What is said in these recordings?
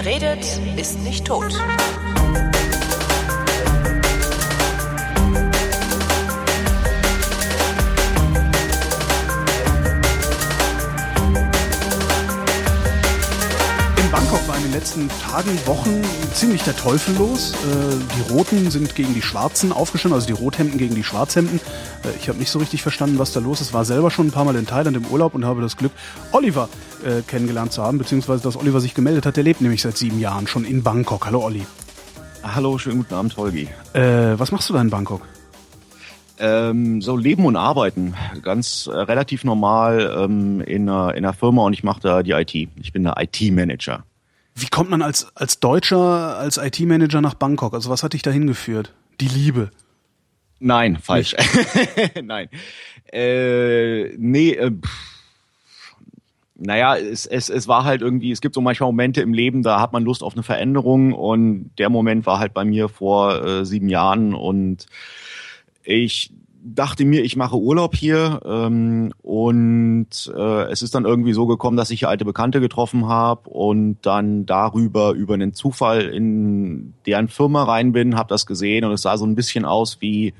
Wer redet, ist nicht tot. Letzten Tagen, Wochen ziemlich der Teufel los. Äh, die Roten sind gegen die Schwarzen aufgestanden, also die Rothemden gegen die Schwarzhemden. Äh, ich habe nicht so richtig verstanden, was da los ist. War selber schon ein paar Mal in Thailand im Urlaub und habe das Glück, Oliver äh, kennengelernt zu haben, beziehungsweise dass Oliver sich gemeldet hat. Der lebt nämlich seit sieben Jahren schon in Bangkok. Hallo Olli. Hallo, schönen guten Abend, Holgi. Äh, was machst du da in Bangkok? Ähm, so Leben und Arbeiten, ganz äh, relativ normal ähm, in, einer, in einer Firma und ich mache da die IT. Ich bin der IT-Manager. Wie kommt man als, als Deutscher, als IT-Manager nach Bangkok? Also was hat dich da hingeführt? Die Liebe. Nein, falsch. Nein. Äh, nee, äh, pff. naja, es, es, es war halt irgendwie, es gibt so manchmal Momente im Leben, da hat man Lust auf eine Veränderung und der Moment war halt bei mir vor äh, sieben Jahren und ich dachte mir, ich mache Urlaub hier ähm, und äh, es ist dann irgendwie so gekommen, dass ich hier alte Bekannte getroffen habe und dann darüber über einen Zufall in deren Firma rein bin, habe das gesehen und es sah so ein bisschen aus wie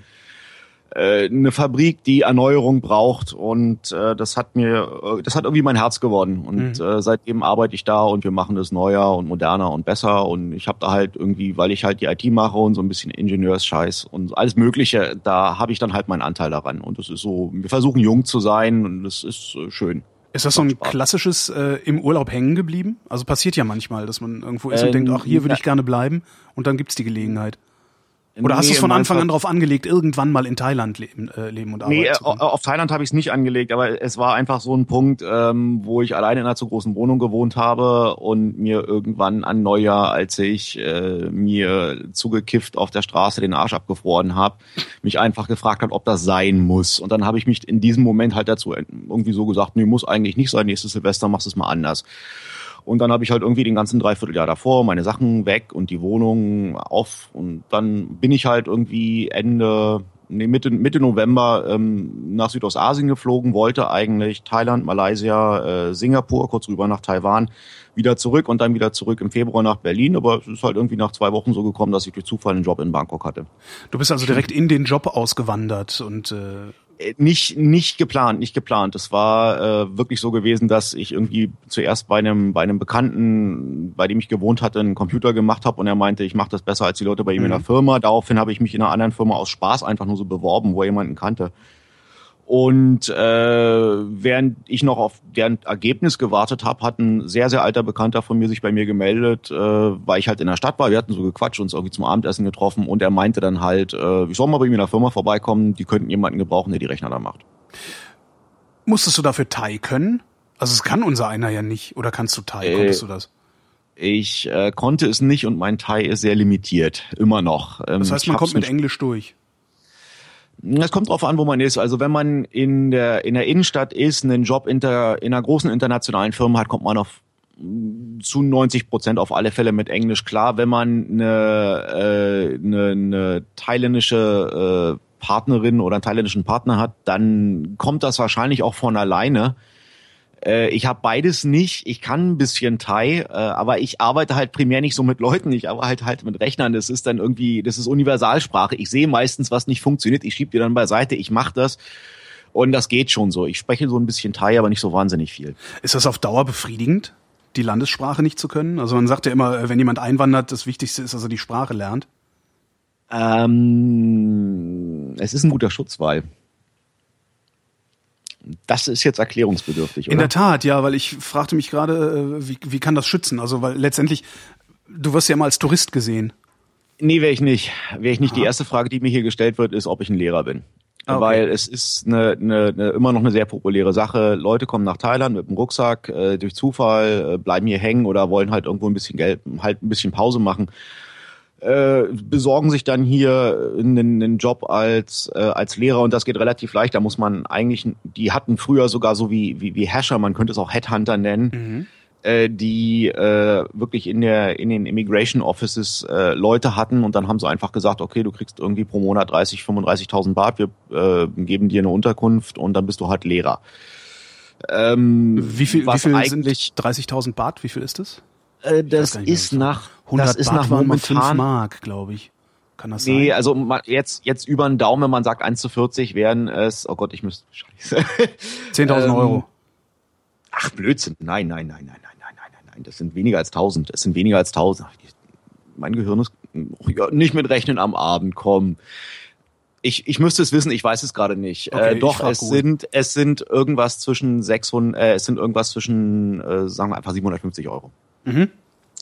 eine Fabrik, die Erneuerung braucht und äh, das hat mir, äh, das hat irgendwie mein Herz geworden und Mhm. äh, seitdem arbeite ich da und wir machen das neuer und moderner und besser und ich habe da halt irgendwie, weil ich halt die IT mache und so ein bisschen Ingenieursscheiß und alles Mögliche, da habe ich dann halt meinen Anteil daran und das ist so, wir versuchen jung zu sein und das ist äh, schön. Ist das so ein klassisches äh, im Urlaub hängen geblieben? Also passiert ja manchmal, dass man irgendwo ist und Ähm, denkt, ach, hier würde ich gerne bleiben und dann gibt's die Gelegenheit. Oder hast du es Nee, von Anfang an darauf angelegt, irgendwann mal in Thailand leben, äh, leben und arbeiten Nee, auf Thailand habe ich es nicht angelegt, aber es war einfach so ein Punkt, ähm, wo ich alleine in einer zu großen Wohnung gewohnt habe und mir irgendwann an Neujahr, als ich äh, mir zugekifft auf der Straße den Arsch abgefroren habe, mich einfach gefragt hat, ob das sein muss. Und dann habe ich mich in diesem Moment halt dazu irgendwie so gesagt, nee, muss eigentlich nicht sein, nächstes Silvester machst du es mal anders. Und dann habe ich halt irgendwie den ganzen Dreivierteljahr davor meine Sachen weg und die Wohnung auf. Und dann bin ich halt irgendwie Ende, nee, Mitte, Mitte November ähm, nach Südostasien geflogen, wollte eigentlich Thailand, Malaysia, äh, Singapur, kurz rüber nach Taiwan, wieder zurück und dann wieder zurück im Februar nach Berlin. Aber es ist halt irgendwie nach zwei Wochen so gekommen, dass ich durch Zufall einen Job in Bangkok hatte. Du bist also direkt in den Job ausgewandert und äh, Nicht, nicht geplant, nicht geplant. Es war äh, wirklich so gewesen, dass ich irgendwie zuerst bei einem, bei einem Bekannten, bei dem ich gewohnt hatte, einen Computer gemacht habe und er meinte, ich mache das besser als die Leute bei ihm in der Firma. Daraufhin habe ich mich in einer anderen Firma aus Spaß einfach nur so beworben, wo er jemanden kannte. Und äh, während ich noch auf deren Ergebnis gewartet habe, hat ein sehr, sehr alter Bekannter von mir sich bei mir gemeldet, äh, weil ich halt in der Stadt war. Wir hatten so gequatscht, uns irgendwie zum Abendessen getroffen und er meinte dann halt, äh, ich soll mal bei ihm in der Firma vorbeikommen, die könnten jemanden gebrauchen, der die Rechner da macht. musstest du dafür Thai können? Also es kann unser einer ja nicht. Oder kannst du Thai? Äh, Konntest du das? Ich äh, konnte es nicht und mein Thai ist sehr limitiert, immer noch. Ähm, Das heißt, man kommt mit Englisch durch. Es kommt drauf an, wo man ist. Also wenn man in der in der Innenstadt ist, einen Job in, der, in einer großen internationalen Firma hat, kommt man auf mm, zu 90 Prozent auf alle Fälle mit Englisch klar. Wenn man eine, äh, eine, eine thailändische äh, Partnerin oder einen thailändischen Partner hat, dann kommt das wahrscheinlich auch von alleine. Äh, ich habe beides nicht. Ich kann ein bisschen Thai, äh, aber ich arbeite halt primär nicht so mit Leuten. Ich arbeite halt mit Rechnern. Das ist dann irgendwie, das ist Universalsprache. Ich sehe meistens, was nicht funktioniert. Ich schiebe die dann beiseite. Ich mache das. Und das geht schon so. Ich spreche so ein bisschen Thai, aber nicht so wahnsinnig viel. Ist das auf Dauer befriedigend, die Landessprache nicht zu können? Also man sagt ja immer, äh, wenn jemand einwandert, das Wichtigste ist, dass er die Sprache lernt. Ähm, es ist ein guter Schutz, weil das ist jetzt erklärungsbedürftig, oder? In der Tat, ja, weil ich fragte mich gerade, äh, wie, wie kann das schützen? Also weil letztendlich, du wirst ja immer als Tourist gesehen. Nee, wäre ich nicht. Wäre ich nicht. Die erste Frage, die mir hier gestellt wird, ist, ob ich ein Lehrer bin. Ah, okay. Weil es ist eine, eine, eine, immer noch eine sehr populäre Sache. Leute kommen nach Thailand mit dem Rucksack äh, durch Zufall, äh, bleiben hier hängen oder wollen halt irgendwo ein bisschen Geld, halt ein bisschen Pause machen. Äh, besorgen sich dann hier einen, einen Job als äh, als Lehrer und das geht relativ leicht. Da muss man eigentlich, die hatten früher sogar so wie wie, wie Hasher, man könnte es auch Headhunter nennen äh, die äh, wirklich in der in den Immigration Offices äh, Leute hatten und dann haben sie einfach gesagt, okay, du kriegst irgendwie pro Monat 30, 35.000 Baht, wir äh, geben dir eine Unterkunft und dann bist du halt Lehrer. Ähm, Wie viel, wie viel eigentlich sind 30.000 Baht? Wie viel ist das? Äh, das ist nach 100 das ist Baht nach waren mal 5 momentan Mark, glaube ich. Kann das Nee, sein? also ma- jetzt, jetzt über den Daumen, wenn man sagt 1 zu 40 wären es, oh Gott, ich müsste, scheiße. 10.000 ähm, Euro. Ach, Blödsinn. Nein, nein, nein, nein, nein, nein, nein, nein, nein. Das sind weniger als 1000. Es sind weniger als 1000. Ach, die- Mein Gehirn ist oh, ja, nicht mit Rechnen am Abend, komm. Ich, ich müsste es wissen, ich weiß es gerade nicht. Okay, äh, doch, es sind, es sind irgendwas zwischen 600, äh, es sind irgendwas zwischen, äh, sagen wir einfach 750 Euro. Mhm.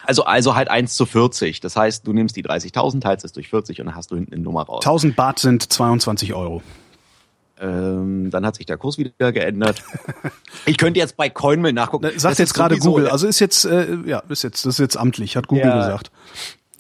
Also, also halt 1 zu 40. Das heißt, du nimmst die 30.000, teilst es durch 40 und dann hast du hinten eine Nummer raus. 1000 Baht sind 22 Euro. Ähm, dann hat sich der Kurs wieder geändert. ich könnte jetzt bei Coinmill nachgucken. Na, Das Sagt jetzt gerade Google. Also ist jetzt, äh, ja, ist jetzt, das ist jetzt amtlich, hat Google Ja. gesagt.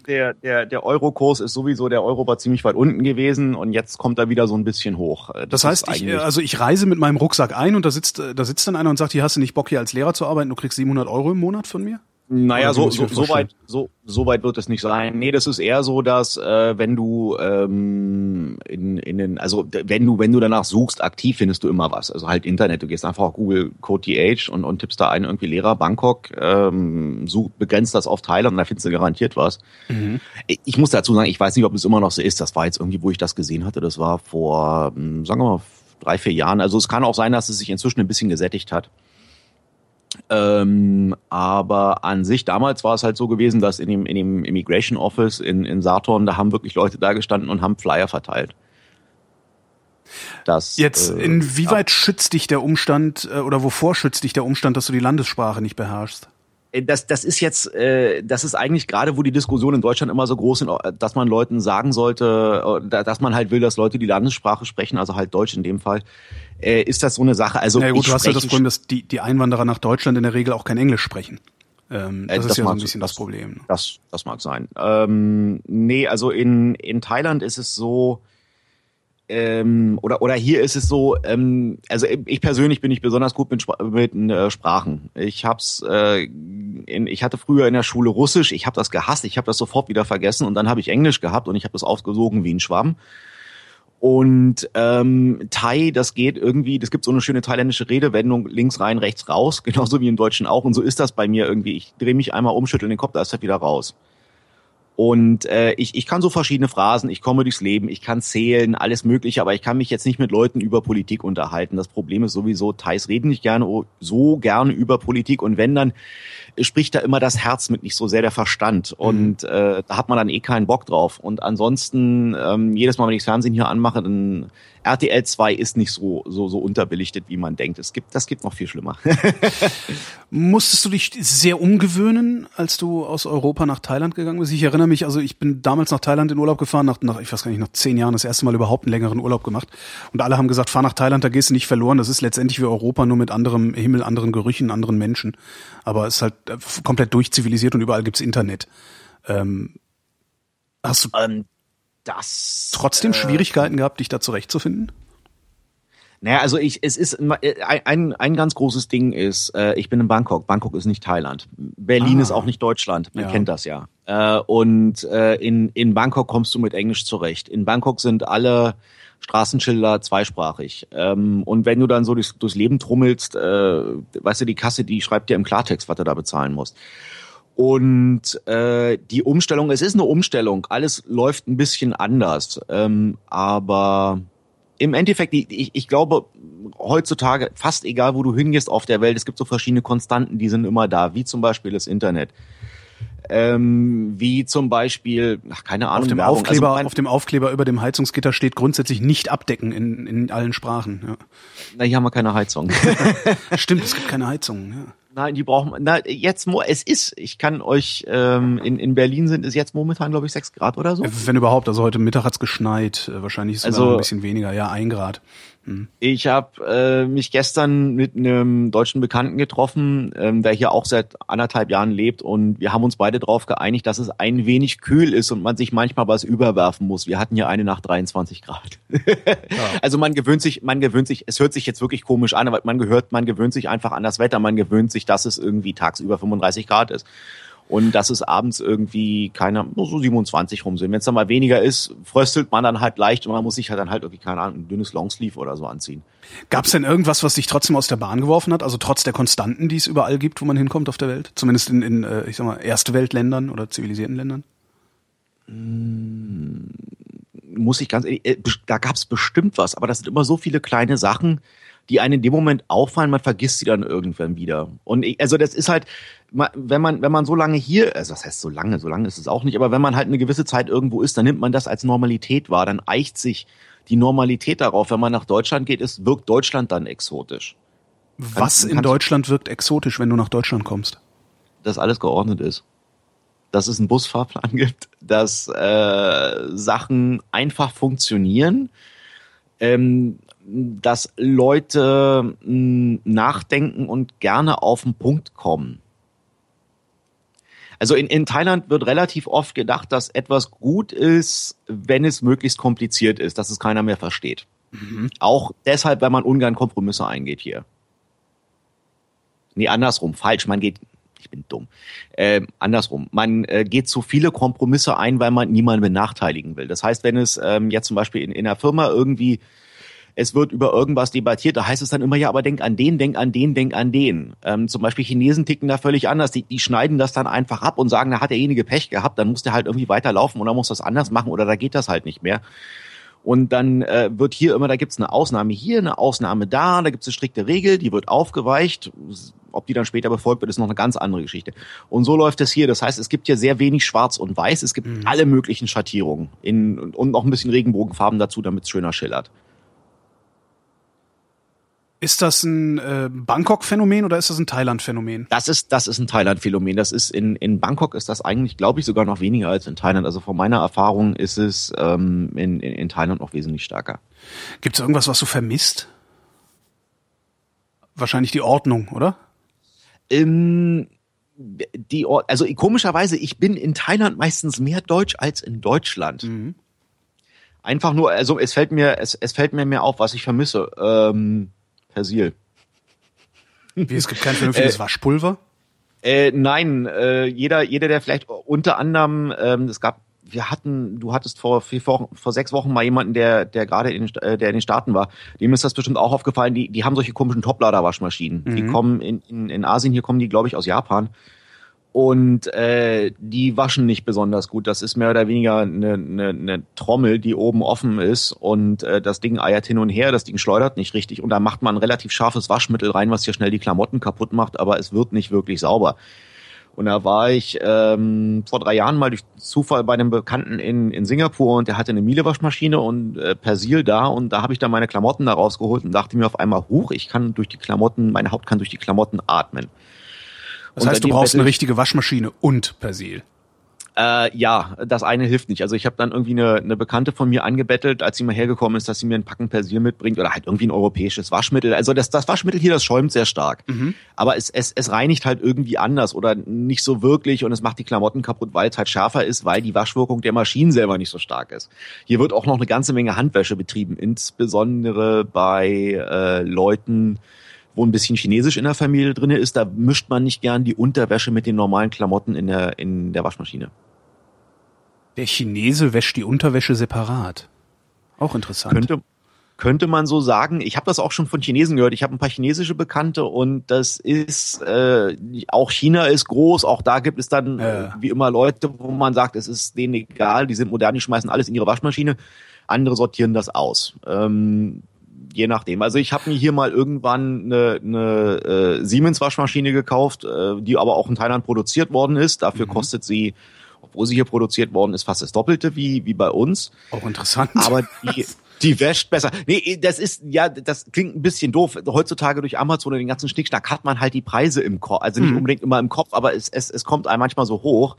der, der, der Euro-Kurs ist sowieso, der Euro war ziemlich weit unten gewesen und jetzt kommt er wieder so ein bisschen hoch. Äh, Das ist heißt, ich, also ich reise mit meinem Rucksack ein und da sitzt, äh, da sitzt dann einer und sagt, hier hast du nicht Bock hier als Lehrer zu arbeiten, du kriegst 700 Euro im Monat von mir? Naja, so, so, so weit, so, so weit wird es nicht sein. Nee, das ist eher so, dass äh, wenn du ähm, in, in den, also wenn du, wenn du danach suchst, aktiv findest du immer was. Also halt Internet, du gehst einfach auf Google Code TH und, und tippst da ein irgendwie Lehrer Bangkok, ähm, such, begrenzt das auf Thailand und da findest du garantiert was. Ich ich muss dazu sagen, ich weiß nicht, ob es immer noch so ist. Das war jetzt irgendwie, wo ich das gesehen hatte. Das war vor, hm, sagen wir mal, drei, vier Jahren. Also es kann auch sein, dass es sich inzwischen ein bisschen gesättigt hat. Ähm, aber an sich, damals war es halt so gewesen, dass in dem, in dem Immigration Office in, in Saturn, da haben wirklich Leute da gestanden und haben Flyer verteilt. Das, Jetzt, äh, inwieweit schützt dich der Umstand äh, oder wovor schützt dich der Umstand, dass du die Landessprache nicht beherrschst? Äh, das, das ist jetzt, äh, das ist eigentlich gerade, wo die Diskussion in Deutschland immer so groß sind, äh, dass man Leuten sagen sollte, äh, da- dass man halt will, dass Leute die Landessprache sprechen, also halt Deutsch in dem Fall, äh, ist das so eine Sache. Also ja, gut, du hast ja das Problem, dass die, die Einwanderer nach Deutschland in der Regel auch kein Englisch sprechen. Ähm, das Äh, ist das ja so ein bisschen das- das Problem. Das, das mag sein. Ähm, nee, also in, in Thailand ist es so, ähm, oder, oder hier ist es so, ähm, also ich persönlich bin nicht besonders gut mit, mit äh, Sprachen. Ich hab's, äh, in, ich hatte früher in der Schule Russisch, ich habe das gehasst, ich habe das sofort wieder vergessen und dann habe ich Englisch gehabt und ich habe das aufgesogen wie ein Schwamm. Und ähm, Thai, das geht irgendwie, das gibt so eine schöne thailändische Redewendung, links rein, rechts raus, genauso wie im Deutschen auch. Und so ist das bei mir irgendwie. Ich drehe mich einmal um, schüttel den Kopf, da ist er wieder raus. Und äh, ich, ich kann so verschiedene Phrasen, ich komme durchs Leben, ich kann zählen, alles Mögliche, aber ich kann mich jetzt nicht mit Leuten über Politik unterhalten. Das Problem ist sowieso, Thais reden nicht gerne o- so gerne über Politik und wenn, dann spricht da immer das Herz mit, nicht so sehr der Verstand. Und äh, da hat man dann eh keinen Bock drauf. Und ansonsten, ähm, jedes Mal, wenn ich das Fernsehen hier anmache, dann RTL 2 ist nicht so, so, so unterbelichtet, wie man denkt. Es gibt, das gibt noch viel schlimmer. Musstest du dich sehr umgewöhnen, als du aus Europa nach Thailand gegangen bist? Ich erinnere mich, also ich bin damals nach Thailand in Urlaub gefahren, nach, nach ich weiß gar nicht, nach zehn Jahren das erste Mal überhaupt einen längeren Urlaub gemacht. Und alle haben gesagt, fahr nach Thailand, da gehst du nicht verloren. Das ist letztendlich wie Europa, nur mit anderem Himmel, anderen Gerüchen, anderen Menschen. Aber es ist halt äh, komplett durchzivilisiert und überall gibt's Internet. Ähm, hast du ähm, das trotzdem äh, Schwierigkeiten gehabt, dich da zurechtzufinden? Naja, also ich, es ist äh, ein, ein ganz großes Ding ist, äh, ich bin in Bangkok. Bangkok ist nicht Thailand. Berlin Ah. ist auch nicht Deutschland. Man Ja. kennt das ja. Äh, und äh, in, in Bangkok kommst du mit Englisch zurecht. In Bangkok sind alle Straßenschilder zweisprachig. Ähm, und wenn du dann so durchs, durchs Leben trummelst, äh, weißt du, die Kasse, die schreibt dir im Klartext, was du da bezahlen musst. Und äh, die Umstellung, es ist eine Umstellung, alles läuft ein bisschen anders, ähm, aber im Endeffekt, ich, ich glaube, heutzutage, fast egal, wo du hingehst auf der Welt, es gibt so verschiedene Konstanten, die sind immer da, wie zum Beispiel das Internet. Ähm, wie zum Beispiel, ach, keine Ahnung, Auf dem, Werbung. Aufkleber, Also mein, auf dem Aufkleber über dem Heizungsgitter steht grundsätzlich nicht abdecken in, in allen Sprachen. Ja. na, hier haben wir keine Heizung. Stimmt, es gibt keine Heizung. Ja. Nein, die brauchen, na, jetzt, mo- es ist, ich kann euch, ähm, in, in Berlin sind es jetzt momentan, glaube ich, sechs Grad oder so. Wenn überhaupt, also heute Mittag hat's geschneit. Äh, Wahrscheinlich ist es Also- ein bisschen weniger, ja, ein Grad. Ich habe äh, mich gestern mit einem deutschen Bekannten getroffen, ähm, der hier auch seit anderthalb Jahren lebt und wir haben uns beide darauf geeinigt, dass es ein wenig kühl ist und man sich manchmal was überwerfen muss. Wir hatten hier eine nach 23 Grad. Also man gewöhnt sich, man gewöhnt sich, es hört sich jetzt wirklich komisch an, aber man gehört, man gewöhnt sich einfach an das Wetter, man gewöhnt sich, dass es irgendwie tagsüber 35 Grad ist. Und dass es abends irgendwie keiner, nur so 27 rum sind. Wenn es dann mal weniger ist, fröstelt man dann halt leicht und man muss sich halt dann halt irgendwie, keine Ahnung, ein dünnes Longsleeve oder so anziehen. Gab es denn irgendwas, was dich trotzdem aus der Bahn geworfen hat? Also trotz der Konstanten, die es überall gibt, wo man hinkommt auf der Welt? Zumindest in, in äh, ich sag mal, erste Weltländern oder zivilisierten Ländern? Hm, muss ich ganz ehrlich, äh, da gab es bestimmt was, aber das sind immer so viele kleine Sachen, die einen in dem Moment auffallen, man vergisst sie dann irgendwann wieder. Und ich, also das ist halt, wenn man, wenn man so lange hier, also das heißt so lange, so lange ist es auch nicht, aber wenn man halt eine gewisse Zeit irgendwo ist, dann nimmt man das als Normalität wahr, dann eicht sich die Normalität darauf. Wenn man nach Deutschland geht, ist, wirkt Deutschland dann exotisch. Was in Deutschland wirkt exotisch, wenn du nach Deutschland kommst? Dass alles geordnet ist dass es einen Busfahrplan gibt, dass äh, Sachen einfach funktionieren, ähm, dass Leute hm, nachdenken und gerne auf den Punkt kommen. Also in, in Thailand wird relativ oft gedacht, dass etwas gut ist, wenn es möglichst kompliziert ist, dass es keiner mehr versteht. Mhm. Auch deshalb, wenn man ungern Kompromisse eingeht hier. Nee, andersrum, falsch. Man geht ich bin dumm. Äh, andersrum, man äh, geht zu viele Kompromisse ein, weil man niemanden benachteiligen will. Das heißt, wenn es ähm, jetzt zum Beispiel in, in einer Firma irgendwie es wird über irgendwas debattiert, da heißt es dann immer, ja, aber denk an den, denk an den, denk an den. Ähm, zum Beispiel Chinesen ticken da völlig anders. Die, die schneiden das dann einfach ab und sagen, da hat derjenige Pech gehabt, dann muss der halt irgendwie weiterlaufen oder muss das anders machen oder da geht das halt nicht mehr. Und dann äh, wird hier immer, da gibt's eine Ausnahme hier, eine Ausnahme da, da gibt's eine strikte Regel, die wird aufgeweicht. Ob die dann später befolgt wird, ist noch eine ganz andere Geschichte. Und so läuft es hier. Das heißt, es gibt hier sehr wenig Schwarz und Weiß. Es gibt mhm. alle möglichen Schattierungen in, und noch ein bisschen Regenbogenfarben dazu, damit es schöner schillert. Ist das ein äh, Bangkok-Phänomen oder ist das ein Thailand-Phänomen? Das ist, das ist ein Thailand-Phänomen. Das ist in, in Bangkok ist das eigentlich, glaube ich, sogar noch weniger als in Thailand. Also von meiner Erfahrung ist es ähm, in, in, in Thailand noch wesentlich stärker. Gibt es irgendwas, was du vermisst? Wahrscheinlich die Ordnung, oder? Ähm, die, also komischerweise, ich bin in Thailand meistens mehr Deutsch als in Deutschland. Mhm. Einfach nur, also es fällt mir, es, es fällt mir mehr auf, was ich vermisse. Ähm, Persil. Wie, es gibt kein vernünftiges äh, Waschpulver? Äh, nein, äh, jeder, jeder, der vielleicht unter anderem, ähm, es gab, wir hatten, du hattest vor, vier Wochen, vor sechs Wochen mal jemanden, der, der gerade in, äh, der in den Staaten war, dem ist das bestimmt auch aufgefallen, die, die haben solche komischen Toplader-Waschmaschinen. Mhm. Die kommen in, in, in Asien, hier kommen die, glaube ich, aus Japan und äh, die waschen nicht besonders gut. Das ist mehr oder weniger eine, eine, eine Trommel, die oben offen ist und äh, das Ding eiert hin und her, das Ding schleudert nicht richtig und da macht man ein relativ scharfes Waschmittel rein, was hier schnell die Klamotten kaputt macht, aber es wird nicht wirklich sauber. Und da war ich ähm, vor drei Jahren mal durch Zufall bei einem Bekannten in, in Singapur und der hatte eine Miele-Waschmaschine und äh, Persil da und da habe ich dann meine Klamotten da rausgeholt und dachte mir auf einmal, huch, ich kann durch die Klamotten, meine Haut kann durch die Klamotten atmen. Das heißt, du brauchst eine richtige Waschmaschine und Persil. Äh, ja, das eine hilft nicht. Also ich habe dann irgendwie eine, eine Bekannte von mir angebettelt, als sie mal hergekommen ist, dass sie mir ein Packen Persil mitbringt oder halt irgendwie ein europäisches Waschmittel. Also das, das Waschmittel hier, das schäumt sehr stark. Mhm. Aber es, es, es reinigt halt irgendwie anders oder nicht so wirklich und es macht die Klamotten kaputt, weil es halt schärfer ist, weil die Waschwirkung der Maschinen selber nicht so stark ist. Hier wird auch noch eine ganze Menge Handwäsche betrieben, insbesondere bei äh, Leuten, wo ein bisschen Chinesisch in der Familie drin ist, da mischt man nicht gern die Unterwäsche mit den normalen Klamotten in der, in der Waschmaschine. Der Chinese wäscht die Unterwäsche separat. Auch interessant. Könnte, könnte man so sagen. Ich habe das auch schon von Chinesen gehört. Ich habe ein paar chinesische Bekannte und das ist äh, auch China ist groß. Auch da gibt es dann äh. wie immer Leute, wo man sagt, es ist denen egal. Die sind modern, die schmeißen alles in ihre Waschmaschine. Andere sortieren das aus. Ähm, je nachdem. Also ich habe mir hier mal irgendwann eine, eine äh, Siemens Waschmaschine gekauft, äh, die aber auch in Thailand produziert worden ist. Dafür mhm. kostet sie, obwohl sie hier produziert worden ist, fast das Doppelte wie wie bei uns. Auch interessant. Aber die die wäscht besser. Nee, das ist, ja, das klingt ein bisschen doof. Heutzutage durch Amazon und den ganzen Schnickschnack hat man halt die Preise im Kopf. Also nicht mhm. unbedingt immer im Kopf, aber es, es, es kommt einem manchmal so hoch.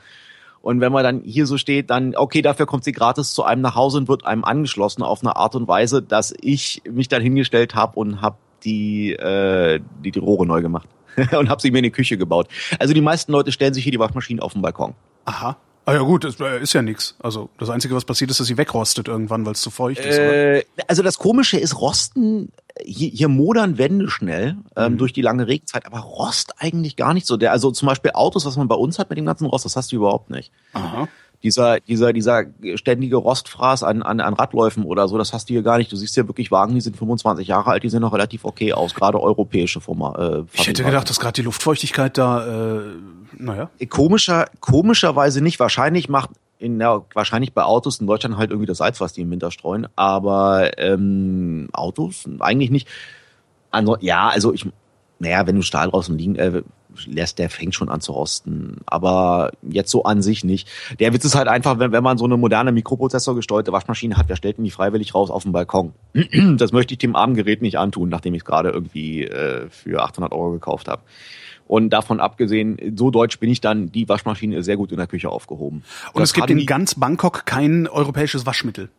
Und wenn man dann hier so steht, dann, okay, dafür kommt sie gratis zu einem nach Hause und wird einem angeschlossen auf eine Art und Weise, dass ich mich dann hingestellt habe und habe die, äh, die, die Rohre neu gemacht und habe sie mir in die Küche gebaut. Also die meisten Leute stellen sich hier die Waschmaschine auf den Balkon. Aha. Ah ja gut, das äh, ist ja nix. Also das Einzige, was passiert ist, dass sie wegrostet irgendwann, weil es zu feucht ist. Äh, also das Komische ist, Rosten hier, hier modern Wände schnell ähm, mhm. durch die lange Regenzeit, aber Rost eigentlich gar nicht so. Der, also zum Beispiel Autos, was man bei uns hat mit dem ganzen Rost, das hast du überhaupt nicht. Aha. Dieser, dieser, dieser ständige Rostfraß an, an, an Radläufen oder so, das hast du hier gar nicht. Du siehst ja wirklich Wagen, die sind 25 Jahre alt, die sehen noch relativ okay aus, gerade europäische Format. Äh, ich hätte gedacht, dass gerade die Luftfeuchtigkeit da, äh, naja. Komischer, komischerweise nicht. Wahrscheinlich macht in, ja, wahrscheinlich bei Autos in Deutschland halt irgendwie das Salz, was die im Winter streuen, aber ähm, Autos eigentlich nicht. Also, ja, also ich, naja, wenn du Stahl draußen liegen äh, lässt, der fängt schon an zu rosten, aber jetzt so an sich nicht. Der Witz ist halt einfach, wenn, wenn man so eine moderne Mikroprozessor-gesteuerte Waschmaschine hat, wer stellt denn die freiwillig raus auf den Balkon? das möchte ich dem armen Gerät nicht antun, nachdem ich es gerade irgendwie äh, für 800 Euro gekauft habe. Und davon abgesehen, so deutsch bin ich dann, die Waschmaschine ist sehr gut in der Küche aufgehoben. Und das es gibt in ganz Bangkok kein europäisches Waschmittel.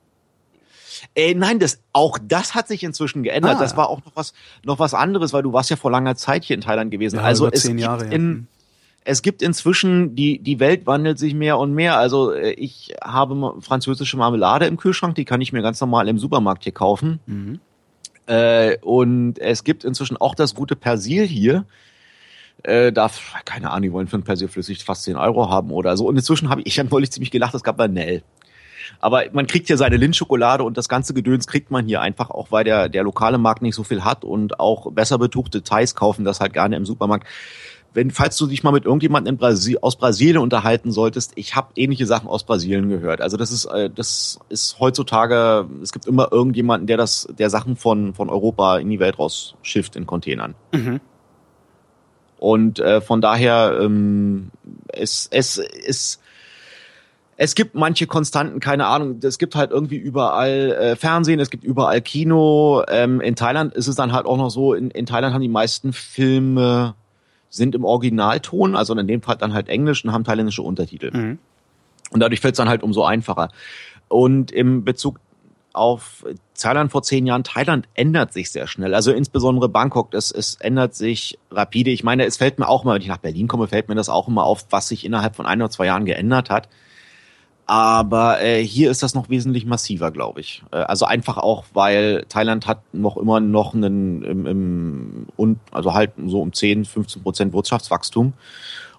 Äh, nein, das auch das hat sich inzwischen geändert. Ah. Das war auch noch was noch was anderes, weil du warst ja vor langer Zeit hier in Thailand gewesen. Ja, also es gibt Jahre, in, ja. es gibt inzwischen die die Welt wandelt sich mehr und mehr. Also äh, ich habe französische Marmelade im Kühlschrank, die kann ich mir ganz normal im Supermarkt hier kaufen. Mhm. Äh, und es gibt inzwischen auch das gute Persil hier äh, darf, keine Ahnung, die wollen für ein Persil flüssig fast 10 Euro haben oder so. Und inzwischen habe ich, ich habe neulich ziemlich gelacht, es gab Vanille. Aber man kriegt hier seine Lindschokolade und das ganze Gedöns kriegt man hier einfach auch, weil der, der lokale Markt nicht so viel hat und auch besser betuchte Thais kaufen das halt gerne im Supermarkt. Wenn, falls du dich mal mit irgendjemandem in Brasil, aus Brasilien unterhalten solltest, ich habe ähnliche Sachen aus Brasilien gehört. Also das ist, äh, das ist heutzutage, es gibt immer irgendjemanden, der das, der Sachen von, von Europa in die Welt rausschifft in Containern. Mhm. Und äh, von daher ähm, es es es es gibt manche Konstanten, keine Ahnung. Es gibt halt irgendwie überall äh, Fernsehen, es gibt überall Kino. Ähm, in Thailand ist es dann halt auch noch so. In, in Thailand haben die meisten Filme sind im Originalton, also in dem Fall dann halt Englisch und haben thailändische Untertitel. Mhm. Und dadurch fällt es dann halt umso einfacher. Und im Bezug auf Thailand vor zehn Jahren. Thailand ändert sich sehr schnell. Also insbesondere Bangkok, das, es ändert sich rapide. Ich meine, es fällt mir auch mal, wenn ich nach Berlin komme, fällt mir das auch immer auf, was sich innerhalb von ein oder zwei Jahren geändert hat. Aber äh, hier ist das noch wesentlich massiver, glaube ich. Äh, also einfach auch, weil Thailand hat noch immer noch einen im, im also halt so um 10, 15 Prozent Wirtschaftswachstum.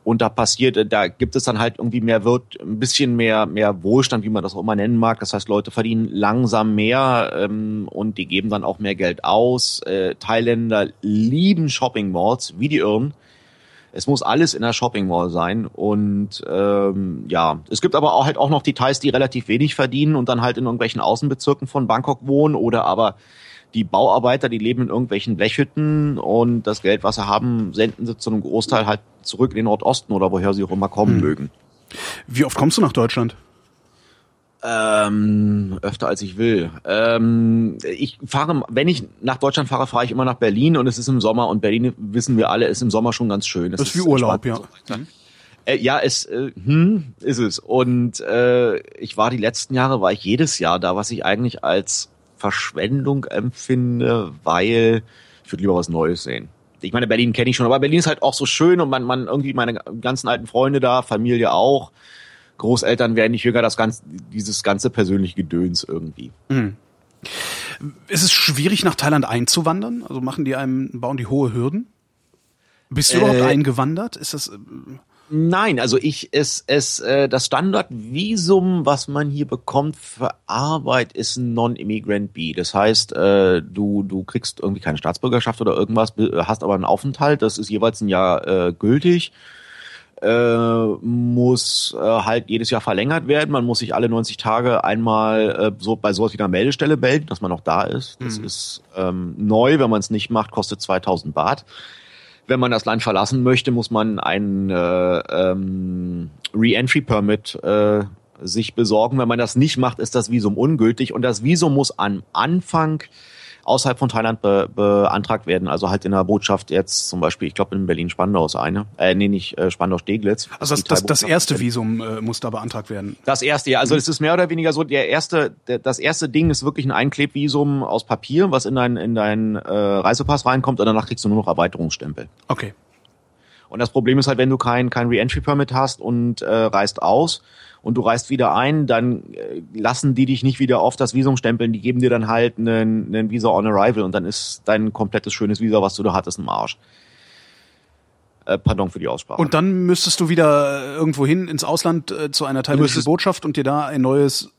Und da passiert, äh, da gibt es dann halt irgendwie mehr wird ein bisschen mehr mehr Wohlstand, wie man das auch immer nennen mag. Das heißt, Leute verdienen langsam mehr ähm, und die geben dann auch mehr Geld aus. Äh, Thailänder lieben Shopping Malls, wie die Irren. Es muss alles in der Shopping Mall sein und ähm, ja, es gibt aber auch halt auch noch Details, die relativ wenig verdienen und dann halt in irgendwelchen Außenbezirken von Bangkok wohnen oder aber die Bauarbeiter, die leben in irgendwelchen Blechhütten und das Geld, was sie haben, senden sie zu einem Großteil halt zurück in den Nordosten oder woher sie auch immer kommen hm. mögen. Wie oft kommst du nach Deutschland? Ähm, öfter als ich will. Ähm, ich fahre, wenn ich nach Deutschland fahre, fahre ich immer nach Berlin und es ist im Sommer und Berlin wissen wir alle, ist im Sommer schon ganz schön. Das, das ist wie Urlaub, ja. So äh, ja, es äh, hm, ist es. Und äh, ich war die letzten Jahre, war ich jedes Jahr da, was ich eigentlich als Verschwendung empfinde, weil ich würde lieber was Neues sehen. Ich meine, Berlin kenne ich schon, aber Berlin ist halt auch so schön und man, man irgendwie meine ganzen alten Freunde da, Familie auch, Großeltern werden nicht jünger, das ganze, dieses ganze persönliche Gedöns irgendwie. Mhm. Ist es schwierig, nach Thailand einzuwandern? Also machen die einem, bauen die hohe Hürden? Bist du äh, überhaupt eingewandert? Ist das, äh, Nein, also ich es es äh, das Standardvisum, was man hier bekommt für Arbeit, ist ein Non-Immigrant B. Das heißt, äh, du du kriegst irgendwie keine Staatsbürgerschaft oder irgendwas, hast aber einen Aufenthalt. Das ist jeweils ein Jahr äh, gültig. Äh, muss äh, halt jedes Jahr verlängert werden. Man muss sich alle 90 Tage einmal äh, so bei sowas wie einer Meldestelle melden, dass man noch da ist. Das mhm. ist ähm, neu. Wenn man es nicht macht, kostet 2000 Baht. Wenn man das Land verlassen möchte, muss man ein äh, ähm, Re-Entry-Permit äh, sich besorgen. Wenn man das nicht macht, ist das Visum ungültig und das Visum muss am Anfang außerhalb von Thailand be beantragt werden. Also halt in der Botschaft jetzt zum Beispiel, ich glaube in Berlin-Spandau ist eine. Äh, nee, nicht äh, Spandau-Steglitz. Also das, das, das erste Visum äh, muss da beantragt werden. Das erste, ja. Also es ist mehr oder weniger so, der erste, der, das erste Ding ist wirklich ein Einklebvisum aus Papier, was in dein, in dein äh, Reisepass reinkommt und danach kriegst du nur noch Erweiterungsstempel. Okay. Und das Problem ist halt, wenn du kein, kein Re-Entry-Permit hast und äh, reist aus und du reist wieder ein, dann äh, lassen die dich nicht wieder auf das Visum stempeln, die geben dir dann halt einen, einen Visa on Arrival und dann ist dein komplettes schönes Visa, was du da hattest, im Arsch. Äh, pardon für die Aussprache. Und dann müsstest du wieder irgendwo hin ins Ausland äh, zu einer thailändischen Botschaft und dir da ein neues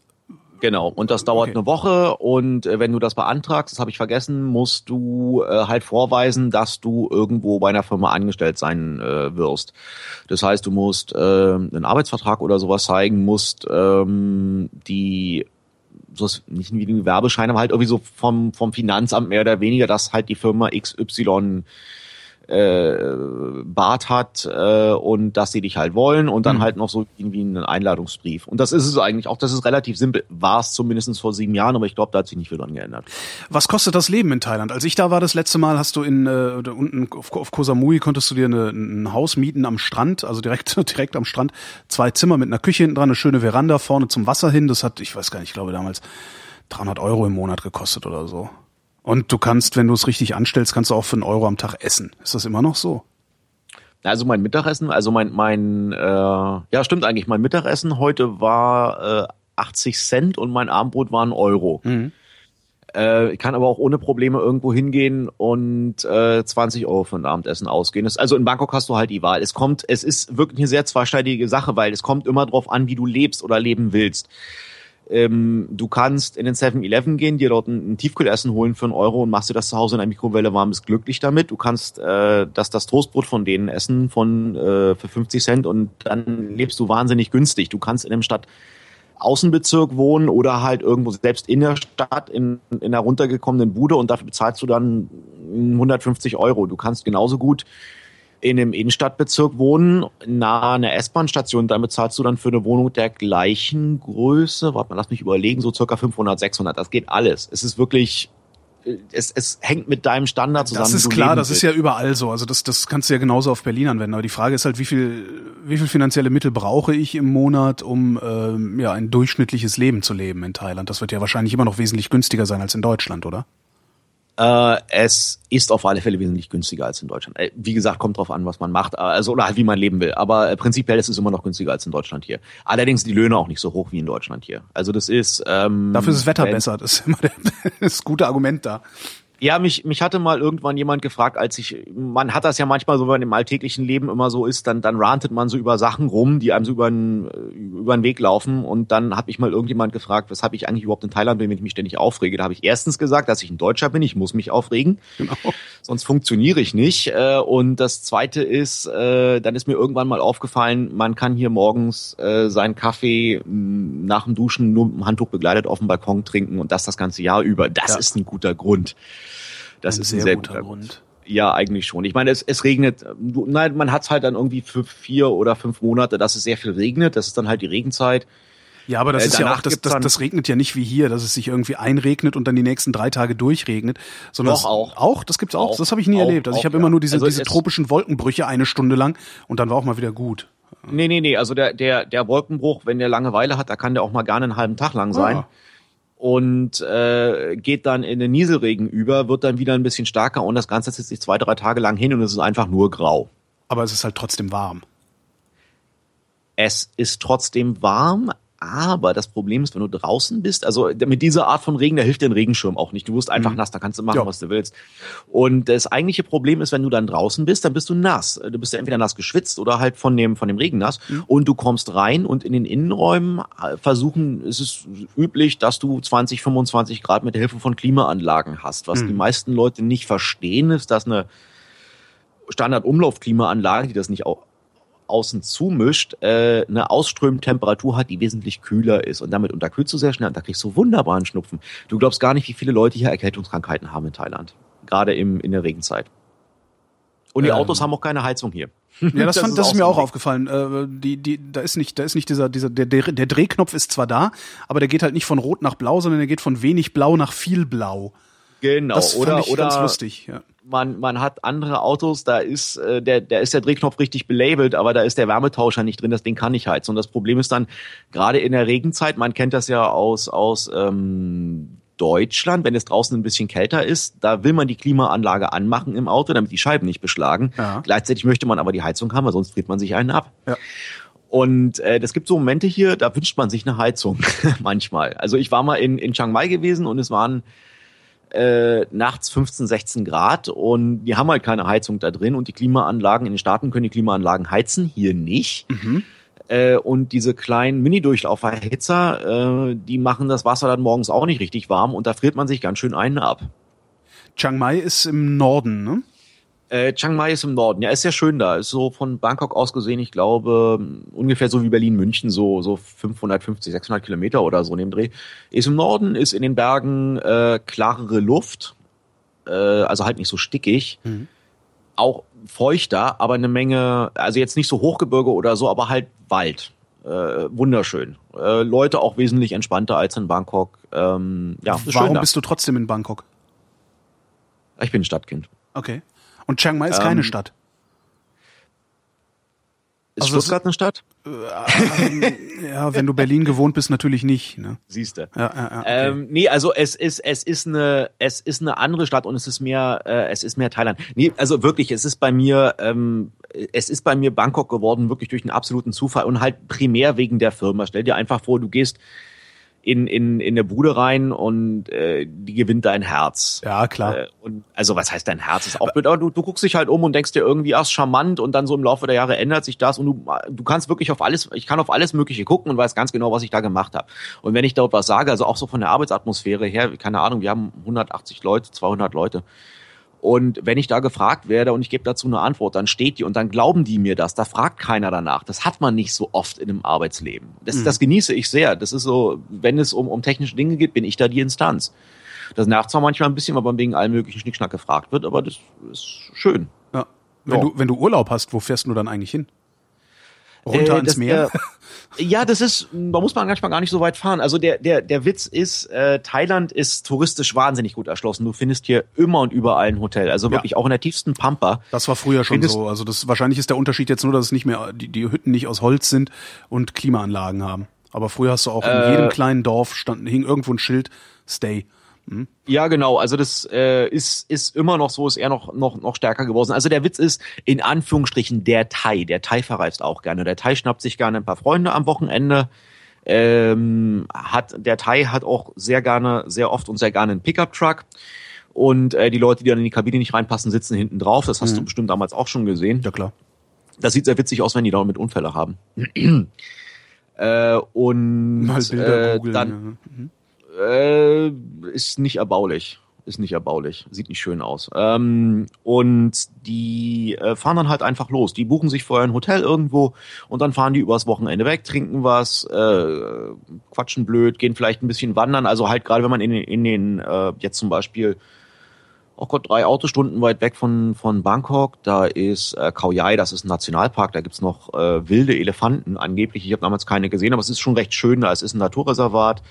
Genau, und das dauert okay. eine Woche und äh, wenn du das beantragst, das habe ich vergessen, musst du äh, halt vorweisen, dass du irgendwo bei einer Firma angestellt sein äh, wirst. Das heißt, du musst äh, einen Arbeitsvertrag oder sowas zeigen, musst ähm, die so nicht wie ein Werbeschein, aber halt irgendwie so vom, vom Finanzamt mehr oder weniger, dass halt die Firma XY äh, Bart hat äh, und dass sie dich halt wollen und dann mhm. halt noch so irgendwie einen Einladungsbrief. Und das ist es eigentlich auch, das ist relativ simpel. War es zumindest vor sieben Jahren, aber ich glaube, da hat sich nicht viel dran geändert. Was kostet das Leben in Thailand? Als ich da war das letzte Mal, hast du in äh, unten auf, auf Koh Samui konntest du dir eine, ein Haus mieten am Strand, also direkt direkt am Strand, zwei Zimmer mit einer Küche hinten dran, eine schöne Veranda vorne zum Wasser hin. Das hat, ich weiß gar nicht, ich glaube damals 300 Euro im Monat gekostet oder so. Und du kannst, wenn du es richtig anstellst, kannst du auch für einen Euro am Tag essen. Ist das immer noch so? Also mein Mittagessen, also mein, mein, äh, ja stimmt eigentlich, mein Mittagessen heute war äh, 80 Cent und mein Abendbrot war ein Euro. Mhm. Äh, ich kann aber auch ohne Probleme irgendwo hingehen und äh, 20 Euro für ein Abendessen ausgehen. Das, also in Bangkok hast du halt die Wahl. Es kommt, es ist wirklich eine sehr zweischneidige Sache, weil es kommt immer drauf an, wie du lebst oder leben willst. Ähm, du kannst in den 7-Eleven gehen, dir dort ein, ein, Tiefkühlessen holen für einen Euro und machst dir das zu Hause in der Mikrowelle warm, bist glücklich damit. Du kannst äh, das, das Toastbrot von denen essen von äh, für 50 Cent und dann lebst du wahnsinnig günstig. Du kannst in einem Stadt Außenbezirk wohnen oder halt irgendwo selbst in der Stadt in, in einer runtergekommenen Bude und dafür bezahlst du dann 150 Euro. Du kannst genauso gut in einem Innenstadtbezirk wohnen, nahe einer S-Bahn-Station, damit zahlst du dann für eine Wohnung der gleichen Größe, warte mal, lass mich überlegen, so circa 500, 600, das geht alles. Es ist wirklich, es, es hängt mit deinem Standard zusammen. Das ist klar, das ist ja überall so. Also das, das kannst du ja genauso auf Berlin anwenden. Aber die Frage ist halt, wie viel, wie viel finanzielle Mittel brauche ich im Monat, um ähm, ja ein durchschnittliches Leben zu leben in Thailand? Das wird ja wahrscheinlich immer noch wesentlich günstiger sein als in Deutschland, oder? Äh, es ist auf alle Fälle wesentlich günstiger als in Deutschland. Äh, wie gesagt, kommt drauf an, was man macht, äh, also oder halt wie man leben will. Aber äh, prinzipiell ist es immer noch günstiger als in Deutschland hier. Allerdings die Löhne auch nicht so hoch wie in Deutschland hier. Also das ist ähm, dafür ist das Wetter besser. Das ist immer der, das gute Argument da. Ja, mich, mich hatte mal irgendwann jemand gefragt, als ich, man hat das ja manchmal so, wenn man im alltäglichen Leben immer so ist, dann, dann rantet man so über Sachen rum, die einem so über den, über den Weg laufen. Und dann hat mich mal irgendjemand gefragt, weshalb ich eigentlich überhaupt in Thailand bin, wenn ich mich ständig aufrege. Da habe ich erstens gesagt, dass ich ein Deutscher bin, ich muss mich aufregen. Genau. Sonst funktioniere ich nicht. Äh, und das zweite ist, äh, dann ist mir irgendwann mal aufgefallen, man kann hier morgens äh, seinen Kaffee nach dem Duschen nur mit dem Handtuch begleitet auf dem Balkon trinken und das das ganze Jahr über. Das ja. ist ein guter Grund. Das ein ist ein sehr, guter, guter Grund. Ja, eigentlich schon. Ich meine, es, es regnet, nein, man hat es halt dann irgendwie für vier oder fünf Monate, dass es sehr viel regnet. Das ist dann halt die Regenzeit. Ja, aber das äh, ist ja auch, das, das, das regnet ja nicht wie hier, dass es sich irgendwie einregnet und dann die nächsten drei Tage durchregnet. Sondern Doch, auch. Auch? Das gibt's auch? auch das habe ich nie auch, erlebt. Also auch, ich habe ja. immer nur diese, also diese tropischen Wolkenbrüche eine Stunde lang und dann war auch mal wieder gut. Nee, nee, nee. Also der, der, der Wolkenbruch, wenn der Langeweile hat, da kann der auch mal gerne einen halben Tag lang sein. Ah und äh, geht dann in den Nieselregen über, wird dann wieder ein bisschen stärker und das Ganze zieht sich zwei, drei Tage lang hin und es ist einfach nur grau. Aber es ist halt trotzdem warm. Es ist trotzdem warm, aber das Problem ist, wenn du draußen bist, also mit dieser Art von Regen, da hilft dir ein Regenschirm auch nicht. Du wirst einfach mhm. nass, da kannst du machen, ja. was du willst. Und das eigentliche Problem ist, wenn du dann draußen bist, dann bist du nass. Du bist ja entweder nass geschwitzt oder halt von dem, von dem Regen nass. Mhm. Und du kommst rein und in den Innenräumen äh, versuchen, es ist üblich, dass du 20, 25 Grad mit der Hilfe von Klimaanlagen hast. Was mhm. die meisten Leute nicht verstehen, ist, dass eine Standard-Umlaufklimaanlage, die das nicht auch außen zumischt, äh, eine Ausströmtemperatur hat, die wesentlich kühler ist. Und damit unterkühlst du sehr schnell und da kriegst du wunderbaren Schnupfen. Du glaubst gar nicht, wie viele Leute hier Erkältungskrankheiten haben in Thailand. Gerade im, in der Regenzeit. Und die ähm. Autos haben auch keine Heizung hier. Ja, das, das, fand, ist, das ist mir auch aufgefallen. Äh, die, die, da ist nicht, da ist nicht dieser, dieser, der, der, der Drehknopf ist zwar da, aber der geht halt nicht von Rot nach Blau, sondern der geht von wenig Blau nach viel Blau. Genau. Das oder, fand ich oder, ganz lustig. Ja man, man hat andere Autos, da ist äh, der, der ist der Drehknopf richtig belabelt, aber da ist der Wärmetauscher nicht drin, das Ding kann nicht heizen. Und das Problem ist dann, gerade in der Regenzeit, man kennt das ja aus, aus ähm, Deutschland, wenn es draußen ein bisschen kälter ist, da will man die Klimaanlage anmachen im Auto, damit die Scheiben nicht beschlagen. Ja. Gleichzeitig möchte man aber die Heizung haben, weil sonst friert man sich einen ab. Ja. Und äh, das gibt so Momente hier, da wünscht man sich eine Heizung manchmal. Also ich war mal in, in Chiang Mai gewesen und es waren äh, nachts 15, 16 Grad und die haben halt keine Heizung da drin und die Klimaanlagen in den Staaten können die Klimaanlagen heizen, hier nicht. Äh, und diese kleinen Mini-Durchlauferhitzer, äh, die machen das Wasser dann morgens auch nicht richtig warm und da friert man sich ganz schön einen ab. Chiang Mai ist im Norden, ne? Äh, Chiang Mai ist im Norden. Ja, ist sehr schön da. Ist so von Bangkok aus gesehen, ich glaube, ungefähr so wie Berlin-München, so, so 550, 600 Kilometer oder so in dem Dreh. Ist im Norden, ist in den Bergen äh, klarere Luft, äh, also halt nicht so stickig. Auch feuchter, aber eine Menge, also jetzt nicht so Hochgebirge oder so, aber halt Wald. Äh, wunderschön. Äh, Leute auch wesentlich entspannter als in Bangkok. Ähm, ja, Warum bist du trotzdem in Bangkok? Ich bin Stadtkind. Okay. Und Chiang Mai ist Ähm, keine Stadt. Ist Also Stuttgart eine Stadt? Ja, wenn du Berlin gewohnt bist, natürlich nicht. Ne? Siehste. Ja, ja, ja, okay. Ähm, nee, also es ist es ist eine es ist eine andere Stadt und es ist mehr äh, es ist mehr Thailand. Nee, also wirklich, es ist bei mir ähm, es ist bei mir Bangkok geworden wirklich durch einen absoluten Zufall und halt primär wegen der Firma. Stell dir einfach vor, du gehst in in in eine Bude rein und äh, die gewinnt dein Herz. ja, klar. Äh, und also was heißt dein Herz ist auch blöd, aber du, du guckst dich halt um und denkst dir irgendwie erst charmant und dann so im Laufe der Jahre ändert sich das und du du kannst wirklich auf alles ich kann auf alles mögliche gucken und weiß ganz genau, was ich da gemacht habe. Und wenn ich dort was sage, also auch so von der Arbeitsatmosphäre her, keine Ahnung, wir haben 180 Leute, 200 Leute. Und wenn ich da gefragt werde und ich gebe dazu eine Antwort, dann steht die und dann glauben die mir das. Da fragt keiner danach. Das hat man nicht so oft in einem Arbeitsleben. Das, das genieße ich sehr. Das ist so, wenn es um, um technische Dinge geht, bin ich da die Instanz. Das nervt zwar manchmal ein bisschen, weil man wegen allem möglichen Schnickschnack gefragt wird, aber das ist schön. ja. Wenn, ja. du, wenn du Urlaub hast, wo fährst du dann eigentlich hin? Runter Äh, ins das, Meer? Äh, ja, das ist, da muss man manchmal gar nicht so weit fahren. Also der, der, der Witz ist, äh, Thailand ist touristisch wahnsinnig gut erschlossen. Du findest hier immer und überall ein Hotel. Also wirklich auch in der tiefsten Pampa. Das war früher schon Findest- so. Also das wahrscheinlich ist der Unterschied jetzt nur, dass es nicht mehr die, die Hütten nicht aus Holz sind und Klimaanlagen haben. Aber früher hast du auch in Äh, jedem kleinen Dorf stand hing irgendwo ein Schild Stay. Ja, genau. Also das äh, ist, ist immer noch so, ist eher noch, noch, noch stärker geworden. Also der Witz ist, in Anführungsstrichen, der Thai. Der Thai verreist auch gerne. Der Thai schnappt sich gerne ein paar Freunde am Wochenende. Ähm, hat, der Thai hat auch sehr gerne, sehr oft und sehr gerne einen Pickup-Truck. Und äh, die Leute, die dann in die Kabine nicht reinpassen, sitzen hinten drauf. Das hast du bestimmt damals auch schon gesehen. Ja klar. Das sieht sehr witzig aus, wenn die da mit Unfälle haben. äh, und Mal Bilder äh, googeln. dann, ja. Äh, ist nicht erbaulich. Ist nicht erbaulich. Sieht nicht schön aus. Ähm, und die äh, fahren dann halt einfach los. Die buchen sich vorher ein Hotel irgendwo und dann fahren die übers Wochenende weg, trinken was, äh, quatschen blöd, gehen vielleicht ein bisschen wandern. Also halt gerade wenn man in, den- in den, äh, jetzt zum Beispiel, oh Gott, drei Autostunden weit weg von, von Bangkok, da ist äh, Khao Yai, das ist ein Nationalpark, da gibt's noch äh, wilde Elefanten angeblich. Ich habe damals keine gesehen, aber es ist schon recht schön da. Es ist ein Naturreservat.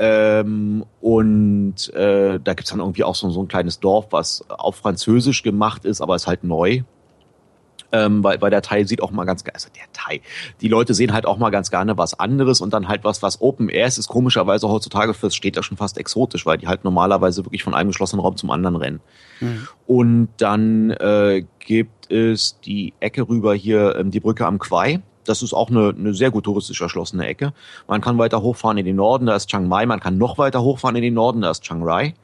Ähm, und äh, da gibt's dann irgendwie auch so, so ein kleines Dorf, was auf Französisch gemacht ist, aber ist halt neu. Ähm, weil, weil der Thai sieht auch mal ganz, ge- also der Thai, die Leute sehen halt auch mal ganz gerne was anderes und dann halt was, was Open Air ist, ist komischerweise heutzutage fürs Städter schon fast exotisch, weil die halt normalerweise wirklich von einem geschlossenen Raum zum anderen rennen. Und dann äh, gibt es die Ecke rüber hier, ähm, die Brücke am Quai. Das ist auch eine, eine sehr gut touristisch erschlossene Ecke. Man kann weiter hochfahren in den Norden, da ist Chiang Mai. Man kann noch weiter hochfahren in den Norden, da ist Chiang Rai.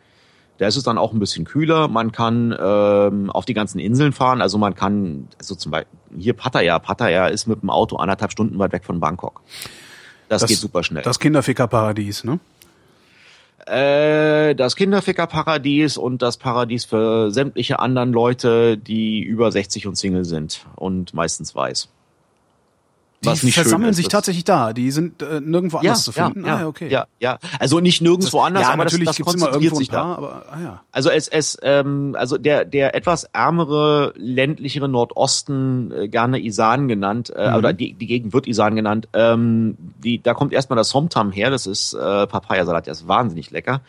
Da ist es dann auch ein bisschen kühler. Man kann ähm, auf die ganzen Inseln fahren. Also man kann, also zum Beispiel hier Pattaya. Pattaya ist mit dem Auto anderthalb Stunden weit weg von Bangkok. Das, geht super schnell. Das Kinderfickerparadies, ne? Äh, das Kinderfickerparadies und das Paradies für sämtliche anderen Leute, die über 60 und Single sind und meistens weiß. Was die nicht versammeln ist, sich das- tatsächlich da. Die sind äh, nirgendwo ja, anders zu ja, finden. ja, ah, ja, okay. ja, ja. Also nicht nirgendwo anders, ja, aber natürlich das, das gibt's immer irgendwo ein sich da. paar, aber ah, ja. Also es, es ähm, also der der etwas ärmere ländlichere Nordosten äh, gerne Isan genannt äh, Mhm. oder die, die Gegend wird Isan genannt. Ähm, die da kommt erstmal das Somtam her, das ist äh, Papayasalat, der ist wahnsinnig lecker.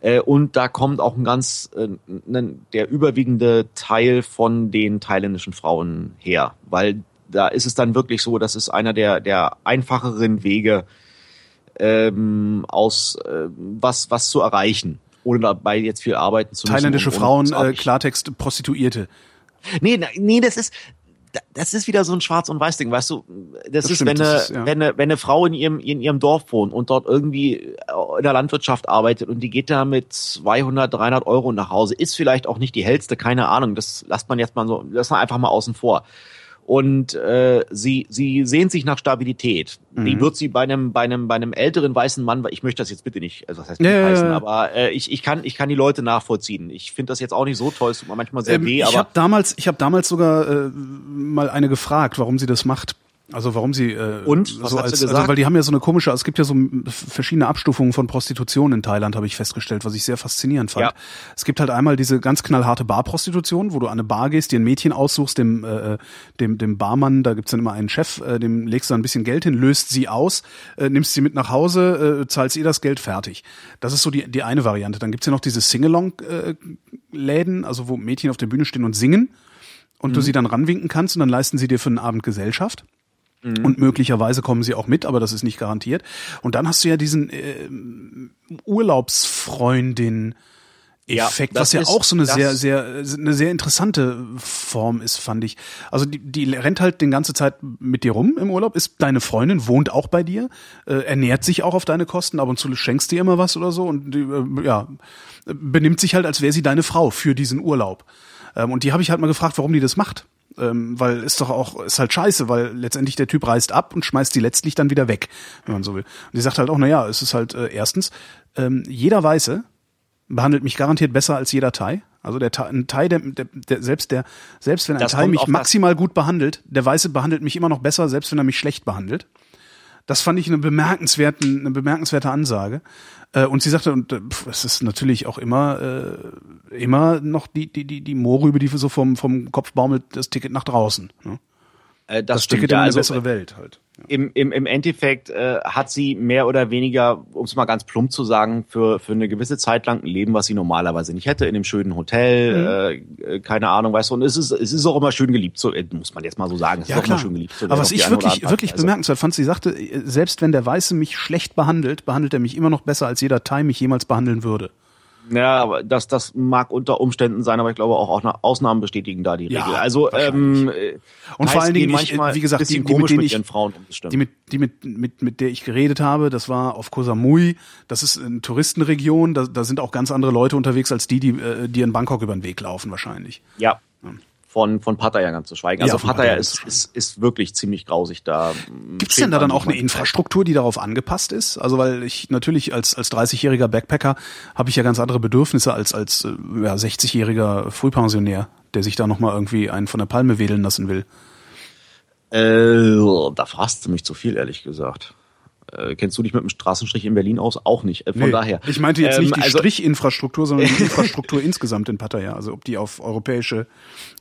Äh, und da kommt auch ein ganz äh, n- der überwiegende Teil von den thailändischen Frauen her, weil da ist es dann wirklich so, das ist einer der der einfacheren Wege ähm, aus äh, was was zu erreichen, ohne dabei jetzt viel arbeiten zu müssen. Thailändische Frauen, äh, Klartext, Prostituierte. Nee, nee, das ist das ist wieder so ein Schwarz- und Weiß-Ding, weißt du? Das, Das ist, stimmt, wenn, das eine, ist, ja. wenn, eine, wenn eine Frau in ihrem, in ihrem Dorf wohnt und dort irgendwie in der Landwirtschaft arbeitet und die geht da mit 200, 300 Euro nach Hause, ist vielleicht auch nicht die hellste, keine Ahnung, das lasst man jetzt mal so, lässt man einfach mal außen vor. Und äh, sie, sie sehnt sich nach Stabilität. Mhm. Die wird sie bei einem, bei einem, bei einem älteren weißen Mann, weil ich möchte das jetzt bitte nicht, also was heißt nicht ja, heißen, aber äh, ich, ich kann, ich kann die Leute nachvollziehen. Ich finde das jetzt auch nicht so toll, es tut mir manchmal sehr Ähm, weh, ich habe damals, ich habe damals sogar äh, mal eine gefragt, warum sie das macht. Also warum sie äh, Und? Was so als, gesagt? also weil die haben ja so eine komische, es gibt ja so verschiedene Abstufungen von Prostitution in Thailand, habe ich festgestellt, was ich sehr faszinierend fand. Ja. Es gibt halt einmal diese ganz knallharte Barprostitution, wo du an eine Bar gehst, dir ein Mädchen aussuchst, dem äh, dem dem Barmann, da gibt's dann immer einen Chef, äh, dem legst du dann ein bisschen Geld hin, löst sie aus, äh, nimmst sie mit nach Hause, äh, zahlst ihr das Geld fertig. Das ist so die die eine Variante. Dann gibt's ja noch diese Singalong äh, Läden, also wo Mädchen auf der Bühne stehen und singen und Mhm. du sie dann ranwinken kannst und dann leisten sie dir für einen Abend Gesellschaft. Mhm. Und möglicherweise kommen sie auch mit, aber das ist nicht garantiert. Und dann hast du ja diesen äh, Urlaubsfreundin Ja, Effekt, das was ja ist- auch so eine sehr, sehr, eine sehr interessante Form ist, fand ich. Also die, die rennt halt die ganze Zeit mit dir rum im Urlaub, ist deine Freundin, wohnt auch bei dir, äh, ernährt sich auch auf deine Kosten, ab und zu schenkst dir immer was oder so und die, äh, ja, benimmt sich halt, als wäre sie deine Frau für diesen Urlaub. Ähm, und die habe ich halt mal gefragt, warum die das macht. Ähm, weil ist doch auch, ist halt scheiße, weil letztendlich der Typ reist ab und schmeißt die letztlich dann wieder weg, wenn man so will. Und die sagt halt auch, na ja, es ist halt äh, erstens, ähm, jeder Weiße behandelt mich garantiert besser als jeder Thai. Also der Thai, ein Thai, der, der, der selbst der, selbst wenn ein Das Thai mich maximal gut behandelt, der Weiße behandelt mich immer noch besser, selbst wenn er mich schlecht behandelt. Das fand ich eine bemerkenswerten, eine bemerkenswerte Ansage. Äh, und sie sagte, und äh, es ist natürlich auch immer, äh, immer noch die, die, die, die Mohrrübe, die so vom, vom Kopf baumelt, das Ticket nach draußen. Ne? Äh, das, Das, stimmt. Ja, in eine also, bessere Welt halt. Ja. im, im, im Endeffekt äh, hat sie mehr oder weniger, um es mal ganz plump zu sagen, für, für eine gewisse Zeit lang ein Leben, was sie normalerweise nicht hätte, in einem schönen Hotel, Mhm. äh, äh, keine Ahnung, weißt du, und es ist, es ist auch immer schön geliebt, so, äh, muss man jetzt mal so sagen, es Ja, ist auch immer schön geliebt. zu Aber was ich wirklich, wirklich Weise. bemerkenswert fand, sie sagte, äh, selbst wenn der Weiße mich schlecht behandelt, behandelt er mich immer noch besser, als jeder Thai mich jemals behandeln würde. Ja, aber das, das mag unter Umständen sein, aber ich glaube auch, auch Ausnahmen bestätigen da die Ja, Regel. Also ähm, äh, Und vor allen Dingen, ich, manchmal wie gesagt, die, die, mit denen mit ich, Frauen um, das stimmt. die, mit, die mit, mit, mit der ich geredet habe, das war auf Koh Samui. Das ist eine Touristenregion. Da, da sind auch ganz andere Leute unterwegs als die, die, äh, die in Bangkok über den Weg laufen wahrscheinlich. Ja. Von, von Pattaya ganz zu schweigen. Ja, Also von Pattaya Pattaya ist, ist, ist wirklich ziemlich grausig da. Gibt es denn da dann auch eine Infrastruktur, die darauf angepasst ist? Also weil ich natürlich als als 30-jähriger Backpacker habe ich ja ganz andere Bedürfnisse als als äh, ja, 60-jähriger Frühpensionär, der sich da noch mal irgendwie einen von der Palme wedeln lassen will. Äh, da fragst du mich zu viel, ehrlich gesagt. Äh, kennst du dich mit dem Straßenstrich in Berlin aus? Auch nicht. Äh, von Nee, daher. Ich meinte jetzt Ähm, nicht die also, Strichinfrastruktur, sondern die Infrastruktur insgesamt in Pattaya. Also ob die auf europäische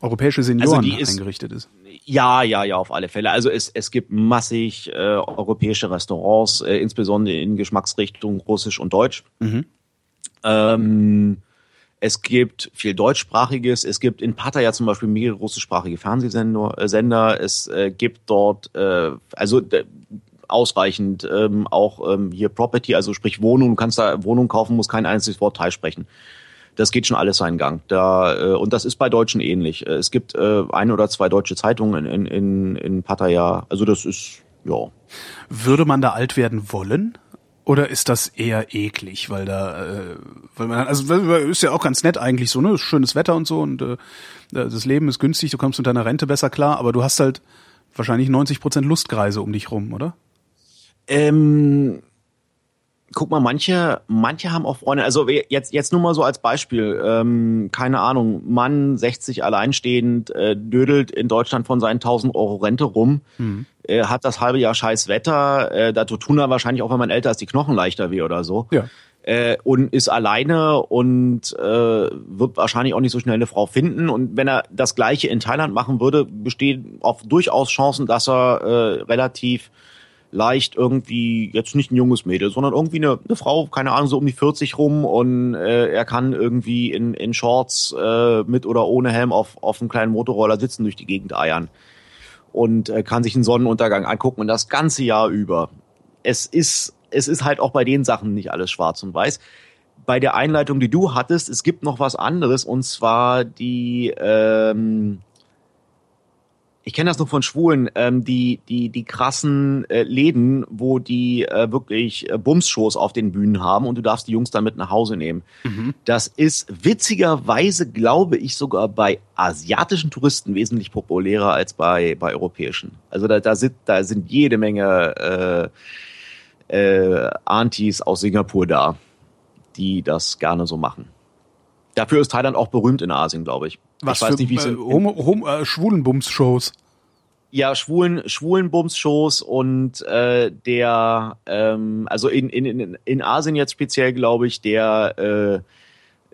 europäische Senioren Also ist- eingerichtet ist. Ja, ja, ja, auf alle Fälle. Also es, es gibt massig äh, europäische Restaurants, äh, insbesondere in Geschmacksrichtung Russisch und Deutsch. Mhm. Ähm, es gibt viel deutschsprachiges. Es gibt in Pattaya zum Beispiel mehrere russischsprachige Fernsehsender. Äh. Es äh, gibt dort äh, also ausreichend ähm, auch ähm, hier Property, also sprich Wohnung. Du kannst da Wohnung kaufen, musst kein einziges Wort Thai sprechen. Das geht schon alles seinen Gang. Da, äh, und das ist bei Deutschen ähnlich. Äh, Es gibt äh, ein oder zwei deutsche Zeitungen in, in, in Pattaya. Also das ist, ja. Würde man da alt werden wollen? Oder ist das eher eklig, weil da, äh, weil man, also ist ja auch ganz nett eigentlich so, ne, schönes Wetter und so und äh, das Leben ist günstig, du kommst mit deiner Rente besser klar, aber du hast halt wahrscheinlich 90 Prozent Lustkreise um dich rum, oder? Ähm, guck mal, manche, manche haben auch Freunde. Also jetzt, jetzt nur mal so als Beispiel. Ähm, keine Ahnung, Mann, 60 alleinstehend, äh, dödelt in Deutschland von seinen 1000 Euro Rente rum, äh, hat das halbe Jahr scheiß Wetter. Äh, da tun er wahrscheinlich auch, wenn man älter ist, die Knochen leichter weh oder so. Ja. Äh, und ist alleine und äh, wird wahrscheinlich auch nicht so schnell eine Frau finden. Und wenn er das Gleiche in Thailand machen würde, bestehen auch durchaus Chancen, dass er äh, relativ leicht irgendwie, jetzt nicht ein junges Mädel, sondern irgendwie eine, eine Frau, keine Ahnung, so um die 40 rum und äh, er kann irgendwie in, in Shorts äh, mit oder ohne Helm auf, auf einem kleinen Motorroller sitzen durch die Gegend eiern und äh, kann sich einen Sonnenuntergang angucken und das ganze Jahr über. Es ist es ist halt auch bei den Sachen nicht alles schwarz und weiß. Bei der Einleitung, die du hattest, es gibt noch was anderes und zwar die ähm, ich kenne das nur von Schwulen, ähm, die, die, die krassen äh, Läden, wo die äh, wirklich äh, Bumsshows auf den Bühnen haben und du darfst die Jungs dann mit nach Hause nehmen. Mhm. Das ist witzigerweise, glaube ich, sogar bei asiatischen Touristen wesentlich populärer als bei, bei europäischen. Also da, da, sind, da sind jede Menge äh, äh, Antis aus Singapur da, die das gerne so machen. Dafür ist Thailand auch berühmt in Asien, glaube ich. Was ich weiß nicht, wie es äh, Homo, Homo, äh, Schwulenbums-Shows? Ja, schwulen, schwulen Bums-Shows und äh, der, ähm, also in, in, in Asien jetzt speziell, glaube ich, der äh,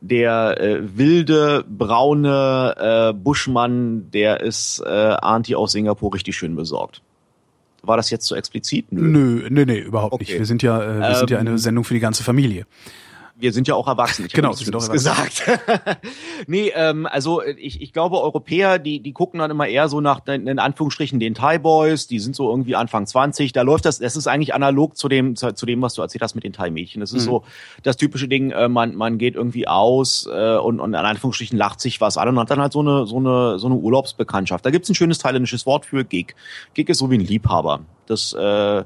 der äh, wilde, braune äh, Buschmann, der ist äh, Anti aus Singapur richtig schön besorgt. War das jetzt so explizit? Nö, nö, nee, nee, überhaupt okay. nicht. Wir sind ja, äh, wir ähm, sind ja eine ähm, Sendung für die ganze Familie wir sind ja auch erwachsen. Ich genau, sind auch gesagt. nee, ähm, also ich, ich glaube, Europäer, die, die gucken dann immer eher so nach, in Anführungsstrichen, den Thai Boys, die sind so irgendwie Anfang 20. Da läuft das, das ist eigentlich analog zu dem, zu, zu dem, was du erzählt hast mit den Thai-Mädchen. Das ist mhm. so das typische Ding, äh, man, man geht irgendwie aus äh, und, und in Anführungsstrichen lacht sich was an und hat dann halt so eine, so eine, so eine Urlaubsbekanntschaft. Da gibt's ein schönes thailändisches Wort für Gig. Gig ist so wie ein Liebhaber. Das äh,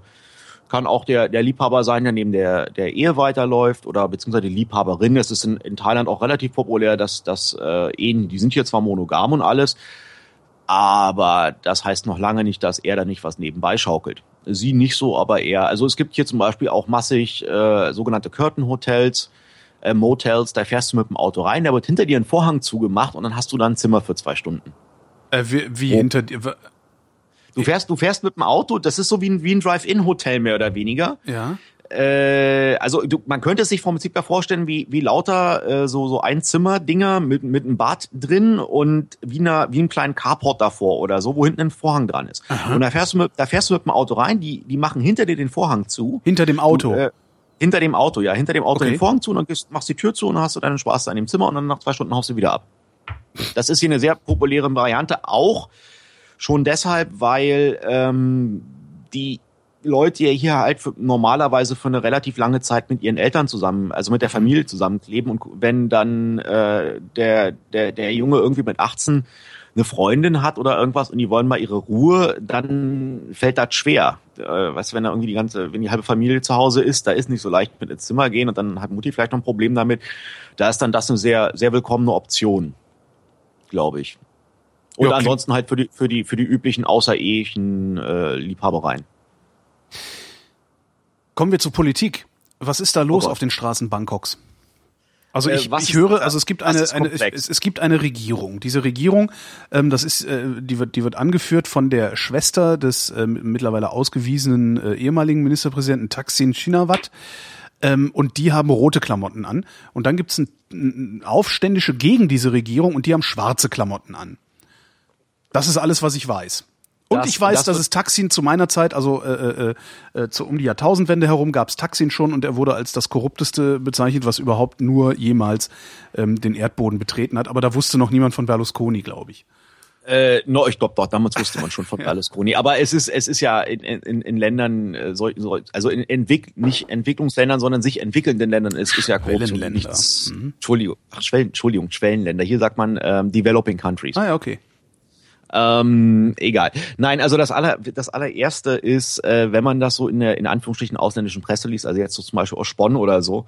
kann auch der, der Liebhaber sein, der neben der, der Ehe weiterläuft oder beziehungsweise die Liebhaberin. Es ist in, in Thailand auch relativ populär, dass, dass äh, Ehen, die sind hier zwar monogam und alles, aber das heißt noch lange nicht, dass er da nicht was nebenbei schaukelt. Sie nicht so, aber er. Also es gibt hier zum Beispiel auch massig äh, sogenannte Curtain Hotels, äh, Motels, da fährst du mit dem Auto rein, da wird hinter dir ein Vorhang zugemacht und dann hast du dann ein Zimmer für zwei Stunden. Äh, wie wie oh. hinter dir? Du fährst, du fährst mit dem Auto, das ist so wie ein, wie ein Drive-In-Hotel mehr oder weniger. Ja. Äh, also du, man könnte es sich vom Prinzip her vorstellen, wie, wie lauter äh, so, so Einzimmer-Dinger mit, mit einem Bad drin und wie, einer, wie einem kleinen Carport davor oder so, wo hinten ein Vorhang dran ist. Aha. Und da fährst, du mit, da fährst du mit dem Auto rein, die, die machen hinter dir den Vorhang zu. Hinter dem Auto? Du, äh, hinter dem Auto, ja, hinter dem Auto okay. den Vorhang zu und dann machst die Tür zu und dann hast du deinen Spaß da in dem Zimmer und dann nach zwei Stunden haust du wieder ab. Das ist hier eine sehr populäre Variante, auch Schon deshalb, weil ähm, die Leute ja hier halt für, normalerweise für eine relativ lange Zeit mit ihren Eltern zusammen, also mit der Familie zusammenkleben und wenn dann äh, der, der, der Junge irgendwie mit 18 eine Freundin hat oder irgendwas und die wollen mal ihre Ruhe, dann fällt das schwer. Äh, weißt du, wenn da irgendwie die ganze, wenn die halbe Familie zu Hause ist, da ist nicht so leicht mit ins Zimmer gehen und dann hat Mutti vielleicht noch ein Problem damit. Da ist dann das eine sehr, sehr willkommene Option, glaube ich. Und ja, ansonsten halt für die, für die, für die üblichen außerehelichen äh, Liebhabereien. Kommen wir zur Politik. Was ist da los oh auf den Straßen Bangkoks? Also ich, äh, ich höre, also es gibt eine, eine es, es, gibt eine Regierung. Diese Regierung, ähm, das ist, äh, die wird, die wird angeführt von der Schwester des äh, mittlerweile ausgewiesenen äh, ehemaligen Ministerpräsidenten Taksin Shinawat. Ähm, und die haben rote Klamotten an. Und dann gibt's ein, ein Aufständische gegen diese Regierung und die haben schwarze Klamotten an. Das ist alles, was ich weiß. Und das, ich weiß, das dass es Taxin zu meiner Zeit, also äh, äh, äh, zu, um die Jahrtausendwende herum, gab es Taxin schon und er wurde als das korrupteste bezeichnet, was überhaupt nur jemals ähm, den Erdboden betreten hat. Aber da wusste noch niemand von Berlusconi, glaube ich. Äh, no, ich glaube doch, damals wusste man schon von Berlusconi. Aber es ist, es ist ja in, in, in Ländern, äh, so, also in Entwick nicht Entwicklungsländern, sondern sich entwickelnden Ländern ist, ist ja Korruption nichts. Mhm. Entschuldigung, ach, Schwellen, Entschuldigung, Schwellenländer. Hier sagt man ähm, Developing Countries. Ah ja, okay. Ähm, egal. Nein, also das aller, das allererste ist, äh, wenn man das so in der in Anführungsstrichen ausländischen Presse liest, also jetzt so zum Beispiel aus Spon oder so,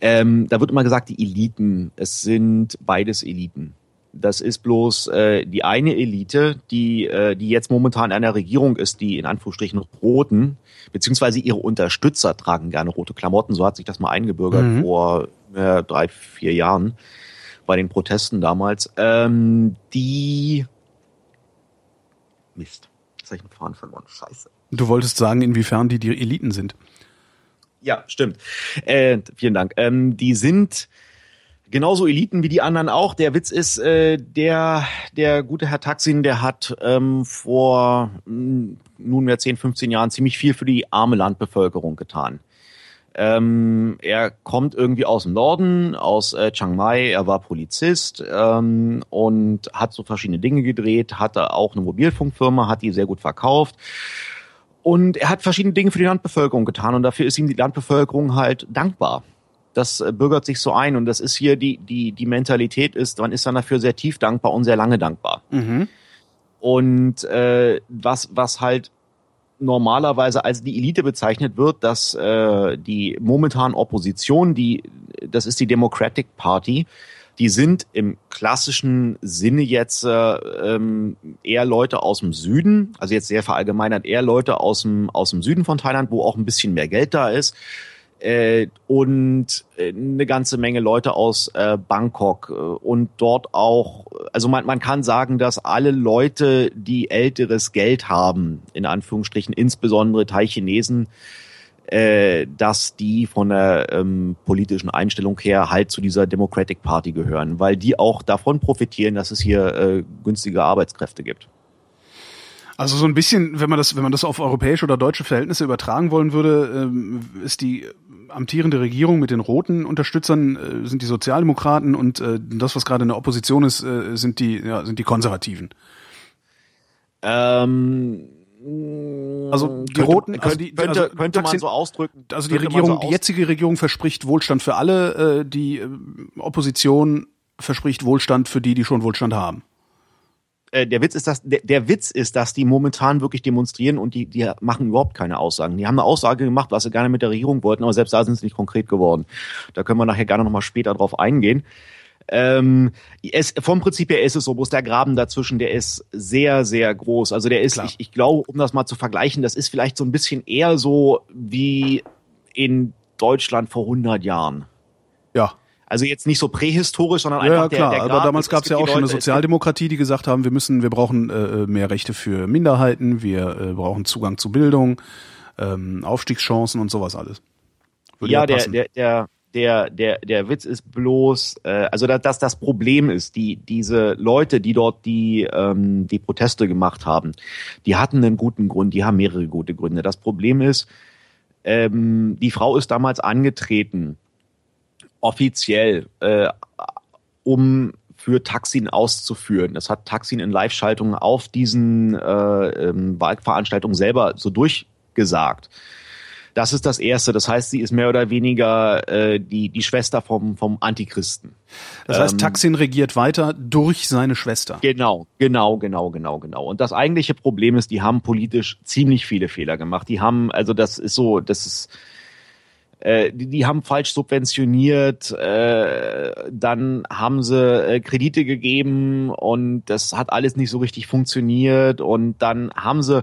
ähm, da wird immer gesagt, die Eliten. Es sind beides Eliten. Das ist bloß äh, die eine Elite, die, äh, die jetzt momentan an der Regierung ist, die in Anführungsstrichen roten, beziehungsweise ihre Unterstützer tragen gerne rote Klamotten. So hat sich das mal eingebürgert mhm. vor äh, drei, vier Jahren bei den Protesten damals. Ähm, die Mist. Jetzt habe ich einen Faden verloren. Scheiße. Du wolltest sagen, inwiefern die die Eliten sind. Ja, stimmt. Äh, vielen Dank. Ähm, die sind genauso Eliten wie die anderen auch. Der Witz ist, äh, der, der gute Herr Taksin, der hat ähm, vor mh, hm, nunmehr 10, 15 Jahren ziemlich viel für die arme Landbevölkerung getan. Ähm, er kommt irgendwie aus dem Norden, aus äh, Chiang Mai. Er war Polizist ähm, und hat so verschiedene Dinge gedreht, hatte auch eine Mobilfunkfirma, hat die sehr gut verkauft Und er hat verschiedene Dinge für die Landbevölkerung getan und dafür ist ihm die Landbevölkerung halt dankbar. Das äh, bürgert sich so ein und das ist hier die, die, die Mentalität ist, man ist dann dafür sehr tief dankbar und sehr lange dankbar. Mhm. Und äh, was, was halt normalerweise als die Elite bezeichnet wird, dass äh, die momentan Opposition, die, das ist die Democratic Party, die sind im klassischen Sinne jetzt äh, ähm, eher Leute aus dem Süden, also jetzt sehr verallgemeinert, eher Leute aus dem, aus dem Süden von Thailand, wo auch ein bisschen mehr Geld da ist. Äh, und äh, eine ganze Menge Leute aus äh, Bangkok äh, und dort auch, also man, man kann sagen, dass alle Leute, die älteres Geld haben, in Anführungsstrichen insbesondere Thai-Chinesen, äh, dass die von der ähm, politischen Einstellung her halt zu dieser Democratic Party gehören, weil die auch davon profitieren, dass es hier äh, günstige Arbeitskräfte gibt. Also so ein bisschen, wenn man das, wenn man das auf europäische oder deutsche Verhältnisse übertragen wollen würde, ähm, ist die amtierende Regierung mit den roten Unterstützern äh, sind die Sozialdemokraten und äh, das, was gerade in der Opposition ist, äh, sind die ja, sind die Konservativen. Ähm, also die könnte, roten, könnte, also die, könnte, also könnte man so ausdrücken. Also die Regierung, so die jetzige Regierung verspricht Wohlstand für alle, äh, die äh, Opposition verspricht Wohlstand für die, die schon Wohlstand haben. Äh, der Witz ist, dass der, der Witz ist, dass die momentan wirklich demonstrieren und die, die machen überhaupt keine Aussagen. Die haben eine Aussage gemacht, was sie gerne mit der Regierung wollten, aber selbst da sind sie nicht konkret geworden. Da können wir nachher gerne nochmal später drauf eingehen. Ähm, es, vom Prinzip her ist es so, bloß der Graben dazwischen, der ist sehr, sehr groß. Also der ist, Klar. ich, ich glaube, um das mal zu vergleichen, das ist vielleicht so ein bisschen eher so wie in Deutschland vor 100 Jahren. Also jetzt nicht so prähistorisch, sondern einfach ja der, klar. der Aber Graben. damals gab es ja auch schon eine Sozialdemokratie, die gesagt haben, wir müssen, wir brauchen äh, mehr Rechte für Minderheiten, wir äh, brauchen Zugang zu Bildung, ähm, Aufstiegschancen und sowas alles. Würde ja, der, der, der, der, der, der Witz ist bloß, äh, also dass das, das Problem ist, die, diese Leute, die dort die, ähm, die Proteste gemacht haben, die hatten einen guten Grund, die haben mehrere gute Gründe. Das Problem ist, ähm, die Frau ist damals angetreten, offiziell, äh, um für Taxin auszuführen. Das hat Taxin in Live-Schaltungen auf diesen äh, ähm, Wahlveranstaltungen selber so durchgesagt. Das ist das Erste. Das heißt, sie ist mehr oder weniger äh, die, die Schwester vom, vom Antichristen. das heißt, ähm, Taksin regiert weiter durch seine Schwester. Genau, genau, genau, genau, genau. Und das eigentliche Problem ist, die haben politisch ziemlich viele Fehler gemacht. Die haben, also das ist so, das ist, äh, die, die haben falsch subventioniert, äh, dann haben sie äh, Kredite gegeben und das hat alles nicht so richtig funktioniert und dann haben sie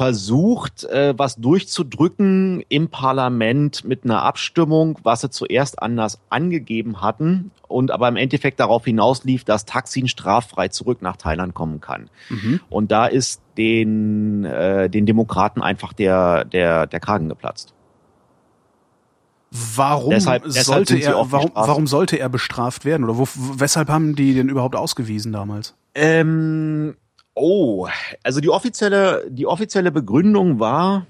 versucht, äh, was durchzudrücken im Parlament mit einer Abstimmung, was sie zuerst anders angegeben hatten und aber im Endeffekt darauf hinauslief, dass Taksin straffrei zurück nach Thailand kommen kann. Mhm. Und da ist den, äh, den Demokraten einfach der, der, der Kragen geplatzt. Warum Deshalb- deshalb sollte er, warum, warum sollte er bestraft werden? Oder wo, weshalb haben die den überhaupt ausgewiesen damals? Ähm, oh, also die offizielle, die offizielle Begründung war,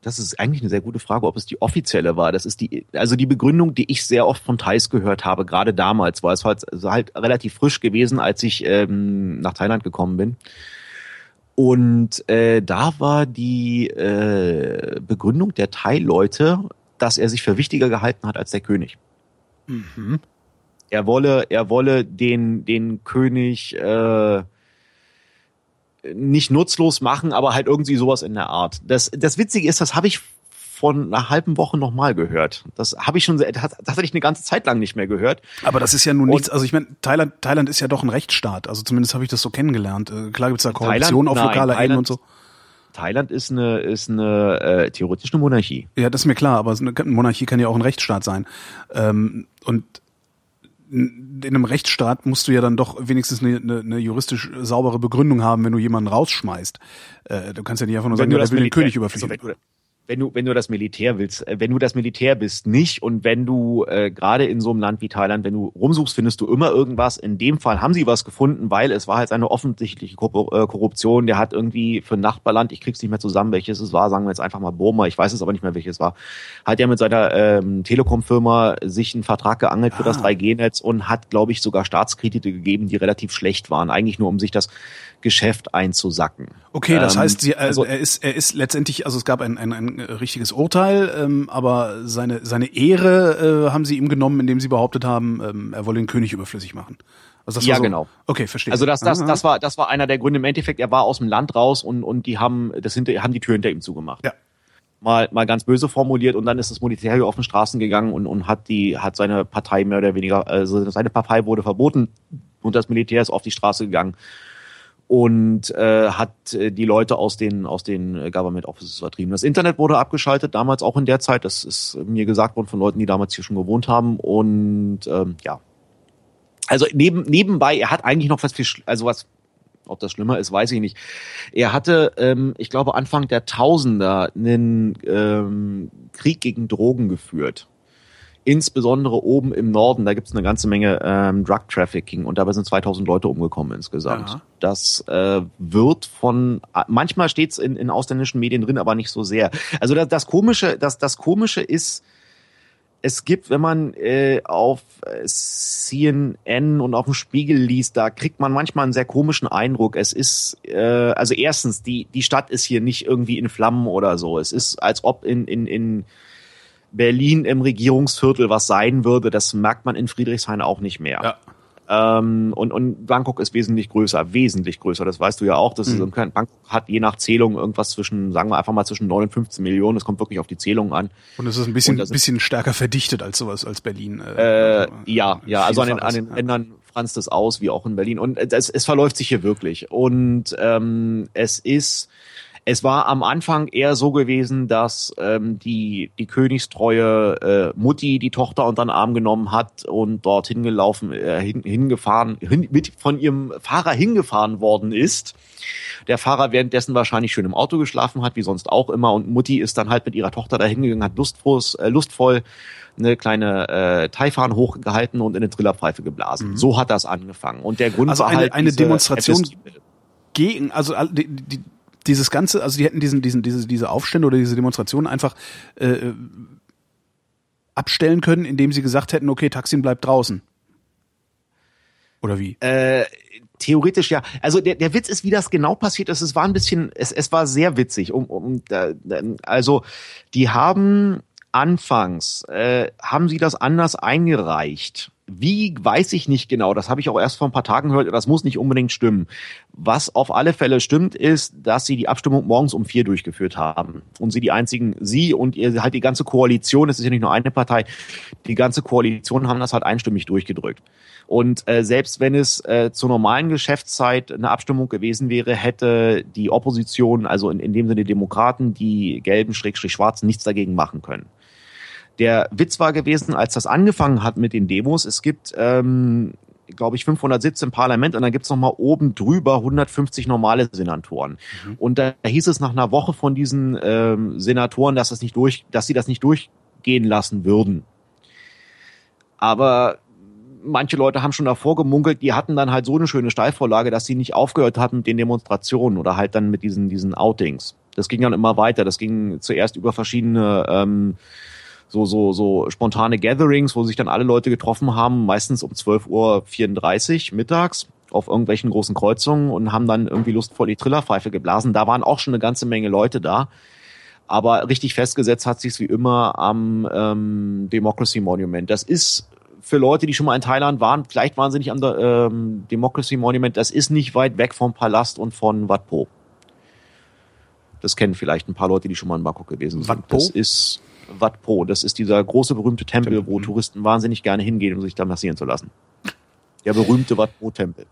das ist eigentlich eine sehr gute Frage, ob es die offizielle war. Das ist die, also die Begründung, die ich sehr oft von Thais gehört habe, gerade damals, war es halt, also halt relativ frisch gewesen, als ich ähm, nach Thailand gekommen bin. Und äh, da war die äh, Begründung der Thai-Leute, dass er sich für wichtiger gehalten hat als der König. Mhm. Er wolle, er wolle den, den König äh, nicht nutzlos machen, aber halt irgendwie sowas in der Art. Das, das Witzige ist, das habe ich von einer halben Woche nochmal gehört. Das habe ich schon sehr- das tatsächlich eine ganze Zeit lang nicht mehr gehört. Aber das ist ja nun Und- nichts, also ich meine, Thailand, Thailand ist ja doch ein Rechtsstaat, also zumindest habe ich das so kennengelernt. Äh, Klar gibt's da Korruption Thailand? auf lokaler Ebene und so. Thailand ist eine, ist eine äh, theoretisch eine Monarchie. Ja, das ist mir klar, aber eine Monarchie kann ja auch ein Rechtsstaat sein. Ähm, und in einem Rechtsstaat musst du ja dann doch wenigstens eine, eine, eine juristisch saubere Begründung haben, wenn du jemanden rausschmeißt. Äh, du kannst ja nicht einfach nur sagen, ja, der will den König also überfliegen. wenn, du, wenn du, wenn du das Militär willst, äh, wenn du das Militär bist, nicht. Und wenn du äh, gerade in so einem Land wie Thailand, wenn du rumsuchst, findest du immer irgendwas. In dem Fall haben sie was gefunden, weil es war halt eine offensichtliche äh, Korruption. Der hat irgendwie für ein Nachbarland, ich krieg's nicht mehr zusammen, welches es war, sagen wir jetzt einfach mal Burma, ich weiß es aber nicht mehr, welches war, hat ja mit seiner ähm, Telekom-Firma sich einen Vertrag geangelt für ah. das 3G-Netz und hat, glaube ich, sogar Staatskredite gegeben, die relativ schlecht waren. Eigentlich nur, um sich das Geschäft einzusacken. Okay, das ähm, heißt, sie, also, er ist er ist letztendlich, also es gab ein, ein, ein richtiges Urteil, ähm, aber seine seine Ehre äh, haben sie ihm genommen, indem sie behauptet haben, ähm, er wolle den König überflüssig machen. Also das ja, so, genau. Okay, verstehe. Also das, das, das war, das war einer der Gründe. Im Endeffekt, er war aus dem Land raus und, und die haben, das hinter, haben die Tür hinter ihm zugemacht. Ja. Mal, mal ganz böse formuliert und dann ist das Militär auf den Straßen gegangen und, und hat die, hat seine Partei mehr oder weniger, also seine Partei wurde verboten und das Militär ist auf die Straße gegangen und äh, hat äh, die Leute aus den aus den Government Offices vertrieben. Das Internet wurde abgeschaltet, damals auch in der Zeit. Das ist mir gesagt worden von Leuten, die damals hier schon gewohnt haben. Und ähm, ja, also neben, nebenbei, er hat eigentlich noch was viel, also was, ob das schlimmer ist, weiß ich nicht. Er hatte, ähm, ich glaube, Anfang der Tausender einen ähm, Krieg gegen Drogen geführt insbesondere oben im Norden, da gibt es eine ganze Menge ähm, Drug Trafficking und dabei sind 2000 Leute umgekommen insgesamt. Ja. Das äh, wird von, manchmal steht es in, in ausländischen Medien drin, aber nicht so sehr. Also das, das Komische, das, das Komische ist, es gibt, wenn man äh, auf CNN und auf dem Spiegel liest, da kriegt man manchmal einen sehr komischen Eindruck. Es ist, äh, also erstens, die, die Stadt ist hier nicht irgendwie in Flammen oder so. Es ist, als ob in, in, in Berlin im Regierungsviertel was sein würde, das merkt man in Friedrichshain auch nicht mehr. Ja. Ähm, und, und Bangkok ist wesentlich größer, wesentlich größer. Das weißt du ja auch. Das mhm. ist, Bangkok hat je nach Zählung irgendwas zwischen, sagen wir einfach mal zwischen 9 und 15 Millionen. Es kommt wirklich auf die Zählung an. Und es ist ein bisschen, bisschen stärker verdichtet als sowas als Berlin. Äh, äh, ja, ja. Also an den, an den ja. Ländern franzt es aus, wie auch in Berlin. Und es, es verläuft sich hier wirklich. Und ähm, es ist es war am Anfang eher so gewesen, dass ähm, die, die königstreue äh, Mutti die Tochter unter den Arm genommen hat und dort hingelaufen, äh, hin, hingefahren, hin, mit von ihrem Fahrer hingefahren worden ist. Der Fahrer währenddessen wahrscheinlich schön im Auto geschlafen hat, wie sonst auch immer. Und Mutti ist dann halt mit ihrer Tochter dahin gegangen, hat lustvoll, äh, lustvoll eine kleine äh, Taifan hochgehalten und in eine Trillerpfeife geblasen. Mhm. So hat das angefangen. Und der Grund also war eine, halt eine Demonstration gegen, also die, die, dieses ganze, also die hätten diesen, diesen, diese, diese Aufstände oder diese Demonstrationen einfach äh, abstellen können, indem sie gesagt hätten, okay, Taksim bleibt draußen. Oder wie? Äh, theoretisch ja. Also der, der Witz ist, wie das genau passiert ist. Es war ein bisschen, es, es war sehr witzig. Um, um, also die haben anfangs, äh, haben sie das anders eingereicht wie, weiß ich nicht genau. Das habe ich auch erst vor ein paar Tagen gehört. Das muss nicht unbedingt stimmen. Was auf alle Fälle stimmt, ist, dass sie die Abstimmung morgens um vier durchgeführt haben. Und sie die einzigen, sie und ihr, halt die ganze Koalition, es ist ja nicht nur eine Partei, die ganze Koalition haben das halt einstimmig durchgedrückt. Und äh, selbst wenn es äh, zur normalen Geschäftszeit eine Abstimmung gewesen wäre, hätte die Opposition, also in, in dem Sinne Demokraten, die gelben, schrägstrich schwarzen, nichts dagegen machen können. Der Witz war gewesen, als das angefangen hat mit den Demos, es gibt, ähm, glaube ich, 500 Sitze im Parlament und dann gibt's noch mal oben drüber 150 normale Senatoren. Mhm. Und da hieß es nach einer Woche von diesen ähm, Senatoren, dass das nicht durch, dass sie das nicht durchgehen lassen würden. Aber manche Leute haben schon davor gemunkelt, die hatten dann halt so eine schöne Steilvorlage, dass sie nicht aufgehört hatten mit den Demonstrationen oder halt dann mit diesen, diesen Outings. Das ging dann immer weiter. Das ging zuerst über verschiedene ähm, so, so, so spontane Gatherings, wo sich dann alle Leute getroffen haben, meistens um 12.34 Uhr mittags auf irgendwelchen großen Kreuzungen und haben dann irgendwie lustvoll die Trillerpfeife geblasen. Da waren auch schon eine ganze Menge Leute da. Aber richtig festgesetzt hat sich's wie immer am ähm, Democracy Monument. Das ist für Leute, die schon mal in Thailand waren, vielleicht waren sie nicht am ähm, Democracy Monument, das ist nicht weit weg vom Palast und von Wat Po. Das kennen vielleicht ein paar Leute, die schon mal in Bangkok gewesen sind. Wat Po? Das ist Wat Po. Das ist dieser große berühmte Tempel, wo Touristen wahnsinnig gerne hingehen, um sich da massieren zu lassen. Der berühmte Wat Po Tempel.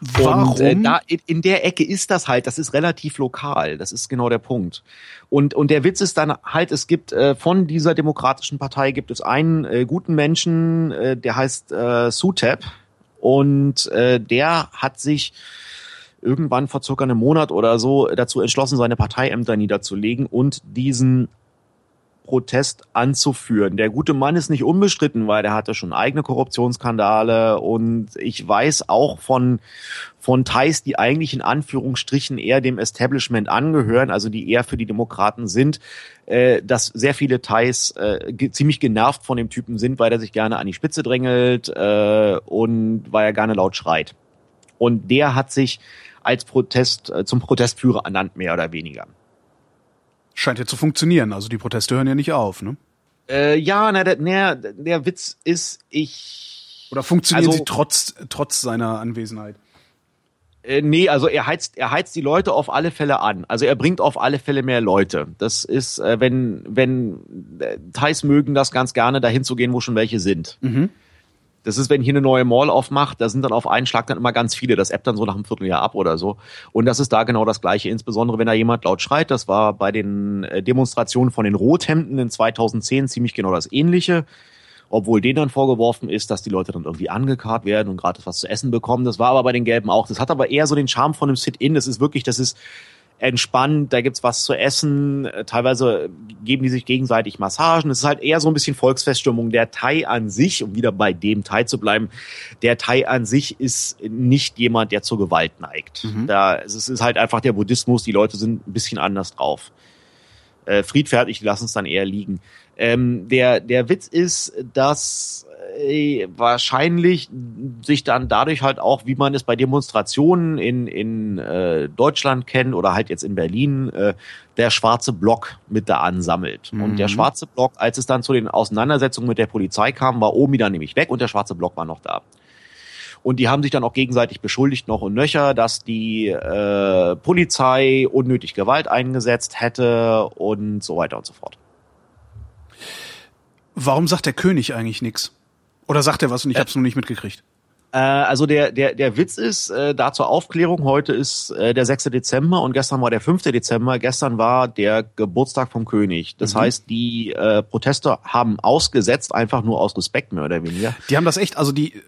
Warum? Und, äh, da in, in der Ecke ist das halt, das ist relativ lokal, das ist genau der Punkt. Und und der Witz ist dann halt, es gibt äh, von dieser demokratischen Partei gibt es einen äh, guten Menschen, äh, der heißt äh, Sutep und äh, der hat sich irgendwann vor circa einem Monat oder so dazu entschlossen, seine Parteiämter niederzulegen und diesen Protest anzuführen. Der gute Mann ist nicht unbestritten, weil der hatte schon eigene Korruptionsskandale und ich weiß auch von, von Thais, die eigentlich in Anführungsstrichen eher dem Establishment angehören, also die eher für die Demokraten sind, äh, dass sehr viele Thais äh, ge ziemlich genervt von dem Typen sind, weil er sich gerne an die Spitze drängelt äh, und weil er gerne laut schreit. Und der hat sich als Protest, äh, zum Protestführer ernannt, mehr oder weniger. Scheint ja zu funktionieren. Also die Proteste hören ja nicht auf, ne? Äh, ja, na, der, na, der Witz ist, ich. Oder funktionieren also, sie trotz, trotz seiner Anwesenheit? Äh, nee, also er heizt, er heizt die Leute auf alle Fälle an. Also er bringt auf alle Fälle mehr Leute. Das ist, äh, wenn, wenn äh, Thais mögen das ganz gerne, dahin zu gehen, wo schon welche sind. Mhm. Das ist, wenn hier eine neue Mall aufmacht, da sind dann auf einen Schlag dann immer ganz viele. Das ebbt dann so nach einem Vierteljahr ab oder so. Und das ist da genau das Gleiche. Insbesondere, wenn da jemand laut schreit. Das war bei den äh, Demonstrationen von den Rothemden in 2010 ziemlich genau das Ähnliche. Obwohl denen dann vorgeworfen ist, dass die Leute dann irgendwie angekarrt werden und gratis was zu essen bekommen. Das war aber bei den Gelben auch. Das hat aber eher so den Charme von einem Sit-In. Das ist wirklich, das ist, entspannt, da gibt's was zu essen, äh, teilweise geben die sich gegenseitig Massagen. Es ist halt eher so ein bisschen Volksfeststimmung. Der Thai an sich, um wieder bei dem Thai zu bleiben, der Thai an sich ist nicht jemand, der zur Gewalt neigt. Mhm. Da, es ist halt einfach der Buddhismus, die Leute sind ein bisschen anders drauf. Äh, friedfertig, die lassen es dann eher liegen. Ähm, der, der Witz ist, dass äh, wahrscheinlich sich dann dadurch halt auch, wie man es bei Demonstrationen in, in äh, Deutschland kennt oder halt jetzt in Berlin, äh, der schwarze Block mit da ansammelt. Mhm. Und der schwarze Block, als es dann zu den Auseinandersetzungen mit der Polizei kam, war Omi dann nämlich weg und der schwarze Block war noch da. Und die haben sich dann auch gegenseitig beschuldigt noch und nöcher, dass die äh, Polizei unnötig Gewalt eingesetzt hätte und so weiter und so fort. Warum sagt der König eigentlich nichts? Oder sagt er was und ich Äh, hab's noch nicht mitgekriegt? Äh, also der, der, der Witz ist, äh, da zur Aufklärung, heute ist äh, der 6. Dezember und gestern war der 5. Dezember. Gestern war der Geburtstag vom König. Das Mhm. heißt, die äh, Proteste haben ausgesetzt, einfach nur aus Respekt mehr oder weniger. Die haben das echt, also die äh,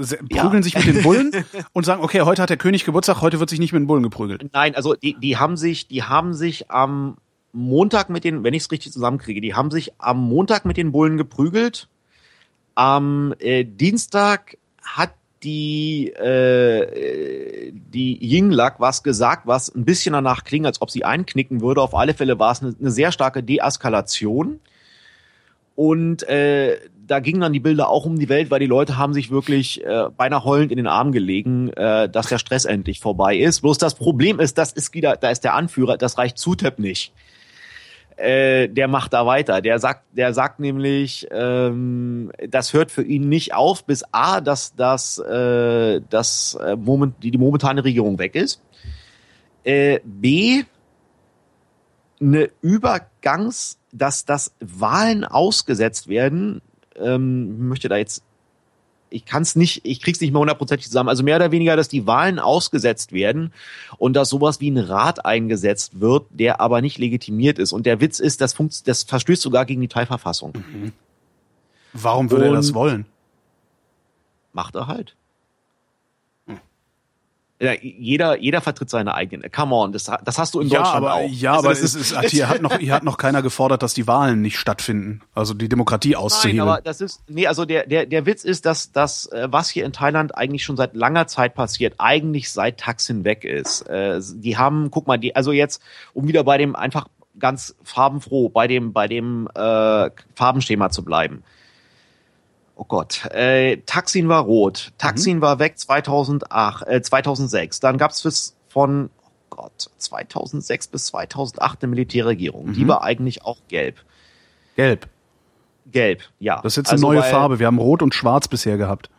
se- Ja. prügeln sich mit den Bullen und sagen, okay, heute hat der König Geburtstag, heute wird sich nicht mit den Bullen geprügelt. Nein, also die, die haben sich, die haben sich am Montag mit den, wenn ich es richtig zusammenkriege, die haben sich am Montag mit den Bullen geprügelt. Am äh, Dienstag hat die äh, die Yingluck was gesagt, was ein bisschen danach klingt, als ob sie einknicken würde. Auf alle Fälle war es eine, eine sehr starke Deeskalation. Und äh, da gingen dann die Bilder auch um die Welt, weil die Leute haben sich wirklich äh, beinahe heulend in den Arm gelegen, äh, dass der Stress endlich vorbei ist. Bloß das Problem ist, das ist wieder, da ist der Anführer, das reicht Zutep nicht. Äh, der macht da weiter. Der sagt, der sagt nämlich, ähm, das hört für ihn nicht auf, bis a, dass das, äh, das äh, moment, die, die momentane Regierung weg ist. Äh, b, eine Übergangs, dass das Wahlen ausgesetzt werden. Ähm, ich möchte da jetzt, ich kann es nicht, ich krieg's nicht mehr hundertprozentig zusammen. Also mehr oder weniger, dass die Wahlen ausgesetzt werden und dass sowas wie ein Rat eingesetzt wird, der aber nicht legitimiert ist. Und der Witz ist, das, funkt, das verstößt sogar gegen die Teilverfassung. Warum würde er das Und- wollen? Macht er halt. Ja, jeder, jeder vertritt seine eigenen. Come on, das, das hast du in Ja, Deutschland aber, auch. ja, Also aber es ist, hat hier, hat noch, hier hat noch keiner gefordert, dass die Wahlen nicht stattfinden. Also die Demokratie Nein, auszuhebeln. aber das ist, nee, also der, der, der Witz ist, dass das, äh, was hier in Thailand eigentlich schon seit langer Zeit passiert, eigentlich seit Taksin weg ist. Äh, die haben, guck mal, die, also jetzt, um wieder bei dem einfach ganz farbenfroh, bei dem, bei dem äh, Farbenschema zu bleiben. Oh Gott, äh, Taksin war rot, Taksin war weg 2008, äh, 2006. Dann gab's es von, oh Gott, 2006 bis 2008 eine Militärregierung. Die Mhm. war eigentlich auch gelb. Gelb. Gelb, ja. Das ist jetzt Also, eine neue weil- Farbe. Wir haben Rot und Schwarz bisher gehabt.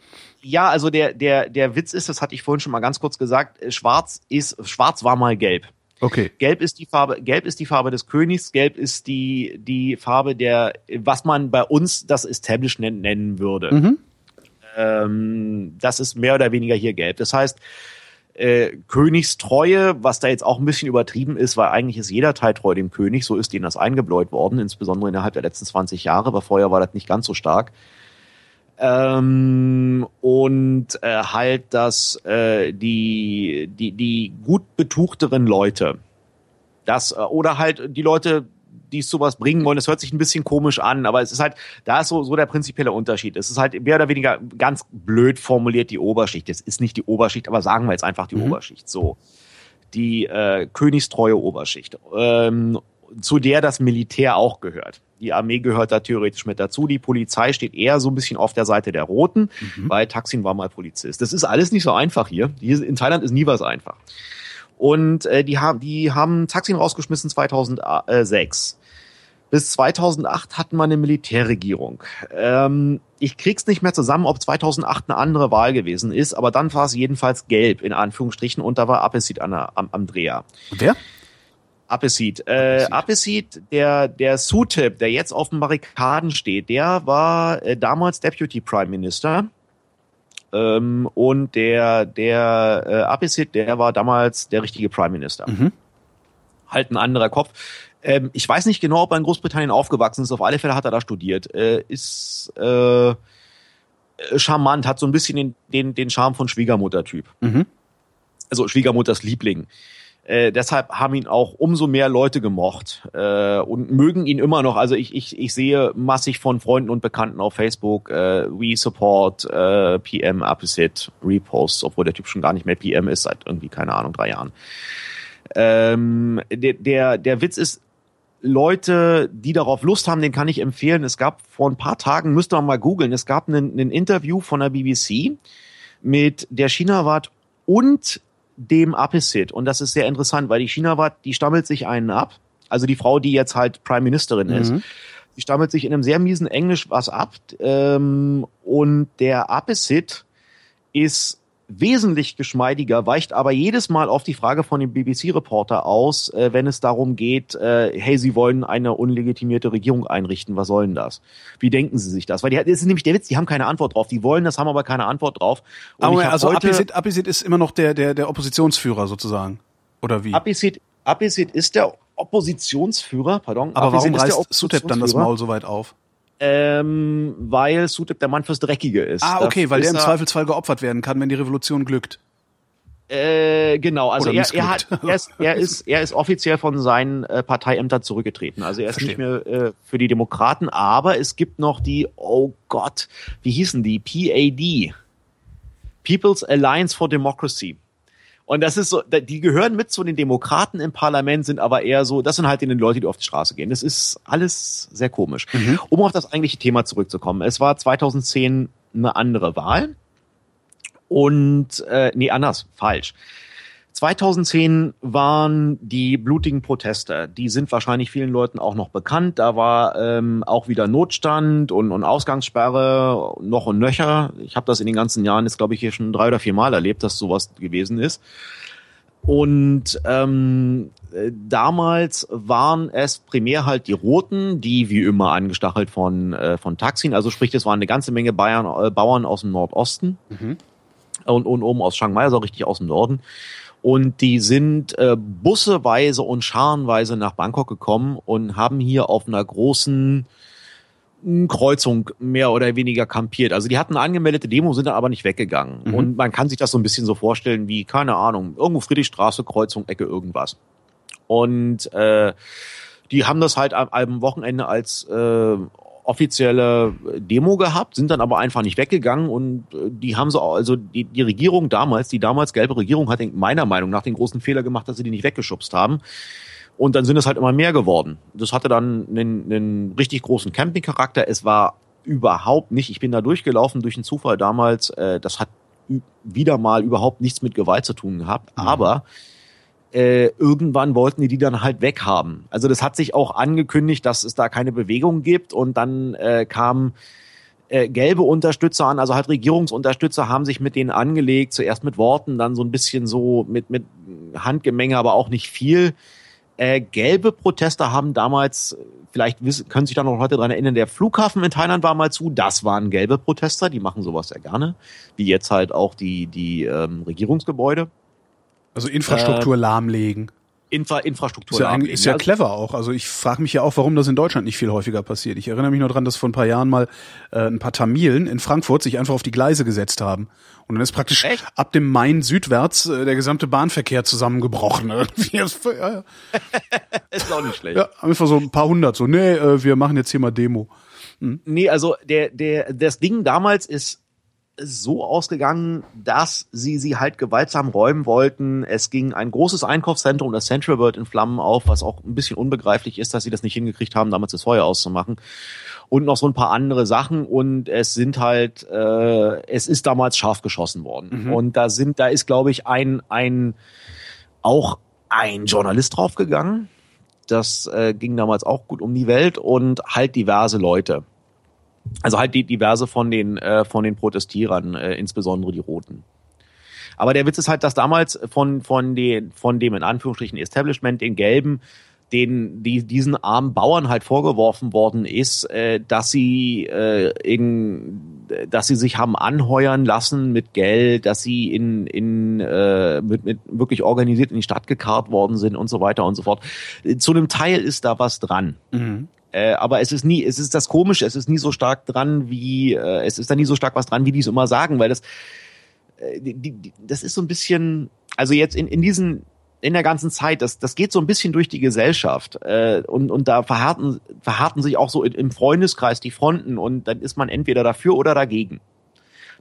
Ja, also der, der, der Witz ist, das hatte ich vorhin schon mal ganz kurz gesagt, äh, schwarz ist, schwarz war mal gelb. Okay. Gelb ist die Farbe, gelb ist die Farbe des Königs, gelb ist die, die Farbe der, was man bei uns das Establishment nennen würde. Mhm. Ähm, das ist mehr oder weniger hier gelb. Das heißt, äh, Königstreue, was da jetzt auch ein bisschen übertrieben ist, weil eigentlich ist jeder Teil treu dem König, so ist ihnen das eingebläut worden, insbesondere innerhalb der letzten 20 Jahre, aber vorher war das nicht ganz so stark. Ähm, und äh, halt, dass äh, die, die, die gut betuchteren Leute, das, äh, oder halt die Leute, die es sowas bringen wollen. Das hört sich ein bisschen komisch an, aber es ist halt, da ist so, so der prinzipielle Unterschied. Es ist halt mehr oder weniger ganz blöd formuliert die Oberschicht. Es ist nicht die Oberschicht, aber sagen wir jetzt einfach die mhm. Oberschicht. So. Die äh, königstreue Oberschicht. Ähm, zu der das Militär auch gehört. Die Armee gehört da theoretisch mit dazu. Die Polizei steht eher so ein bisschen auf der Seite der Roten, mhm. weil Taksin war mal Polizist. Das ist alles nicht so einfach hier. hier in Thailand ist nie was einfach. Und äh, die haben, die haben Taksin rausgeschmissen 2006. Bis 2008 hatten wir eine Militärregierung. Ähm, ich krieg's nicht mehr zusammen, ob 2008 eine andere Wahl gewesen ist, aber dann war es jedenfalls gelb, in Anführungsstrichen, und da war Appetit am, am Dreher. Wer? Appetit. Äh, Appetit, der, der Sutip, der jetzt auf den Barrikaden steht, der war äh, damals Deputy Prime Minister. Ähm, und der, der äh, Appetit, der war damals der richtige Prime Minister. Mhm. Halt ein anderer Kopf. Ähm, ich weiß nicht genau, ob er in Großbritannien aufgewachsen ist. Auf alle Fälle hat er da studiert. Äh, ist äh, charmant, hat so ein bisschen den, den, den Charme von Schwiegermutter-Typ. Mhm. Also Schwiegermutters Liebling. Äh, deshalb haben ihn auch umso mehr Leute gemocht äh, und mögen ihn immer noch. Also ich, ich, ich sehe massig von Freunden und Bekannten auf Facebook, äh, we support äh, PM Opposite Reposts, obwohl der Typ schon gar nicht mehr PM ist, seit irgendwie, keine Ahnung, drei Jahren. Ähm, der, der, der Witz ist, Leute, die darauf Lust haben, den kann ich empfehlen. Es gab vor ein paar Tagen, müsst ihr mal googeln, es gab ein Interview von der BBC mit der China-Wart und dem Appetit. Und das ist sehr interessant, weil die China-Wart, die stammelt sich einen ab. Also die Frau, die jetzt halt Prime Ministerin ist. Mhm. Die stammelt sich in einem sehr miesen Englisch was ab. Ähm, und der Appetit ist wesentlich geschmeidiger, weicht aber jedes Mal auf die Frage von dem BBC-Reporter aus, äh, wenn es darum geht, äh, hey, Sie wollen eine unlegitimierte Regierung einrichten, was soll denn das? Wie denken Sie sich das? Weil die, das ist nämlich der Witz, die haben keine Antwort drauf. Die wollen das, haben aber keine Antwort drauf. Und aber also Appisit, Appisit ist immer noch der, der, der Oppositionsführer sozusagen. Oder wie? Appisit, Appisit ist der Oppositionsführer, pardon. Aber warum reißt Sutep dann das Maul so weit auf? Ähm, weil Sutep der Mann fürs Dreckige ist. Ah, okay, weil der im Zweifelsfall geopfert werden kann, wenn die Revolution glückt. Äh, genau, also er, er, hat, er, ist, er, ist, er ist offiziell von seinen äh, Parteiämtern zurückgetreten. Also er ist Verstehen. nicht mehr äh, für die Demokraten, aber es gibt noch die, oh Gott, wie hießen die? PAD. People's Alliance for Democracy. Und das ist so, die gehören mit zu den Demokraten im Parlament, sind aber eher so, das sind halt die Leute, die auf die Straße gehen. Das ist alles sehr komisch. Mhm. Um auf das eigentliche Thema zurückzukommen. Es war 2010 eine andere Wahl. Und, äh, nee, anders, falsch. 2010 waren die blutigen Proteste. Die sind wahrscheinlich vielen Leuten auch noch bekannt. Da war ähm, auch wieder Notstand und, und Ausgangssperre noch und nöcher. Ich habe das in den ganzen Jahren jetzt, glaube ich, hier schon drei oder vier Mal erlebt, dass sowas gewesen ist. Und ähm, damals waren es primär halt die Roten, die wie immer angestachelt von, äh, von Taxin, also sprich, es waren eine ganze Menge Bayern, äh, Bauern aus dem Nordosten mhm. und, und oben aus Chiang Mai, also richtig aus dem Norden. Und die sind äh, busseweise und scharenweise nach Bangkok gekommen und haben hier auf einer großen hm, Kreuzung mehr oder weniger kampiert. Also die hatten eine angemeldete Demo, sind dann aber nicht weggegangen. Mhm. Und man kann sich das so ein bisschen so vorstellen wie, keine Ahnung, irgendwo Friedrichstraße, Kreuzung, Ecke, irgendwas. Und äh, die haben das halt am, am Wochenende als äh, offizielle Demo gehabt, sind dann aber einfach nicht weggegangen und äh, die haben so, also die, die Regierung damals, die damals gelbe Regierung hat meiner Meinung nach den großen Fehler gemacht, dass sie die nicht weggeschubst haben. Und dann sind es halt immer mehr geworden. Das hatte dann einen, einen richtig großen Campingcharakter. Es war überhaupt nicht, ich bin da durchgelaufen durch einen Zufall damals, äh, das hat wieder mal überhaupt nichts mit Gewalt zu tun gehabt, mhm. aber äh, irgendwann wollten die die dann halt weghaben. Also das hat sich auch angekündigt, dass es da keine Bewegung gibt und dann äh, kamen äh, gelbe Unterstützer an, also halt Regierungsunterstützer haben sich mit denen angelegt, zuerst mit Worten, dann so ein bisschen so mit, mit Handgemenge, aber auch nicht viel. Äh, gelbe Protester haben damals, vielleicht wissen, können sich da noch heute dran erinnern, der Flughafen in Thailand war mal zu, das waren gelbe Protester, die machen sowas sehr gerne, wie jetzt halt auch die, die ähm, Regierungsgebäude. Also Infrastruktur äh, lahmlegen. Infra Infrastruktur. Ist ja, eigentlich, ist ja clever auch. Also ich frage mich ja auch, warum das in Deutschland nicht viel häufiger passiert. Ich erinnere mich nur dran, dass vor ein paar Jahren mal äh, ein paar Tamilen in Frankfurt sich einfach auf die Gleise gesetzt haben. Und dann ist praktisch Echt? ab dem Main südwärts äh, der gesamte Bahnverkehr zusammengebrochen. Irgendwie. ist auch nicht schlecht. Ja, einfach so ein paar hundert. So, nee, äh, wir machen jetzt hier mal Demo. Hm. Nee, also der, der, das Ding damals ist so ausgegangen, dass sie sie halt gewaltsam räumen wollten. Es ging ein großes Einkaufszentrum, das Central World in Flammen auf, was auch ein bisschen unbegreiflich ist, dass sie das nicht hingekriegt haben, damals das Feuer auszumachen. Und noch so ein paar andere Sachen und es sind halt, äh, es ist damals scharf geschossen worden. Mhm. Und da sind, da ist, glaube ich, ein, ein, auch ein Journalist draufgegangen. Das äh, ging damals auch gut um die Welt und halt diverse Leute. Also halt die diverse von den äh, von den Protestierern, äh, insbesondere die Roten. Aber der Witz ist halt, dass damals von von den von dem in Anführungsstrichen Establishment den Gelben den die diesen armen Bauern halt vorgeworfen worden ist, äh, dass sie äh, in, dass sie sich haben anheuern lassen mit Geld, dass sie in in äh, mit, mit wirklich organisiert in die Stadt gekarrt worden sind und so weiter und so fort. Zu einem Teil ist da was dran. Mhm. Äh, aber es ist nie, es ist das Komische, es ist nie so stark dran, wie, äh, es ist da nie so stark was dran, wie die es immer sagen, weil das, äh, die, die, das ist so ein bisschen, also jetzt in, in diesen, in der ganzen Zeit, das, das geht so ein bisschen durch die Gesellschaft äh, und, und da verharten, verharten sich auch so im Freundeskreis die Fronten und dann ist man entweder dafür oder dagegen.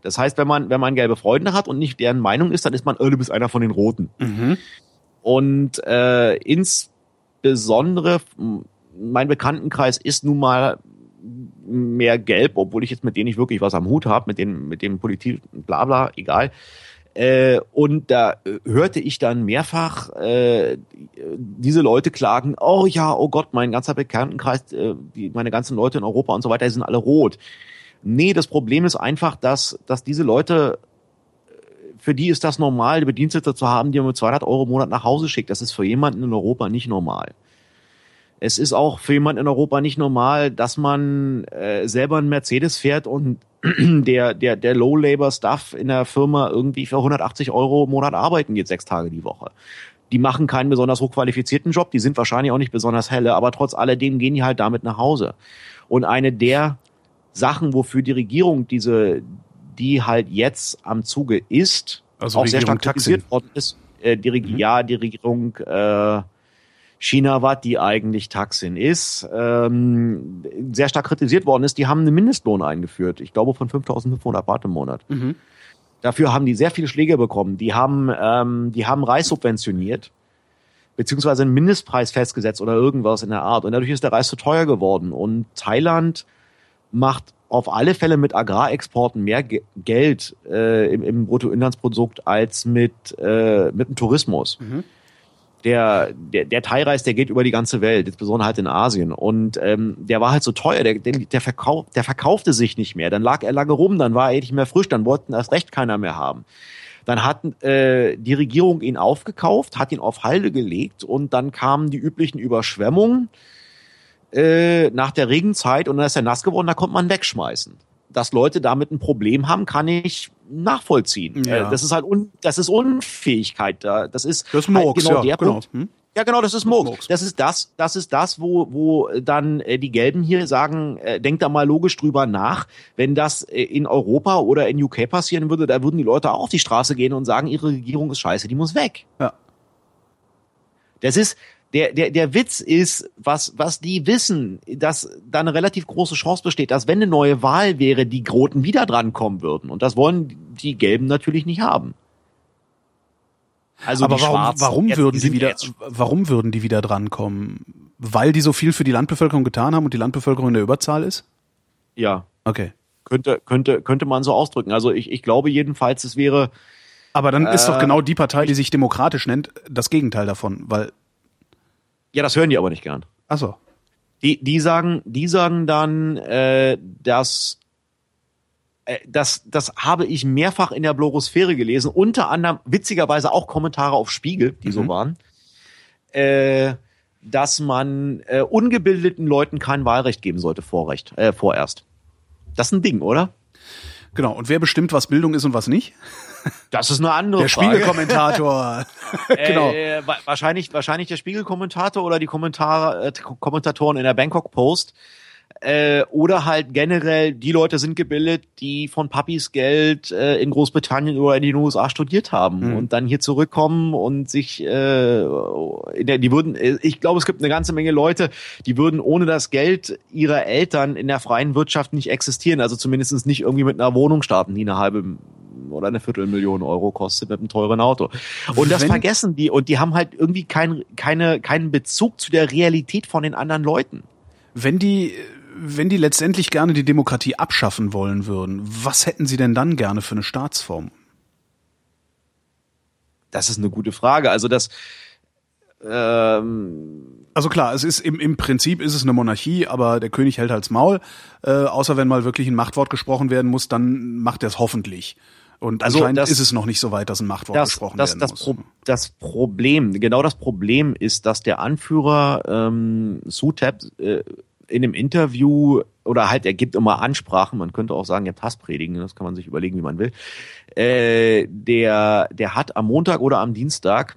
Das heißt, wenn man, wenn man gelbe Freunde hat und nicht deren Meinung ist, dann ist man, oh, du bist einer von den Roten. Mhm. Und äh, insbesondere mein Bekanntenkreis ist nun mal mehr gelb, obwohl ich jetzt mit denen nicht wirklich was am Hut habe, mit dem, mit dem Politik, bla bla, egal. Äh, und da hörte ich dann mehrfach äh, diese Leute klagen, oh ja, oh Gott, mein ganzer Bekanntenkreis, äh, die, meine ganzen Leute in Europa und so weiter, die sind alle rot. Nee, das Problem ist einfach, dass, dass diese Leute, für die ist das normal, Bedienstete zu haben, die man mit 200 Euro im Monat nach Hause schickt. Das ist für jemanden in Europa nicht normal. Es ist auch für jemanden in Europa nicht normal, dass man äh, selber einen Mercedes fährt und der, der, der Low-Labor-Stuff in der Firma irgendwie für 180 Euro im Monat arbeiten geht, sechs Tage die Woche. Die machen keinen besonders hochqualifizierten Job, die sind wahrscheinlich auch nicht besonders helle, aber trotz alledem gehen die halt damit nach Hause. Und eine der Sachen, wofür die Regierung diese, die halt jetzt am Zuge ist, also auch Regierung sehr stark kritisiert worden ist, äh, die, mhm. ja, die Regierung äh, China war, die eigentlich Taksin ist, ähm, sehr stark kritisiert worden ist. Die haben einen Mindestlohn eingeführt. Ich glaube von 5.500 Baht im Monat. Mhm. Dafür haben die sehr viele Schläge bekommen. Die haben, ähm, die haben Reis subventioniert, beziehungsweise einen Mindestpreis festgesetzt oder irgendwas in der Art. Und dadurch ist der Reis zu teuer geworden. Und Thailand macht auf alle Fälle mit Agrarexporten mehr Ge Geld äh, im, im Bruttoinlandsprodukt als mit, äh, mit dem Tourismus. Mhm der, der, der Thai-Reis, der geht über die ganze Welt, insbesondere halt in Asien. Und ähm, der war halt so teuer, der, der, der, verkauf, der verkaufte sich nicht mehr. Dann lag er lange rum, dann war er nicht mehr frisch, dann wollten erst recht keiner mehr haben. Dann hat äh, die Regierung ihn aufgekauft, hat ihn auf Halde gelegt und dann kamen die üblichen Überschwemmungen äh, nach der Regenzeit und dann ist er nass geworden, da konnte man wegschmeißen dass Leute damit ein Problem haben, kann ich nachvollziehen. Ja. Äh, das ist halt un, das ist Unfähigkeit da. Das ist, das ist Murks, halt genau ja, der genau. Punkt. Hm? Ja, genau, das ist Murks. Das ist das, das ist das, wo, wo dann äh, die Gelben hier sagen, äh, denkt da mal logisch drüber nach. Wenn das äh, in Europa oder in UK passieren würde, da würden die Leute auch auf die Straße gehen und sagen, ihre Regierung ist scheiße, die muss weg. Ja. Das ist, der, der, der Witz ist, was, was die wissen, dass da eine relativ große Chance besteht, dass wenn eine neue Wahl wäre, die Groten wieder drankommen würden. Und das wollen die Gelben natürlich nicht haben. Also Aber warum, warum jetzt, würden die, wieder, warum würden die wieder drankommen? Weil die so viel für die Landbevölkerung getan haben und die Landbevölkerung in der Überzahl ist? Ja. Okay. Könnte, könnte, könnte man so ausdrücken. Also ich, ich glaube jedenfalls, es wäre. Aber dann ist doch äh, genau die Partei, die sich demokratisch nennt, das Gegenteil davon, weil ja, das hören die aber nicht gern. Ach so. Die, die sagen, die sagen dann, äh, dass äh, das, das habe ich mehrfach in der Blogosphäre gelesen, unter anderem witzigerweise auch Kommentare auf Spiegel, die mhm. so waren, äh, dass man äh, ungebildeten Leuten kein Wahlrecht geben sollte, Vorrecht, äh, vorerst. Das ist ein Ding, oder? Genau. Und wer bestimmt, was Bildung ist und was nicht? Das ist eine andere der Frage. Spiegelkommentator. genau. Äh, wahrscheinlich, wahrscheinlich der Spiegelkommentator oder die Kommentare, äh, Kommentatoren in der Bangkok Post. Äh, oder halt generell, die Leute sind gebildet, die von Papis Geld äh, in Großbritannien oder in den USA studiert haben Mhm. und dann hier zurückkommen und sich, äh, in der, die würden, äh, ich glaube, es gibt eine ganze Menge Leute, die würden ohne das Geld ihrer Eltern in der freien Wirtschaft nicht existieren, also zumindest nicht irgendwie mit einer Wohnung starten, die eine halbe oder eine Viertelmillion Euro kostet mit einem teuren Auto. Und das Wenn- vergessen die und die haben halt irgendwie kein, keine, keinen Bezug zu der Realität von den anderen Leuten. Wenn die, wenn die letztendlich gerne die Demokratie abschaffen wollen würden, was hätten sie denn dann gerne für eine Staatsform? Das ist eine gute Frage. Also das, ähm, Also klar, es ist im, im Prinzip ist es eine Monarchie, aber der König hält halt's Maul. Äh, außer wenn mal wirklich ein Machtwort gesprochen werden muss, dann macht er es hoffentlich. Und Also anscheinend das- ist es noch nicht so weit, dass ein Machtwort das, gesprochen das, werden das, muss. Pro das Problem, genau das Problem ist, dass der Anführer ähm, Sutep äh, in dem Interview oder halt er gibt immer Ansprachen, man könnte auch sagen, er hat Hasspredigen, das kann man sich überlegen, wie man will. Äh, der, der hat am Montag oder am Dienstag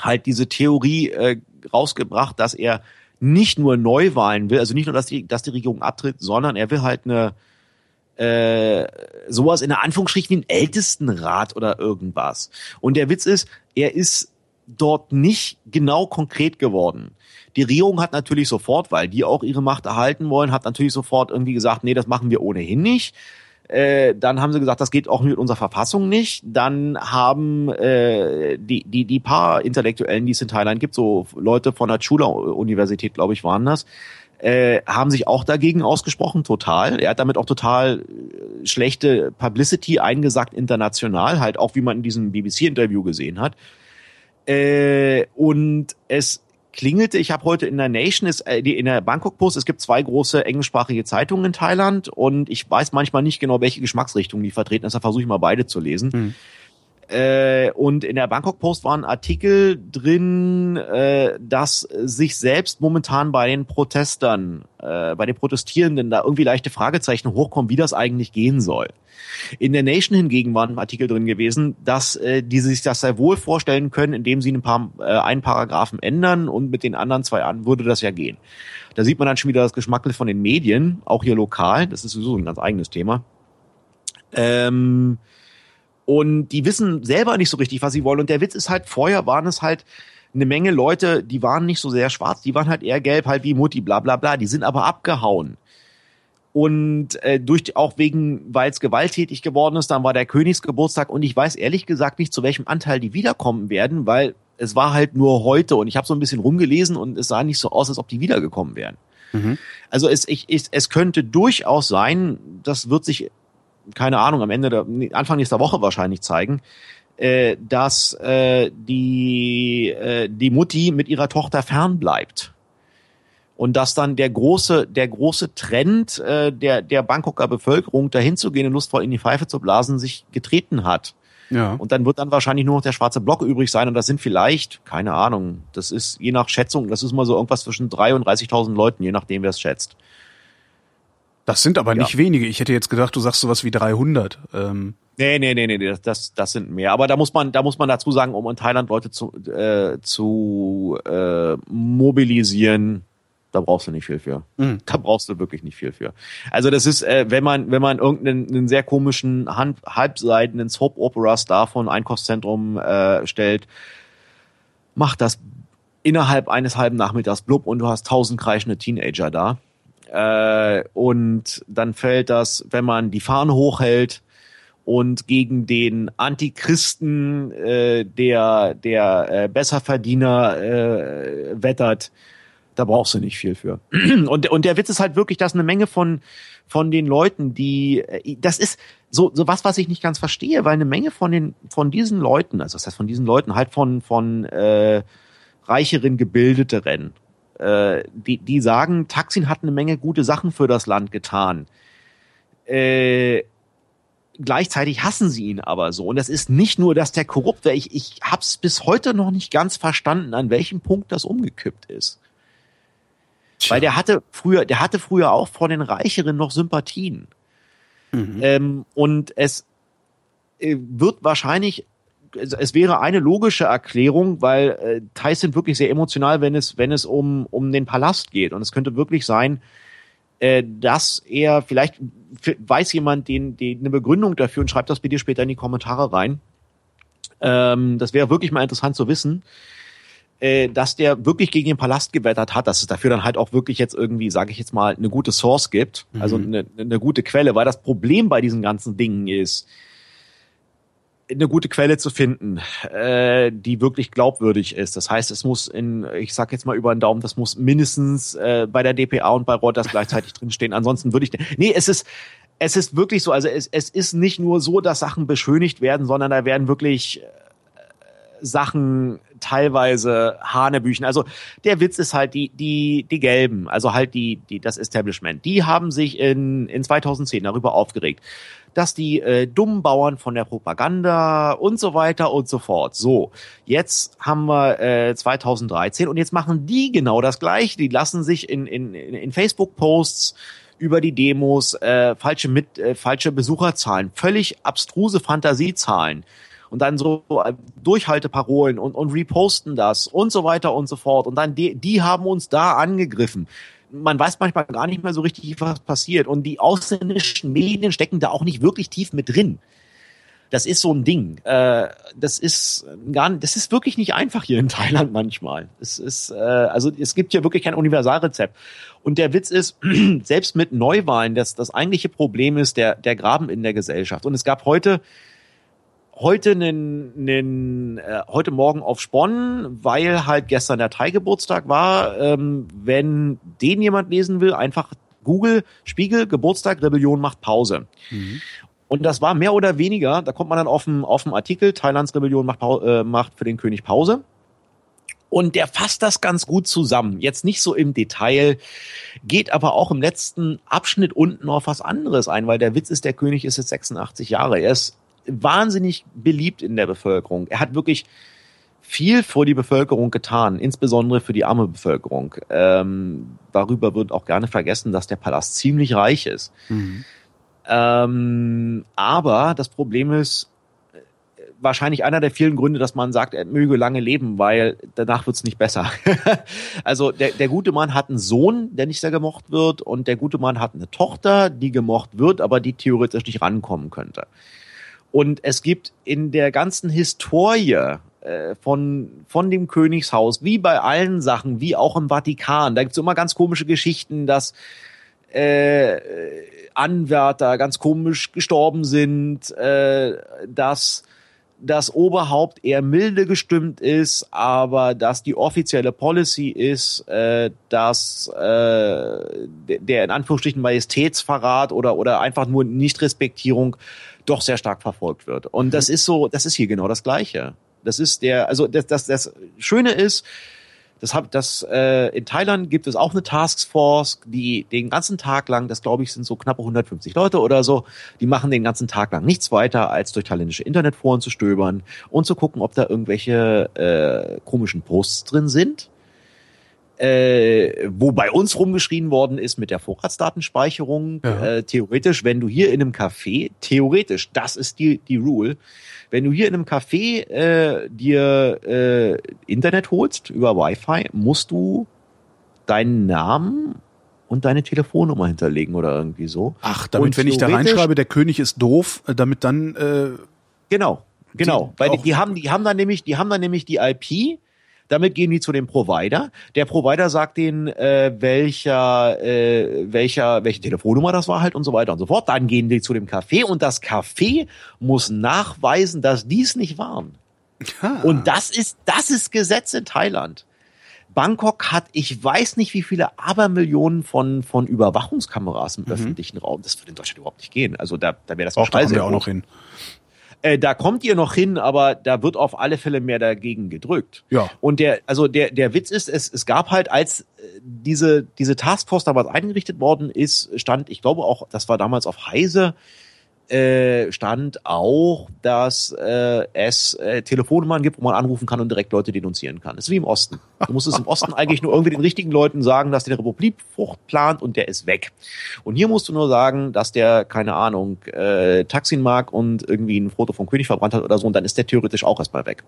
halt diese Theorie äh, rausgebracht, dass er nicht nur Neuwahlen will, also nicht nur, dass die, dass die Regierung abtritt, sondern er will halt eine äh, sowas in der Anführungsstrichen wie ein Ältestenrat oder irgendwas. Und der Witz ist, er ist dort nicht genau konkret geworden. Die Regierung hat natürlich sofort, weil die auch ihre Macht erhalten wollen, hat natürlich sofort irgendwie gesagt, nee, das machen wir ohnehin nicht. Äh, dann haben sie gesagt, das geht auch mit unserer Verfassung nicht. Dann haben äh, die, die, die paar Intellektuellen, die es in Thailand gibt, so Leute von der Chula-Universität, glaube ich, waren das, äh, haben sich auch dagegen ausgesprochen, total. Er hat damit auch total äh, schlechte Publicity eingesagt international, halt auch wie man in diesem BBC-Interview gesehen hat. Äh, und es klingelte, ich habe heute in der Nation, äh, in der Bangkok Post, es gibt zwei große englischsprachige Zeitungen in Thailand und ich weiß manchmal nicht genau, welche Geschmacksrichtung die vertreten, deshalb versuche ich mal beide zu lesen. Hm. Äh, und in der Bangkok Post war ein Artikel drin, äh, dass sich selbst momentan bei den Protestern, äh, bei den Protestierenden da irgendwie leichte Fragezeichen hochkommen, wie das eigentlich gehen soll. In der Nation hingegen war ein Artikel drin gewesen, dass äh, die sich das sehr wohl vorstellen können, indem sie ein paar äh, einen Paragraphen ändern und mit den anderen zwei an würde das ja gehen. Da sieht man dann schon wieder das Geschmackel von den Medien, auch hier lokal. Das ist sowieso ein ganz eigenes Thema. Ähm, und die wissen selber nicht so richtig, was sie wollen. Und der Witz ist halt, vorher waren es halt eine Menge Leute, die waren nicht so sehr schwarz, die waren halt eher gelb, halt wie Mutti, bla bla bla. Die sind aber abgehauen. Und äh, durch auch wegen, weil es gewalttätig geworden ist, dann war der Königsgeburtstag und ich weiß ehrlich gesagt nicht, zu welchem Anteil die wiederkommen werden, weil es war halt nur heute und ich habe so ein bisschen rumgelesen und es sah nicht so aus, als ob die wiedergekommen wären. Mhm. Also es, ich, ich, es könnte durchaus sein, das wird sich, keine Ahnung, am Ende der, Anfang nächster Woche wahrscheinlich zeigen, äh, dass äh, die, äh, die Mutti mit ihrer Tochter fernbleibt. Und dass dann der große, der große Trend äh, der, der Bangkoker Bevölkerung, dahin zu gehen und lustvoll in die Pfeife zu blasen, sich getreten hat. Ja. Und dann wird dann wahrscheinlich nur noch der schwarze Block übrig sein. Und das sind vielleicht, keine Ahnung, das ist je nach Schätzung, das ist mal so irgendwas zwischen 3.000 und 30.000 Leuten, je nachdem, wer es schätzt. Das sind aber Ja. nicht wenige. Ich hätte jetzt gedacht, du sagst sowas wie 300. Ähm, Nee, nee, nee, nee, das, das, das sind mehr. Aber da muss man, da muss man dazu sagen, um in Thailand Leute zu, äh, zu äh, mobilisieren, da brauchst du nicht viel für. Mhm. Da brauchst du wirklich nicht viel für. Also das ist, äh, wenn man, wenn man irgendeinen einen sehr komischen, hand, halbseitenen Soap-Opera-Star von Einkaufszentrum äh, stellt, macht das innerhalb eines halben Nachmittags blub und du hast tausend kreischende Teenager da. Äh, und dann fällt das, wenn man die Fahne hochhält und gegen den Antichristen äh, der der äh, Besserverdiener äh, wettert, da brauchst du nicht viel für. Und und der Witz ist halt wirklich, dass eine Menge von von den Leuten, die äh, das ist so so was, was ich nicht ganz verstehe, weil eine Menge von den von diesen Leuten, also das heißt von diesen Leuten halt von von äh, reicheren, gebildeteren, äh, die die sagen, Taksin hat eine Menge gute Sachen für das Land getan. Äh, gleichzeitig hassen sie ihn aber so. Und das ist nicht nur, dass der korrupt wäre. Ich, ich habe es bis heute noch nicht ganz verstanden, an welchem Punkt das umgekippt ist. Weil der hatte früher, der hatte früher auch vor den Reicheren noch Sympathien. Mhm. Ähm, und es äh, wird wahrscheinlich es wäre eine logische Erklärung, weil äh, Thais sind wirklich sehr emotional, wenn es, wenn es um, um den Palast geht. Und es könnte wirklich sein, äh, dass er vielleicht weiß jemand den, den eine Begründung dafür und schreibt das bitte später in die Kommentare rein. Ähm, das wäre wirklich mal interessant zu wissen, äh, dass der wirklich gegen den Palast gewettert hat, dass es dafür dann halt auch wirklich jetzt irgendwie, sage ich jetzt mal, eine gute Source gibt, mhm. also eine, eine gute Quelle, weil das Problem bei diesen ganzen Dingen ist, eine gute Quelle zu finden, äh, die wirklich glaubwürdig ist. Das heißt, es muss in, ich sag jetzt mal über den Daumen, das muss mindestens äh, bei der DPA und bei Reuters gleichzeitig drinstehen. Ansonsten würde ich, nee, es ist, es ist wirklich so, also es, es ist nicht nur so, dass Sachen beschönigt werden, sondern da werden wirklich äh, Sachen teilweise Hanebüchen. Also der Witz ist halt die die die Gelben, also halt die die das Establishment. Die haben sich in in 2010 darüber aufgeregt, dass die äh, dummen Bauern von der Propaganda und so weiter und so fort. So, jetzt haben wir äh, 2013 und jetzt machen die genau das gleiche. Die lassen sich in, in, in Facebook-Posts über die Demos äh, falsche mit äh, falsche Besucherzahlen, völlig abstruse Fantasiezahlen und dann so äh, Durchhalteparolen und, und reposten das und so weiter und so fort. Und dann die, die haben uns da angegriffen man weiß manchmal gar nicht mehr so richtig, was passiert. Und die ausländischen Medien stecken da auch nicht wirklich tief mit drin. Das ist so ein Ding. Äh, das ist gar, das ist wirklich nicht einfach hier in Thailand manchmal. Es ist, äh, also es gibt hier wirklich kein Universalrezept. Und der Witz ist, selbst mit Neuwahlen, das, das eigentliche Problem ist der, der Graben in der Gesellschaft. Und es gab heute heute einen, einen äh, heute Morgen auf Spon, weil halt gestern der Thai-Geburtstag war. Ähm, wenn den jemand lesen will, einfach Google Spiegel Geburtstag Rebellion macht Pause. Mhm. Und das war mehr oder weniger, da kommt man dann auf dem, auf dem Artikel, Thailands Rebellion macht, äh, macht für den König Pause. Und der fasst das ganz gut zusammen. Jetzt nicht so im Detail, geht aber auch im letzten Abschnitt unten auf was anderes ein, weil der Witz ist, der König ist jetzt 86 Jahre. Er ist wahnsinnig beliebt in der Bevölkerung. Er hat wirklich viel für die Bevölkerung getan, insbesondere für die arme Bevölkerung. Ähm, darüber wird auch gerne vergessen, dass der Palast ziemlich reich ist. Mhm. Ähm, aber das Problem ist, wahrscheinlich einer der vielen Gründe, dass man sagt, er möge lange leben, weil danach wird's nicht besser. also der, der gute Mann hat einen Sohn, der nicht sehr gemocht wird, und der gute Mann hat eine Tochter, die gemocht wird, aber die theoretisch nicht rankommen könnte. Und es gibt in der ganzen Historie äh, von, von dem Königshaus, wie bei allen Sachen, wie auch im Vatikan, da gibt es immer ganz komische Geschichten, dass äh, Anwärter ganz komisch gestorben sind, äh, dass das Oberhaupt eher milde gestimmt ist, aber dass die offizielle Policy ist, äh, dass äh, der in Anführungsstrichen Majestätsverrat oder oder einfach nur Nichtrespektierung doch sehr stark verfolgt wird. Und das mhm. ist so, das ist hier genau das Gleiche. Das ist der, also das, das, das Schöne ist, das hab, das äh, in Thailand gibt es auch eine Taskforce, die den ganzen Tag lang, das glaube ich sind so knappe 150 Leute oder so, die machen den ganzen Tag lang nichts weiter, als durch thailändische Internetforen zu stöbern und zu gucken, ob da irgendwelche äh, komischen Posts drin sind äh, wo bei uns rumgeschrien worden ist mit der Vorratsdatenspeicherung. Ja. Äh, theoretisch, wenn du hier in einem Café, theoretisch, das ist die, die Rule, wenn du hier in einem Café äh, dir äh, Internet holst über Wi-Fi, musst du deinen Namen und deine Telefonnummer hinterlegen oder irgendwie so. Ach, damit, und wenn ich da reinschreibe, der König ist doof, äh, damit dann äh, Genau, genau. Weil die, die haben, die haben dann nämlich, die haben dann nämlich die IP damit gehen die zu dem Provider. Der Provider sagt denen, äh, welcher, äh, welcher, welche Telefonnummer das war halt und so weiter und so fort. Dann gehen die zu dem Café und das Café muss nachweisen, dass dies nicht waren. Ha. Und das ist, das ist Gesetz in Thailand. Bangkok hat, ich weiß nicht wie viele Abermillionen von, von Überwachungskameras im mhm. öffentlichen Raum. Das würde in Deutschland überhaupt nicht gehen. Also da, da wäre das auch, da kommen wir auch noch hin. Äh, da kommt ihr noch hin, aber da wird auf alle Fälle mehr dagegen gedrückt. Ja. Und der, also der, der Witz ist, es, es gab halt, als äh, diese, diese Taskforce damals eingerichtet worden ist, stand, ich glaube auch, das war damals auf Heise, äh, stand auch, dass äh, es äh, Telefonnummern gibt, wo man anrufen kann und direkt Leute denunzieren kann. Das ist wie im Osten. Du musst es im Osten eigentlich nur irgendwie den richtigen Leuten sagen, dass der Republikfrucht plant und der ist weg. Und hier musst du nur sagen, dass der, keine Ahnung, äh, Taxin mag und irgendwie ein Foto vom König verbrannt hat oder so und dann ist der theoretisch auch erstmal weg.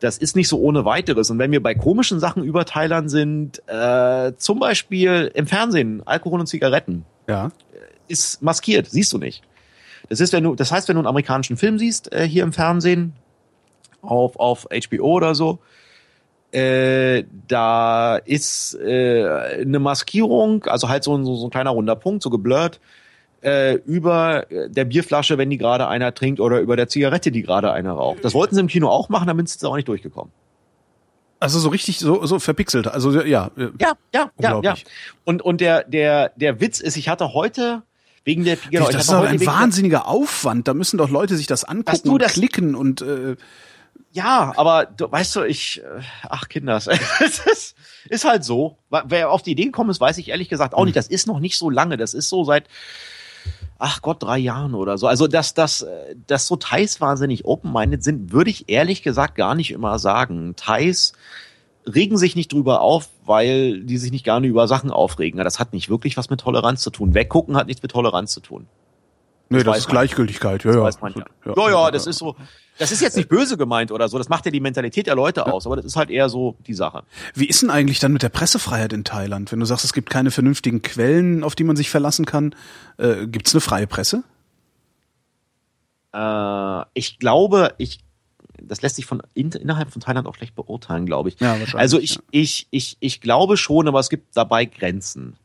Das ist nicht so ohne weiteres. Und wenn wir bei komischen Sachen Überteilern sind, äh, zum Beispiel im Fernsehen, Alkohol und Zigaretten, Ja. Ist maskiert, siehst du nicht. Das ist, wenn du, das heißt, wenn du einen amerikanischen Film siehst, äh, hier im Fernsehen, auf, auf HBO oder so, äh, da ist äh, eine Maskierung, also halt so ein, so, so ein kleiner runder Punkt, so geblurrt, äh, über der Bierflasche, wenn die gerade einer trinkt, oder über der Zigarette, die gerade einer raucht. Das wollten sie im Kino auch machen, damit sind sie auch nicht durchgekommen. Also so richtig so, so verpixelt. Also ja. äh, Ja, ja, ja, ja. Und, und der, der, der Witz ist, ich hatte heute wegen der, genau, das ist doch ein wahnsinniger Aufwand. Da müssen doch Leute sich das angucken und das- klicken und äh, Ja, aber du, weißt du, ich, äh, ach Kinders, es ist, ist halt so. Wer auf die Idee gekommen ist, weiß ich ehrlich gesagt auch nicht. Das ist noch nicht so lange. Das ist so seit, ach Gott, drei Jahren oder so. Also, dass, dass, äh, dass so Thais wahnsinnig open-minded sind, würde ich ehrlich gesagt gar nicht immer sagen. Thais regen sich nicht drüber auf, weil die sich nicht gerne über Sachen aufregen. Das hat nicht wirklich was mit Toleranz zu tun. Weggucken hat nichts mit Toleranz zu tun. nee, das, ist man. Gleichgültigkeit. Ja, Das ja. man ja. Ja, ja, das ist so. Das ist jetzt nicht böse gemeint oder so. Das macht ja die Mentalität der Leute aus. Aber das ist halt eher so die Sache. Wie ist denn eigentlich dann mit der Pressefreiheit in Thailand? Wenn du sagst, es gibt keine vernünftigen Quellen, auf die man sich verlassen kann, äh, gibt es eine freie Presse? Äh, ich glaube, ich, das lässt sich von in, innerhalb von Thailand auch schlecht beurteilen, glaube ich. Ja, wahrscheinlich, Also ich, ja. ich, ich, ich glaube schon, aber es gibt dabei Grenzen.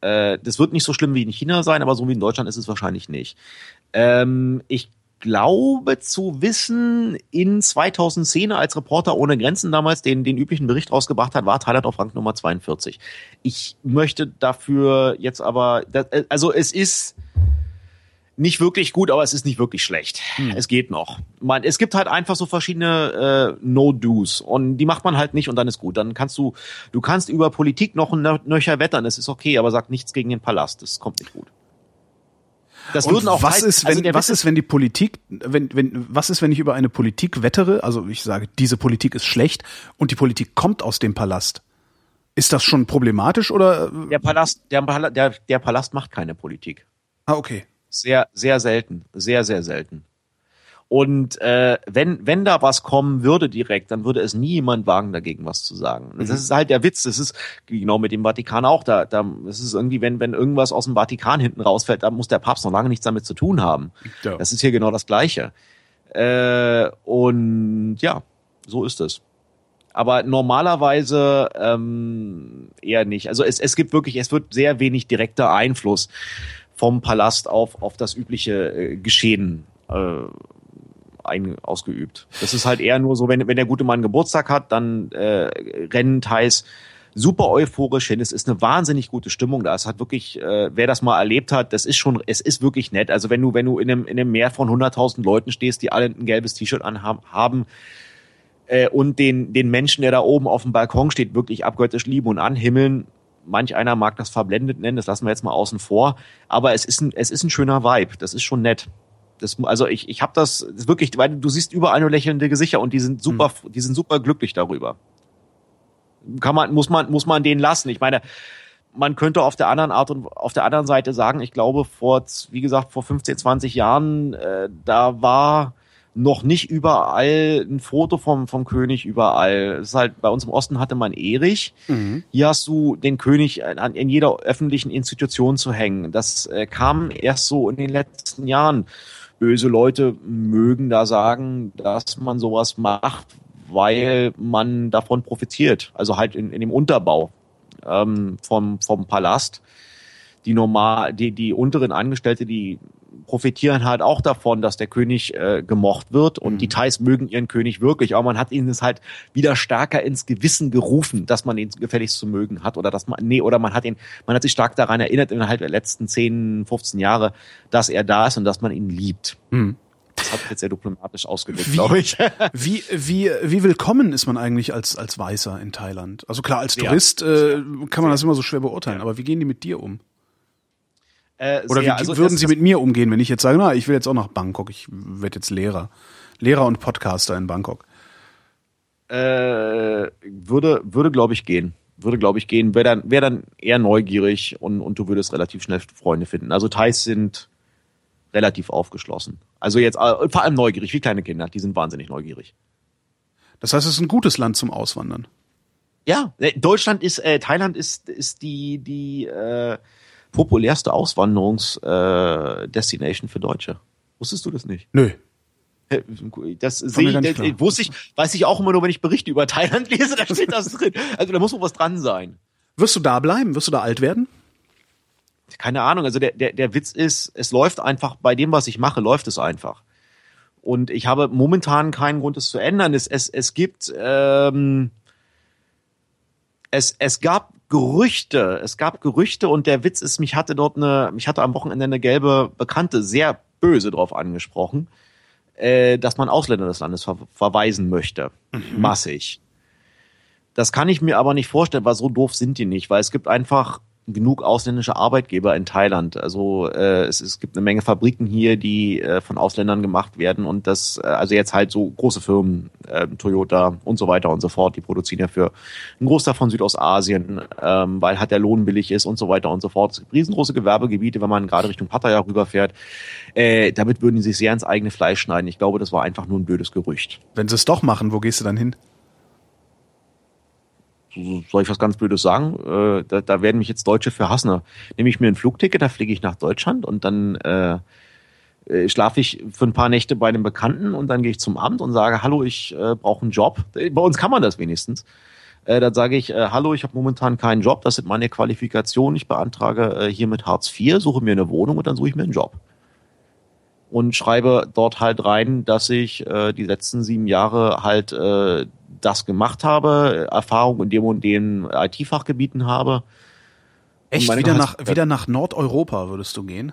Äh, das wird nicht so schlimm wie in China sein, aber so wie in Deutschland ist es wahrscheinlich nicht. Ähm, ich glaube zu wissen, in 2010, als Reporter ohne Grenzen damals den, den üblichen Bericht rausgebracht hat, war Thailand auf Rang Nummer 42. Ich möchte dafür jetzt aber, äh, also es ist nicht wirklich gut, aber es ist nicht wirklich schlecht. Es geht noch. Man, es gibt halt einfach so verschiedene äh, No-Dos und die macht man halt nicht und dann ist gut. Dann kannst du, du kannst über Politik noch ein Nö- Nöcher wettern, das ist okay, aber sag nichts gegen den Palast, das kommt nicht gut. Das Und würden auch was ist, wenn, also was Witz ist, wenn die Politik, wenn, wenn, was ist, wenn ich über eine Politik wettere? Also ich sage, diese Politik ist schlecht und die Politik kommt aus dem Palast. Ist das schon problematisch oder? äh, der Palast, der, der, der Palast macht keine Politik. Ah, okay. Sehr, sehr selten. Sehr, sehr selten. Und äh, wenn, wenn da was kommen würde direkt, dann würde es nie jemand wagen, dagegen was zu sagen. Das ist halt der Witz. Das ist genau mit dem Vatikan auch. Da, da das ist irgendwie, wenn, wenn irgendwas aus dem Vatikan hinten rausfällt, da muss der Papst noch lange nichts damit zu tun haben. Ja. Das ist hier genau das Gleiche. Äh, und ja, so ist es. Aber normalerweise ähm, eher nicht. Also es, es gibt wirklich, es wird sehr wenig direkter Einfluss vom Palast auf, auf das übliche äh, Geschehen äh, ein, ausgeübt. Das ist halt eher nur so, wenn, wenn der gute Mann Geburtstag hat, dann äh, rennen Thais super euphorisch hin. Es ist eine wahnsinnig gute Stimmung da. Es hat wirklich, äh, wer das mal erlebt hat, das ist schon, es ist wirklich nett. Also wenn du, wenn du in einem, in einem Meer von 100.000 Leuten stehst, die alle ein gelbes T-Shirt anhaben, haben, äh, und den, den Menschen, der da oben auf dem Balkon steht, wirklich abgöttisch lieben und anhimmeln. Manch einer mag das verblendet nennen, das lassen wir jetzt mal außen vor. Aber es ist ein, es ist ein schöner Vibe. Das ist schon nett. Das, also ich, ich habe das, wirklich, weil du siehst überall nur lächelnde Gesichter und die sind super, die sind super glücklich darüber. Kann man, muss man, muss man denen lassen. Ich meine, man könnte auf der anderen Art und auf der anderen Seite sagen, ich glaube, vor, wie gesagt, vor 15, 20 Jahren, äh, da war noch nicht überall ein Foto vom, vom König überall. Es ist halt, bei uns im Osten hatte man Erich. Hier hast du den König an, in jeder öffentlichen Institution zu hängen. Das äh, kam erst so in den letzten Jahren. Böse Leute mögen da sagen, dass man sowas macht, weil man davon profitiert. Also halt in, in dem Unterbau ähm, vom, vom Palast. Die normal, die, die unteren Angestellte, die profitieren halt auch davon, dass der König äh, gemocht wird und die Thais mögen ihren König wirklich, aber man hat ihnen es halt wieder stärker ins Gewissen gerufen, dass man ihn gefälligst zu mögen hat oder dass man nee oder man hat ihn man hat sich stark daran erinnert innerhalb der letzten 10, 15 Jahre, dass er da ist und dass man ihn liebt. Das hat jetzt sehr diplomatisch ausgedrückt, glaube ich. Wie, wie, wie willkommen ist man eigentlich als, als Weißer in Thailand? Also klar, als Ja. Tourist äh, kann man das immer so schwer beurteilen, aber wie gehen die mit dir um? Äh, Oder wie. Also würden Sie mit mir umgehen, wenn ich jetzt sage, na, ich will jetzt auch nach Bangkok, ich werde jetzt Lehrer. Lehrer und Podcaster in Bangkok. äh, würde, würde glaube ich, gehen. Würde, glaube ich, gehen. Wäre dann, wär dann eher neugierig und, und du würdest relativ schnell Freunde finden. Also Thais sind relativ aufgeschlossen. Also jetzt äh, vor allem neugierig, wie kleine Kinder. Die sind wahnsinnig neugierig. Das heißt, es ist ein gutes Land zum Auswandern. Ja, äh, Deutschland ist, äh, Thailand ist, ist die, die äh, populärste Auswanderungsdestination äh, für Deutsche. Wusstest du das nicht? Nö. Das sehe ich, das, wusste ich, weiß ich auch immer nur, wenn ich Berichte über Thailand lese, da steht das drin. Also da muss wohl was dran sein. Wirst du da bleiben? Wirst du da alt werden? Keine Ahnung, also der, der, der Witz ist, es läuft einfach, bei dem, was ich mache, läuft es einfach. Und ich habe momentan keinen Grund, es zu ändern. Es, es, es gibt, ähm, es, es gab Gerüchte, es gab Gerüchte und der Witz ist, mich hatte dort eine, mich hatte am Wochenende eine gelbe Bekannte sehr böse drauf angesprochen, äh, dass man Ausländer des Landes ver verweisen möchte. Massig. Das kann ich mir aber nicht vorstellen, weil so doof sind die nicht, weil es gibt einfach genug ausländische Arbeitgeber in Thailand. Also äh, es, es gibt eine Menge Fabriken hier, die äh, von Ausländern gemacht werden und das, äh, also jetzt halt so große Firmen, äh, Toyota und so weiter und so fort, die produzieren ja für einen Großteil von Südostasien, ähm, weil halt der Lohn billig ist und so weiter und so fort. Es gibt riesengroße Gewerbegebiete, wenn man gerade Richtung Pattaya rüberfährt. Äh, damit würden die sich sehr ins eigene Fleisch schneiden. Ich glaube, das war einfach nur ein blödes Gerücht. Wenn sie es doch machen, wo gehst du dann hin? So- soll ich was ganz Blödes sagen? Äh, da, da werden mich jetzt Deutsche für hassen. Nehme ich mir ein Flugticket, da fliege ich nach Deutschland und dann äh, äh, schlafe ich für ein paar Nächte bei einem Bekannten und dann gehe ich zum Amt und sage, hallo, ich äh, brauche einen Job. Äh, Bei uns kann man das wenigstens. Äh, dann sage ich, äh, hallo, ich habe momentan keinen Job, das sind meine Qualifikationen, ich beantrage äh, hiermit Hartz IV, suche mir eine Wohnung und dann suche ich mir einen Job. Und schreibe dort halt rein, dass ich äh, die letzten sieben Jahre halt äh, das gemacht habe, Erfahrung in dem und dem IT-Fachgebieten habe. Echt? Wieder nach, wieder nach Nordeuropa würdest du gehen?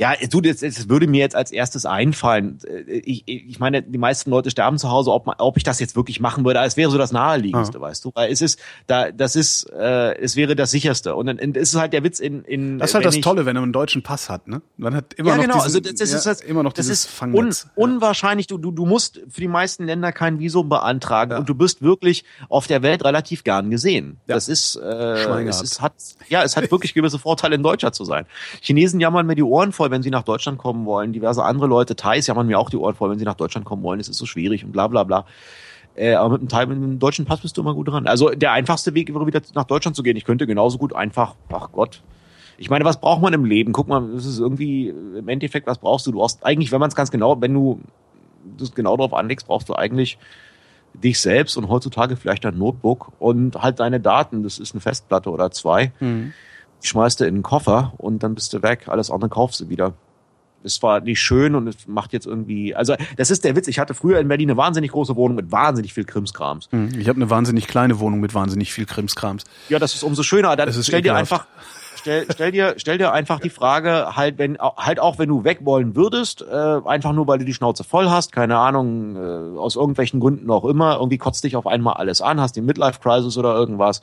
Ja, du, das, das würde mir jetzt als erstes einfallen. Ich, ich meine, die meisten Leute sterben zu Hause, ob, man, ob ich das jetzt wirklich machen würde. Es wäre so das Naheliegendste, Ah. weißt du. Weil es ist, da, das ist, äh, es wäre das sicherste. Und dann es ist halt der Witz in, in Das ist halt das ich- Tolle, wenn man einen deutschen Pass hat, ne? Man hat immer ja, noch genau. diesen, also das, das ist ja, das, immer noch das ist un, Fangnetz. Ja. unwahrscheinlich. Du, du, du musst für die meisten Länder kein Visum beantragen Ja. und du bist wirklich auf der Welt relativ gern gesehen. Ja. Das ist, äh, es ist, hat, ja, es hat wirklich gewisse Vorteile, in Deutscher zu sein. Chinesen jammern mir die Ohren voll, wenn sie nach Deutschland kommen wollen. Diverse andere Leute, Thais jammern mir auch die Ohren voll, wenn sie nach Deutschland kommen wollen. Es ist so schwierig und bla bla bla. Äh, aber mit einem, Teil, mit einem deutschen Pass bist du immer gut dran. Also der einfachste Weg wäre wieder nach Deutschland zu gehen. Ich könnte genauso gut einfach, ach Gott. Ich meine, was braucht man im Leben? Guck mal, das ist irgendwie im Endeffekt, was brauchst du? Du brauchst eigentlich, wenn man es ganz genau, wenn du das genau darauf anlegst, brauchst du eigentlich dich selbst und heutzutage vielleicht ein Notebook und halt deine Daten. Das ist eine Festplatte oder zwei. Mhm. Die schmeißt du in den Koffer und dann bist du weg. Alles andere kaufst du wieder. Es war nicht schön und es macht jetzt irgendwie, also das ist der Witz. Ich hatte früher in Berlin eine wahnsinnig große Wohnung mit wahnsinnig viel Krimskrams. Hm, Ich habe eine wahnsinnig kleine Wohnung mit wahnsinnig viel Krimskrams. Ja, das ist umso schöner. Dann stell dir einfach, stell, stell dir, stell dir einfach die Frage, halt wenn, halt auch wenn du weg wollen würdest, äh, einfach nur weil du die Schnauze voll hast, keine Ahnung, äh, aus irgendwelchen Gründen auch immer, irgendwie kotzt dich auf einmal alles an, hast die Midlife Crisis oder irgendwas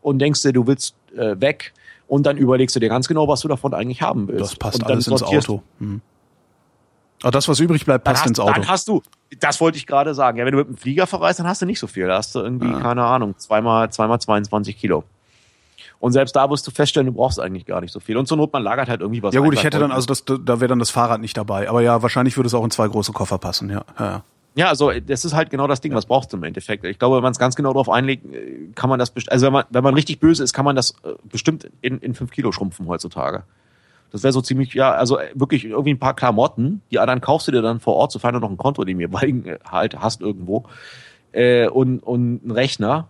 und denkst dir, du willst äh, weg und dann überlegst du dir ganz genau, was du davon eigentlich haben willst. Das passt alles ins Auto. Hm. Aber das, was übrig bleibt, passt hast, ins Auto. dann hast du, das wollte ich gerade sagen. Ja, wenn du mit dem Flieger verreist, dann hast du nicht so viel. Da hast du irgendwie, Ah. keine Ahnung, zweimal, zweimal 22 Kilo. Und selbst da wirst du feststellen, du brauchst eigentlich gar nicht so viel. Und zur Not, man lagert halt irgendwie was Ja gut, ich hätte dann, also das, da wäre dann das Fahrrad nicht dabei. Aber ja, wahrscheinlich würde es auch in zwei große Koffer passen, ja. ja, ja. Ja, also das ist halt genau das Ding, was brauchst du im Endeffekt. Ich glaube, wenn man es ganz genau drauf einlegt, äh, kann man das, also wenn man, wenn man richtig böse ist, kann man das äh, bestimmt in, in fünf Kilo schrumpfen heutzutage. Das wäre so ziemlich, ja, also äh, wirklich irgendwie ein paar Klamotten, die dann kaufst du dir dann vor Ort, sofern du noch ein Konto neben mir bei halt hast irgendwo, äh, und, und einen Rechner,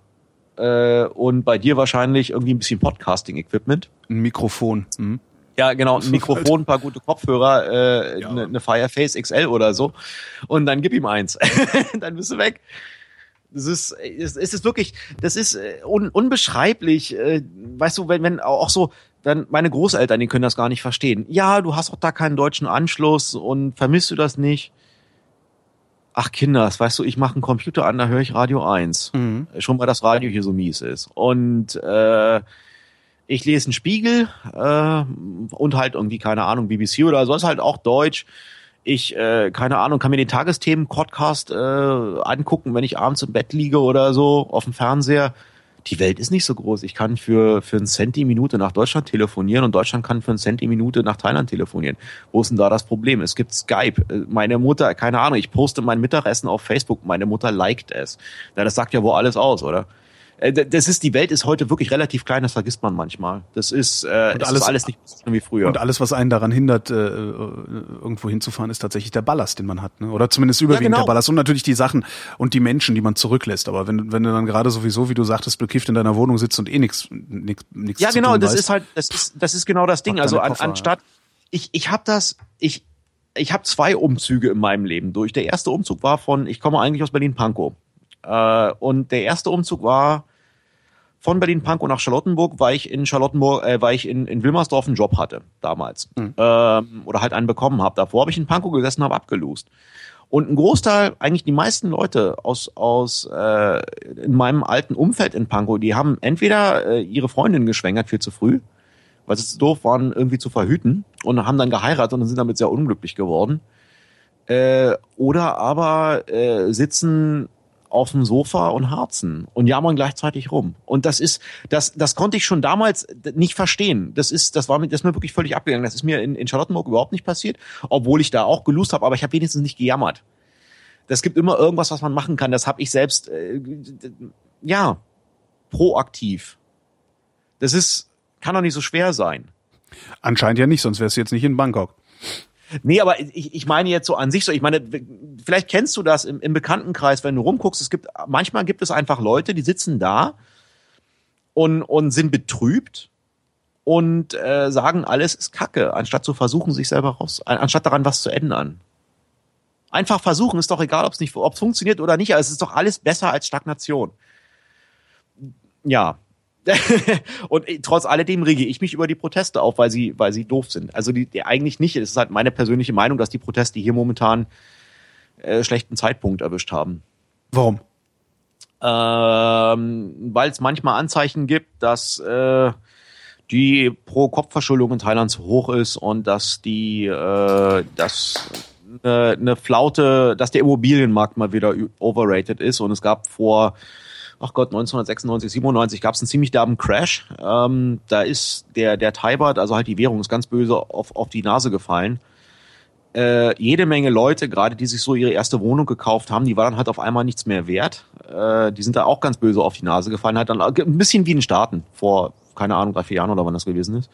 äh, und bei dir wahrscheinlich irgendwie ein bisschen Podcasting-Equipment. Ein Mikrofon. Hm. Ja, genau, ein Mikrofon, ein paar gute Kopfhörer, äh, Ja. eine, eine Fireface XL oder so. Und dann gib ihm eins. dann bist du weg. Das ist, es ist wirklich, das ist äh, un, unbeschreiblich. Äh, weißt du, wenn, wenn auch so, dann meine Großeltern, die können das gar nicht verstehen. Ja, du hast doch da keinen deutschen Anschluss und vermisst du das nicht? Ach Kinders, weißt du, ich mache einen Computer an, da höre ich Radio 1 Mhm. schon mal das Radio hier so mies ist. Und äh, Ich lese einen Spiegel äh, und halt irgendwie, keine Ahnung, BBC oder so, ist halt auch Deutsch. Ich, äh, keine Ahnung, kann mir den Tagesthemen-Podcast äh, angucken, wenn ich abends im Bett liege oder so auf dem Fernseher. Die Welt ist nicht so groß. Ich kann für, für einen Cent die Minute nach Deutschland telefonieren und Deutschland kann für einen Cent die Minute nach Thailand telefonieren. Wo ist denn da das Problem? Es gibt Skype. Äh, meine Mutter, keine Ahnung, ich poste mein Mittagessen auf Facebook. Meine Mutter liked es. Na, das sagt ja wohl alles aus, oder? Äh, das ist, die Welt ist heute wirklich relativ klein, das vergisst man manchmal. Das ist, äh, alles- ist alles nicht so wie früher. Und alles, was einen daran hindert, äh, irgendwo hinzufahren, ist tatsächlich der Ballast, den man hat. Ne? Oder zumindest überwiegend genau. der Ballast. Und natürlich die Sachen und die Menschen, die man zurücklässt. Aber wenn, wenn du dann gerade sowieso, wie du sagtest, bekifft in deiner Wohnung sitzt und eh nichts nix ja, genau, das weißt, ist halt, das ist, das ist genau das Ding. Also an, Koffer, anstatt, ich, ich habe das, ich, ich habe zwei Umzüge in meinem Leben durch. Der erste Umzug war von, ich komme eigentlich aus Berlin-Pankow. Äh, und der erste Umzug war von Berlin-Pankow nach Charlottenburg, weil ich in Charlottenburg, äh, weil ich in, in Wilmersdorf einen Job hatte damals. Ähm, oder halt einen bekommen habe. Davor habe ich in Pankow gesessen, habe abgelost. Und ein Großteil, eigentlich die meisten Leute aus, aus äh, in meinem alten Umfeld in Pankow, die haben entweder äh, ihre Freundin geschwängert viel zu früh, weil sie zu doof waren, irgendwie zu verhüten und haben dann geheiratet und sind damit sehr unglücklich geworden. Äh, oder aber äh, sitzen auf dem Sofa und harzen und jammern gleichzeitig rum. Und das ist, das, das konnte ich schon damals nicht verstehen. Das ist, das war mir, das ist mir wirklich völlig abgegangen. Das ist mir in, in Charlottenburg überhaupt nicht passiert, obwohl ich da auch gelust habe, aber ich habe wenigstens nicht gejammert. Das gibt immer irgendwas, was man machen kann. Das habe ich selbst, äh, ja, proaktiv. Das ist, kann doch nicht so schwer sein. Anscheinend ja nicht, sonst wärst du jetzt nicht in Bangkok. Nee, aber ich, ich meine jetzt so an sich so, ich meine, vielleicht kennst du das im, im Bekanntenkreis, wenn du rumguckst, es gibt, manchmal gibt es einfach Leute, die sitzen da und, und sind betrübt und äh, sagen, alles ist Kacke, anstatt zu versuchen, sich selber raus, anstatt daran was zu ändern. Einfach versuchen, ist doch egal, ob es nicht, ob funktioniert oder nicht, aber es ist doch alles besser als Stagnation. Ja, und trotz alledem rege ich mich über die Proteste auf, weil sie, weil sie doof sind. Also die, die eigentlich nicht. Es ist halt meine persönliche Meinung, dass die Proteste hier momentan äh, schlechten Zeitpunkt erwischt haben. Warum? Ähm, weil es manchmal Anzeichen gibt, dass äh, die Pro-Kopf-Verschuldung in Thailand zu hoch ist und dass die, äh, dass eine, eine Flaute, dass der Immobilienmarkt mal wieder overrated ist und es gab vor ach Gott, 1996, 97 gab es einen ziemlich derben Crash. Ähm, da ist der, der Thai Baht, also halt die Währung, ist ganz böse auf, auf die Nase gefallen. Äh, jede Menge Leute, gerade die sich so ihre erste Wohnung gekauft haben, die war dann halt auf einmal nichts mehr wert. Äh, die sind da auch ganz böse auf die Nase gefallen. Halt dann ein bisschen wie in Staaten vor, keine Ahnung, drei, vier Jahren oder wann das gewesen ist.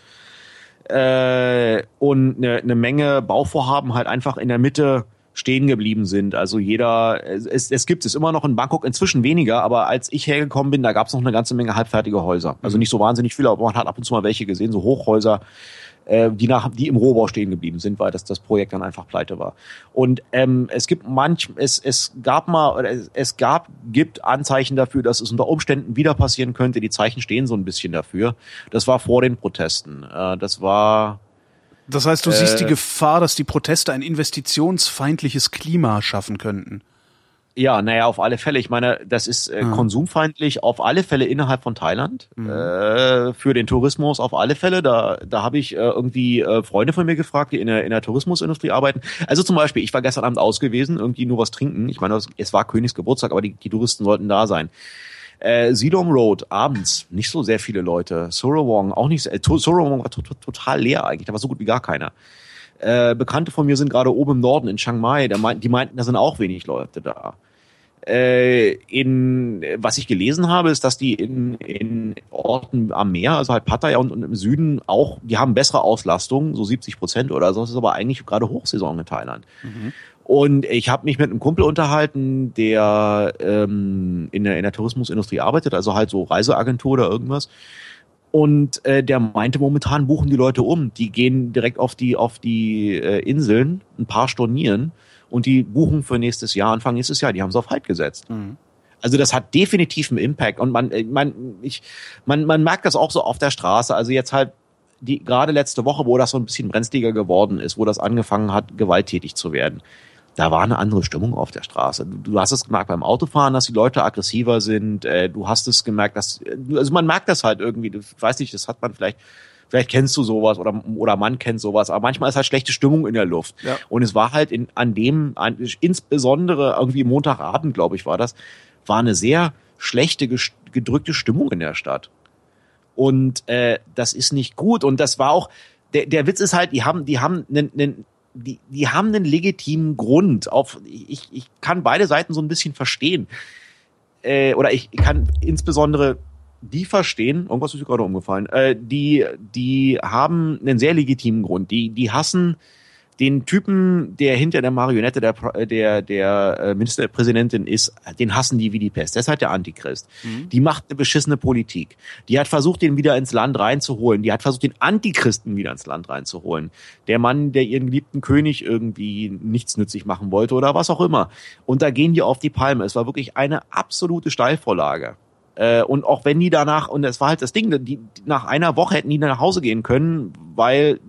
Äh, und eine, eine Menge Bauvorhaben halt einfach in der Mitte stehen geblieben sind. Also jeder, es, es gibt es immer noch in Bangkok, inzwischen weniger, aber als ich hergekommen bin, da gab es noch eine ganze Menge halbfertige Häuser. Also nicht so wahnsinnig viele, aber man hat ab und zu mal welche gesehen, so Hochhäuser, äh, die, nach, die im Rohbau stehen geblieben sind, weil das, das Projekt dann einfach pleite war. Und ähm, es gibt manch, es, es gab mal, oder es, es gab, gibt Anzeichen dafür, dass es unter Umständen wieder passieren könnte. Die Zeichen stehen so ein bisschen dafür. Das war vor den Protesten. Äh, das war Das heißt, du siehst Äh, die Gefahr, dass die Proteste ein investitionsfeindliches Klima schaffen könnten. Ja, naja, auf alle Fälle. Ich meine, das ist äh, Mhm. konsumfeindlich auf alle Fälle innerhalb von Thailand. Äh, für den Tourismus auf alle Fälle. Da, da habe ich äh, irgendwie äh, Freunde von mir gefragt, die in der, in der Tourismusindustrie arbeiten. Also zum Beispiel, ich war gestern Abend aus gewesen, irgendwie nur was trinken. Ich meine, es- es war Königs Geburtstag, aber die, die Touristen sollten da sein. Äh, Silom Road, abends, nicht so sehr viele Leute. Sorowong, auch nicht, äh, Sorowong war to to total leer eigentlich, da war so gut wie gar keiner. Äh, Bekannte von mir sind gerade oben im Norden in Chiang Mai, der meint, die meinten, da sind auch wenig Leute da. Äh, in, was ich gelesen habe, ist, dass die in, in Orten am Meer, also halt Pattaya und, und im Süden auch, die haben bessere Auslastung, so 70 Prozent oder so. Das ist aber eigentlich gerade Hochsaison in Thailand. Und ich habe mich mit einem Kumpel unterhalten, der ähm, in, der, in der Tourismusindustrie arbeitet, also halt so Reiseagentur oder irgendwas. Und äh, der meinte, momentan buchen die Leute um. Die gehen direkt auf die, auf die äh, Inseln, ein paar stornieren und die buchen für nächstes Jahr, Anfang nächstes Jahr. Die haben es auf Halt gesetzt. Also das hat definitiv einen Impact. Und man, äh, man, ich, man, man merkt das auch so auf der Straße. Also jetzt halt die gerade letzte Woche, wo das so ein bisschen brenzliger geworden ist, wo das angefangen hat, gewalttätig zu werden. Da war eine andere Stimmung auf der Straße. Du, hast es gemerkt beim Autofahren, dass die Leute aggressiver sind. Äh, du hast es gemerkt, dass also man merkt das halt irgendwie. Du weiß nicht, das hat man vielleicht. Vielleicht kennst du sowas oder oder man kennt sowas, aber manchmal ist halt schlechte Stimmung in der Luft. Ja. Und es war halt in, an dem, an, insbesondere irgendwie Montagabend, glaube ich, war das, war eine sehr schlechte, gedrückte Stimmung in der Stadt. Und äh, das ist nicht gut. Und das war auch, der, der Witz ist halt, die haben, die haben einen, einen die, die haben einen legitimen Grund. Auf, ich, ich kann beide Seiten so ein bisschen verstehen. Äh, oder ich kann insbesondere die verstehen, irgendwas ist mir gerade umgefallen, äh, die, die haben einen sehr legitimen Grund. Die, die hassen den Typen, der hinter der Marionette der, Pro- der, der äh, Ministerpräsidentin ist, den hassen die wie die Pest. Der ist halt der Antichrist. Die macht eine beschissene Politik. Die hat versucht, den wieder ins Land reinzuholen. Die hat versucht, den Antichristen wieder ins Land reinzuholen. Der Mann, der ihren geliebten König irgendwie nichtsnützig machen wollte oder was auch immer. Und da gehen die auf die Palme. Es war wirklich eine absolute Steilvorlage. Äh, und auch wenn die danach, und das war halt das Ding, die, nach einer Woche hätten die nach Hause gehen können, weil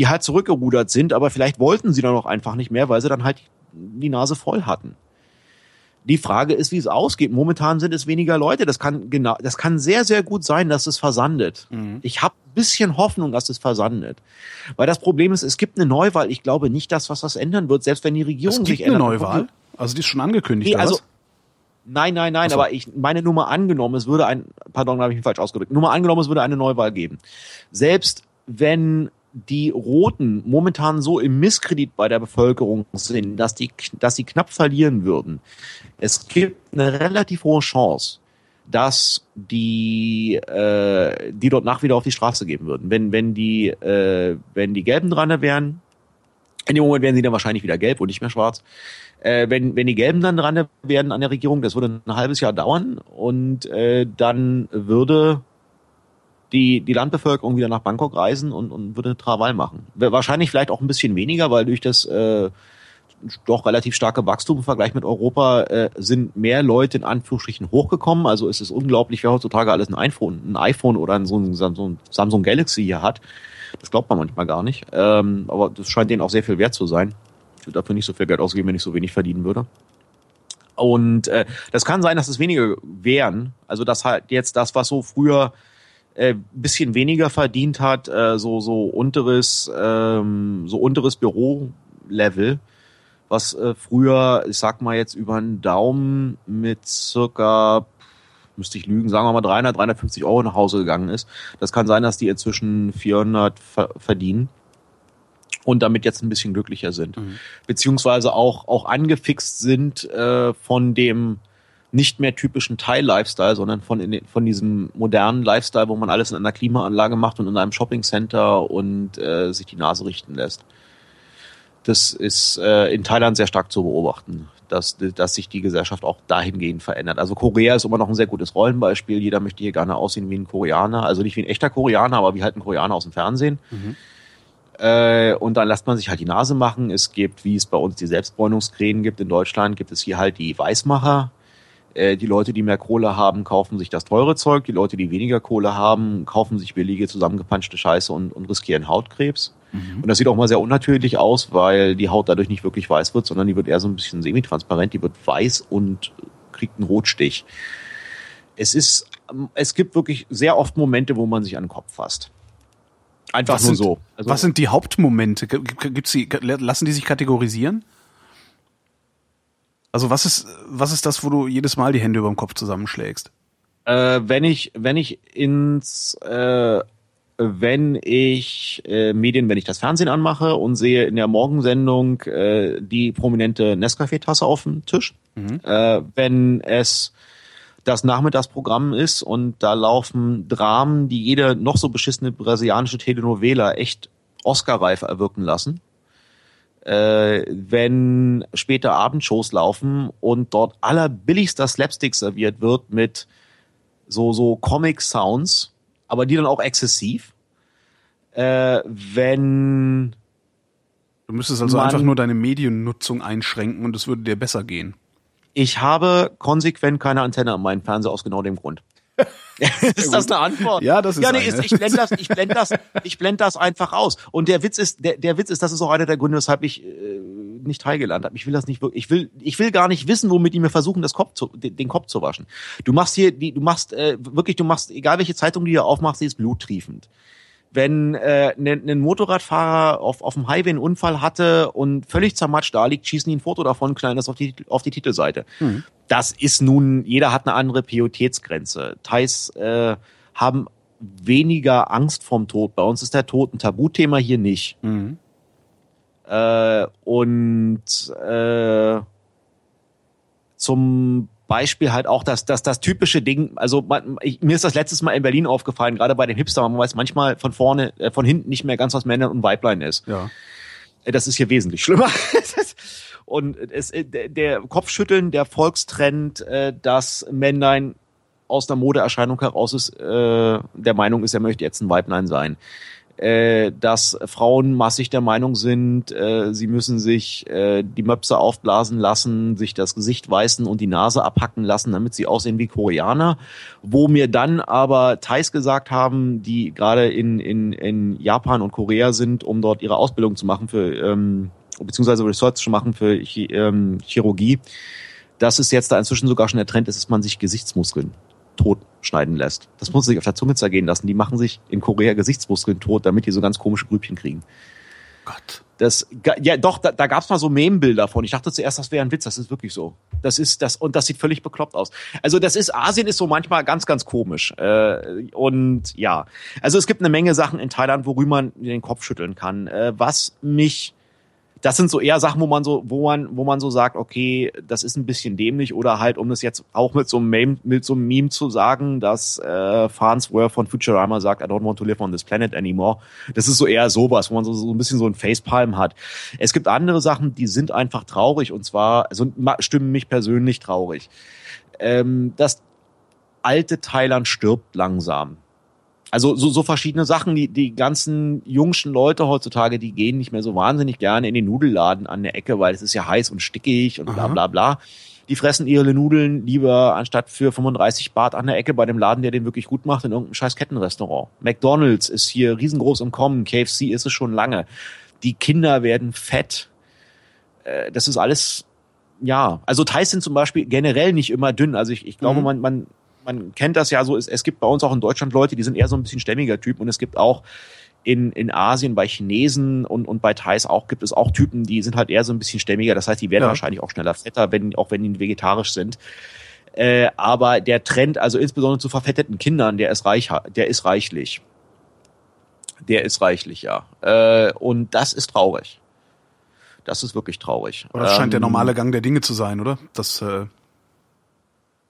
die halt zurückgerudert sind, aber vielleicht wollten sie dann auch einfach nicht mehr, weil sie dann halt die Nase voll hatten. Die Frage ist, wie es ausgeht. Momentan sind es weniger Leute. Das kann genau, das kann sehr, sehr gut sein, dass es versandet. Ich habe ein bisschen Hoffnung, dass es versandet. Weil das Problem ist, es gibt eine Neuwahl. Ich glaube nicht, dass was das ändern wird, selbst wenn die Regierung Es sich gibt eine ändert. Neuwahl. Also die ist schon angekündigt, Nee, also, nein, nein, nein, so. aber ich meine Nummer angenommen, es würde ein, pardon, habe ich mich falsch ausgedrückt. Nummer angenommen, es würde eine Neuwahl geben. Selbst wenn die Roten momentan so im Misskredit bei der Bevölkerung sind, dass die, dass sie knapp verlieren würden. Es gibt eine relativ hohe Chance, dass die, äh, die dort nach wieder auf die Straße gehen würden. Wenn, wenn die, äh, wenn die Gelben dran wären, in dem Moment wären sie dann wahrscheinlich wieder gelb und nicht mehr schwarz. Äh, wenn, wenn die Gelben dann dran werden an der Regierung, das würde ein halbes Jahr dauern und äh, dann würde die, die Landbevölkerung wieder nach Bangkok reisen und, und würde Travall machen. Wahrscheinlich vielleicht auch ein bisschen weniger, weil durch das äh, doch relativ starke Wachstum im Vergleich mit Europa äh, sind mehr Leute in Anführungsstrichen hochgekommen. Also es ist unglaublich, wer heutzutage alles ein iPhone, ein iPhone oder ein, so ein Samsung, Galaxy hier hat. Das glaubt man manchmal gar nicht. Ähm, aber das scheint denen auch sehr viel wert zu sein. Ich würde dafür nicht so viel Geld ausgeben, wenn ich so wenig verdienen würde. Und äh, das kann sein, dass es weniger wären. Also dass halt jetzt das, was so früher äh, bisschen weniger verdient hat, äh, so so unteres ähm, so unteres Bürolevel, was äh, früher, ich sag mal jetzt über einen Daumen mit circa müsste ich lügen, sagen wir mal 300, 350 Euro nach Hause gegangen ist. Das kann sein, dass die inzwischen 400 ver verdienen und damit jetzt ein bisschen glücklicher sind. Beziehungsweise auch, auch angefixt sind äh, von dem nicht mehr typischen Thai-Lifestyle, sondern von, in, von diesem modernen Lifestyle, wo man alles in einer Klimaanlage macht und in einem Shoppingcenter und äh, sich die Nase richten lässt. Das ist äh, in Thailand sehr stark zu beobachten, dass, dass sich die Gesellschaft auch dahingehend verändert. Also Korea ist immer noch ein sehr gutes Rollenbeispiel. Jeder möchte hier gerne aussehen wie ein Koreaner. Also nicht wie ein echter Koreaner, aber wie halt ein Koreaner aus dem Fernsehen. Äh, und dann lässt man sich halt die Nase machen. Es gibt, wie es bei uns die Selbstbräunungskrähen gibt in Deutschland, gibt es hier halt die Weißmacher. Äh, die Leute, die mehr Kohle haben, kaufen sich das teure Zeug. Die Leute, die weniger Kohle haben, kaufen sich billige, zusammengepanschte Scheiße und, und riskieren Hautkrebs. Und das sieht auch mal sehr unnatürlich aus, weil die Haut dadurch nicht wirklich weiß wird, sondern die wird eher so ein bisschen semitransparent. Die wird weiß und kriegt einen Rotstich. Es ist, ähm, es gibt wirklich sehr oft Momente, wo man sich an den Kopf fasst. Einfach Was nur sind, so. Also- was sind die Hauptmomente? Gibt's die, lassen die sich kategorisieren? Also was ist, was ist das, wo du jedes Mal die Hände über dem Kopf zusammenschlägst? Äh, wenn ich, wenn ich ins, äh, wenn ich äh, Medien, wenn ich das Fernsehen anmache und sehe in der Morgensendung äh, die prominente Nescafé-Tasse auf dem Tisch, äh, wenn es das Nachmittagsprogramm ist und da laufen Dramen, die jede noch so beschissene brasilianische Telenovela echt Oscar-reif erwirken lassen. Äh, wenn später Abendshows laufen und dort allerbilligster Slapstick serviert wird mit so, so Comic-Sounds, aber die dann auch exzessiv. Äh, wenn Du müsstest also Mann. einfach nur deine Mediennutzung einschränken und es würde dir besser gehen. ich habe konsequent keine Antenne an meinem Fernseher aus genau dem Grund. ist das eine Antwort? Ja, das ist Ja, nee, eine. ich blende das, ich blende das, ich blende das einfach aus. Und der Witz ist, der, der Witz ist, das ist auch einer der Gründe, weshalb ich äh, nicht teilgelernt habe. Ich will das nicht wirklich, ich will, ich will gar nicht wissen, womit die mir versuchen, das Kopf zu, den, den Kopf zu waschen. Du machst hier, die, du machst äh, wirklich, du machst, egal welche Zeitung du hier aufmachst, sie ist bluttriefend wenn äh, ein ne, Motorradfahrer auf, auf dem Highway einen Unfall hatte und völlig zermatscht da liegt, schießen die ein Foto davon, knallen das auf die, auf die Titelseite. Das ist nun, jeder hat eine andere Pietätsgrenze. Thais äh, haben weniger Angst vorm Tod. Bei uns ist der Tod ein Tabuthema, hier nicht. Mhm. Äh, und äh, zum Beispiel halt auch das, das, das typische Ding, also man, ich, mir ist das letztes Mal in Berlin aufgefallen, gerade bei den Hipster, man weiß manchmal von vorne, äh, von hinten nicht mehr ganz, was Männern und Weiblein ist. Ja. Äh, Das ist hier wesentlich schlimmer. und es, äh, der- der Kopfschütteln, der Volkstrend, äh, dass Männlein aus einer Modeerscheinung heraus ist, äh, der Meinung ist, er möchte jetzt ein Weiblein sein. Dass Frauen massig der Meinung sind, sie müssen sich die Möpse aufblasen lassen, sich das Gesicht weißen und die Nase abhacken lassen, damit sie aussehen wie Koreaner. Wo mir dann aber Thais gesagt haben, die gerade in, in, in Japan und Korea sind, um dort ihre Ausbildung zu machen für ähm, beziehungsweise Research zu machen für ähm, Chirurgie, dass es jetzt da inzwischen sogar schon der Trend ist, dass man sich Gesichtsmuskeln tot schneiden lässt. Das muss man sich auf der Zunge zergehen lassen. Die machen sich in Korea Gesichtsmuskeln tot, damit die so ganz komische Grübchen kriegen. Gott. Das, ja, doch, da, da gab es mal so Meme-Bilder von. Ich dachte zuerst, das wäre ein Witz. Das ist wirklich so. Das ist das und das sieht völlig bekloppt aus. Also das ist Asien ist so manchmal ganz, ganz komisch. Äh, und ja, also es gibt eine Menge Sachen in Thailand, worüber man den Kopf schütteln kann. Äh, was mich das sind so eher Sachen, wo man so, wo man, wo man so sagt, okay, das ist ein bisschen dämlich oder halt, um das jetzt auch mit so einem Meme, mit so einem Meme zu sagen, dass äh, Farnsworth von Futurama sagt, I don't want to live on this planet anymore. Das ist so eher sowas, wo man so, so ein bisschen so ein Facepalm hat. Es gibt andere Sachen, die sind einfach traurig und zwar, also stimmen mich persönlich traurig. Ähm, das alte Thailand stirbt langsam. Also so, so verschiedene Sachen, die, die ganzen jungschen Leute heutzutage, die gehen nicht mehr so wahnsinnig gerne in den Nudelladen an der Ecke, weil es ist ja heiß und stickig und bla Aha. bla bla. Die fressen ihre Nudeln lieber anstatt für 35 Baht an der Ecke bei dem Laden, der den wirklich gut macht, in irgendeinem scheiß Kettenrestaurant. McDonalds ist hier riesengroß im Kommen, KFC ist es schon lange. Die Kinder werden fett. Äh, Das ist alles, ja. Also Thais sind zum Beispiel generell nicht immer dünn. Also ich, ich glaube, Mhm. man, man, man kennt das ja so. Es, es gibt bei uns auch in Deutschland Leute, die sind eher so ein bisschen stämmiger Typ und es gibt auch in, in Asien bei Chinesen und, und bei Thais auch gibt es auch Typen, die sind halt eher so ein bisschen stämmiger. Das heißt, die werden Ja. wahrscheinlich auch schneller fetter, wenn, auch wenn die vegetarisch sind. Äh, aber der Trend, also insbesondere zu verfetteten Kindern, der ist reich, der ist reichlich. Der ist reichlich, ja. Äh, und das ist traurig. Das ist wirklich traurig. Aber das scheint der Ähm, normale Gang der Dinge zu sein, oder? Das, äh,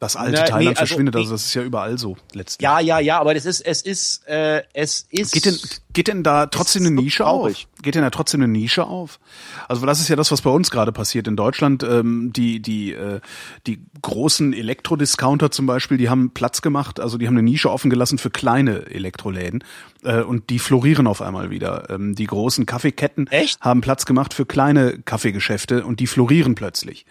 das alte Na, nee, Thailand also, verschwindet, also nee. das ist ja überall so letztlich. Ja, ja, ja, aber das ist, es ist, äh, es ist. Geht denn, geht denn da trotzdem eine so Nische traurig. auf? Geht denn da trotzdem eine Nische auf? Also das ist ja das, was bei uns gerade passiert in Deutschland. Ähm, die die äh, die großen Elektrodiscounter zum Beispiel, die haben Platz gemacht, also die haben eine Nische offen gelassen für kleine Elektroläden äh, und die florieren auf einmal wieder. Ähm, die großen Kaffeeketten Echt? haben Platz gemacht für kleine Kaffeegeschäfte und die florieren plötzlich.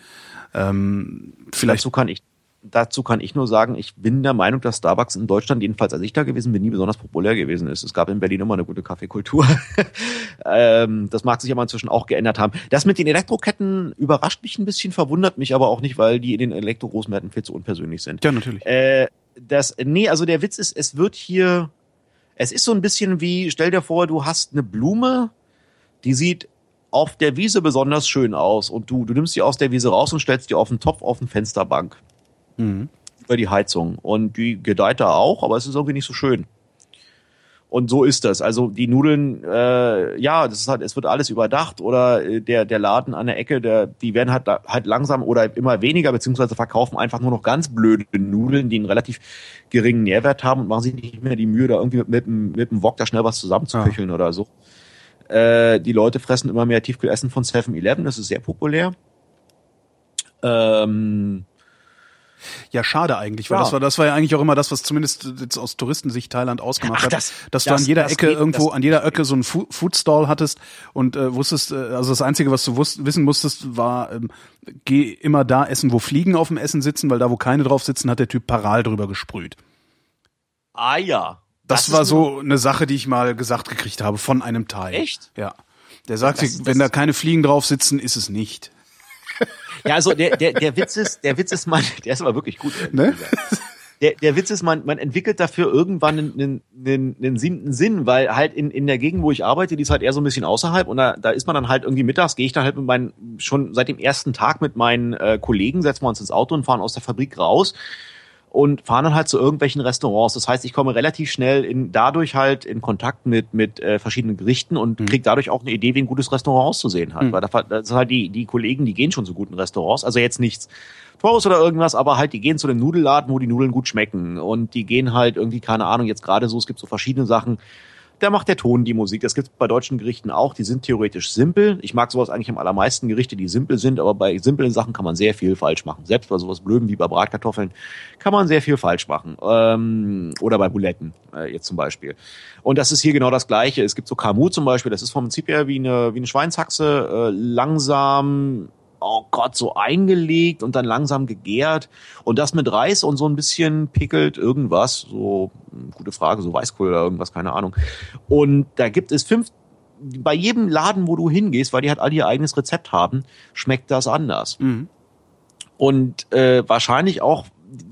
Ähm, vielleicht dazu kann ich, dazu kann ich nur sagen, ich bin der Meinung, dass Starbucks in Deutschland, jedenfalls als ich da gewesen bin, nie besonders populär gewesen ist. Es gab in Berlin immer eine gute Kaffeekultur. ähm, das mag sich aber inzwischen auch geändert haben. Das mit den Elektroketten überrascht mich ein bisschen, verwundert mich aber auch nicht, weil die in den Elektro-Großmärkten viel zu unpersönlich sind. ja natürlich. Äh, das, nee, also der Witz ist, es wird hier, es ist so ein bisschen wie, stell dir vor, du hast eine Blume, die sieht auf der Wiese besonders schön aus und du, du nimmst die aus der Wiese raus und stellst die auf den Topf auf den Fensterbank Mhm. über die Heizung und die gedeiht da auch, aber es ist irgendwie nicht so schön. Und so ist das. Also die Nudeln, äh, ja, das ist halt, es wird alles überdacht oder äh, der der Laden an der Ecke, der, die werden halt halt langsam oder immer weniger beziehungsweise verkaufen einfach nur noch ganz blöde Nudeln, die einen relativ geringen Nährwert haben und machen sich nicht mehr die Mühe, da irgendwie mit, mit, dem- mit dem Wok da schnell was zusammenzuköcheln oder so. Äh, die Leute fressen immer mehr Tiefkühlessen von 7-Eleven, das ist sehr populär. Ähm, Ja, schade eigentlich, weil Ja. das war das war ja eigentlich auch immer das, was zumindest jetzt aus Touristensicht Thailand ausgemacht Ach, hat, das- dass du das- an jeder das Ecke irgendwo, an jeder Ecke so einen Fu Foodstall hattest und äh, wusstest, äh, also das Einzige, was du wusst, wissen musstest, war, ähm, geh immer da essen, wo Fliegen auf dem Essen sitzen, weil da, wo keine drauf sitzen, hat der Typ paral drüber gesprüht. Ah ja. Das, das war so eine Sache, die ich mal gesagt gekriegt habe von einem Teil. Echt? Ja. Der sagte, wenn da keine Fliegen drauf sitzen, ist es nicht. Ja, also der, der, der Witz ist, der Witz ist man, der ist aber wirklich gut. Ne? Der, der Witz ist, man, man entwickelt dafür irgendwann einen, einen, einen, siebten Sinn, weil halt in, in der Gegend, wo ich arbeite, die ist halt eher so ein bisschen außerhalb und da, da ist man dann halt irgendwie mittags, gehe ich dann halt mit meinen, schon seit dem ersten Tag mit meinen äh, Kollegen, setzen wir uns ins Auto und fahren aus der Fabrik raus und fahren dann halt zu irgendwelchen Restaurants. Das heißt, ich komme relativ schnell in, dadurch halt in Kontakt mit, mit äh, verschiedenen Gerichten und mhm. kriege dadurch auch eine Idee, wie ein gutes Restaurant auszusehen hat. Mhm. Weil da, das sind halt die, die Kollegen, die gehen schon zu guten Restaurants. Also jetzt nichts Teures oder irgendwas, aber halt, die gehen zu dem Nudelladen, wo die Nudeln gut schmecken. Und die gehen halt irgendwie, keine Ahnung, jetzt gerade so, es gibt so verschiedene Sachen da macht der Ton die Musik. Das gibt bei deutschen Gerichten auch. Die sind theoretisch simpel. Ich mag sowas eigentlich am allermeisten Gerichte, die simpel sind, aber bei simplen Sachen kann man sehr viel falsch machen. Selbst bei sowas Blöden wie bei Bratkartoffeln kann man sehr viel falsch machen. Ähm, oder bei Buletten äh, jetzt zum Beispiel. Und das ist hier genau das Gleiche. Es gibt so Kamu zum Beispiel. Das ist vom Prinzip her wie eine, wie eine Schweinshaxe. Äh, langsam oh Gott, so eingelegt und dann langsam gegärt. Und das mit Reis und so ein bisschen pickelt irgendwas. So, hm, gute Frage, so Weißkohl oder irgendwas, keine Ahnung. Und da gibt es fünf, bei jedem Laden, wo du hingehst, weil die halt alle ihr eigenes Rezept haben, schmeckt das anders. Mhm. Und äh, wahrscheinlich auch,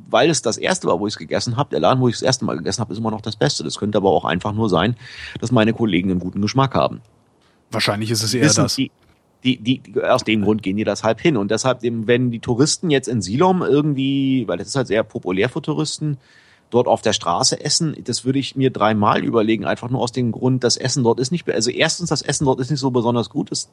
weil es das erste war, wo ich es gegessen habe, der Laden, wo ich das erste Mal gegessen habe, ist immer noch das Beste. Das könnte aber auch einfach nur sein, dass meine Kollegen einen guten Geschmack haben. Wahrscheinlich ist es eher Wissen das. Die, die, die, aus dem Grund gehen die das halb hin. Und deshalb, wenn die Touristen jetzt in Silom irgendwie, weil das ist halt sehr populär für Touristen, dort auf der Straße essen, das würde ich mir dreimal überlegen, einfach nur aus dem Grund, das Essen dort ist nicht, also erstens, das Essen dort ist nicht so besonders gut, das,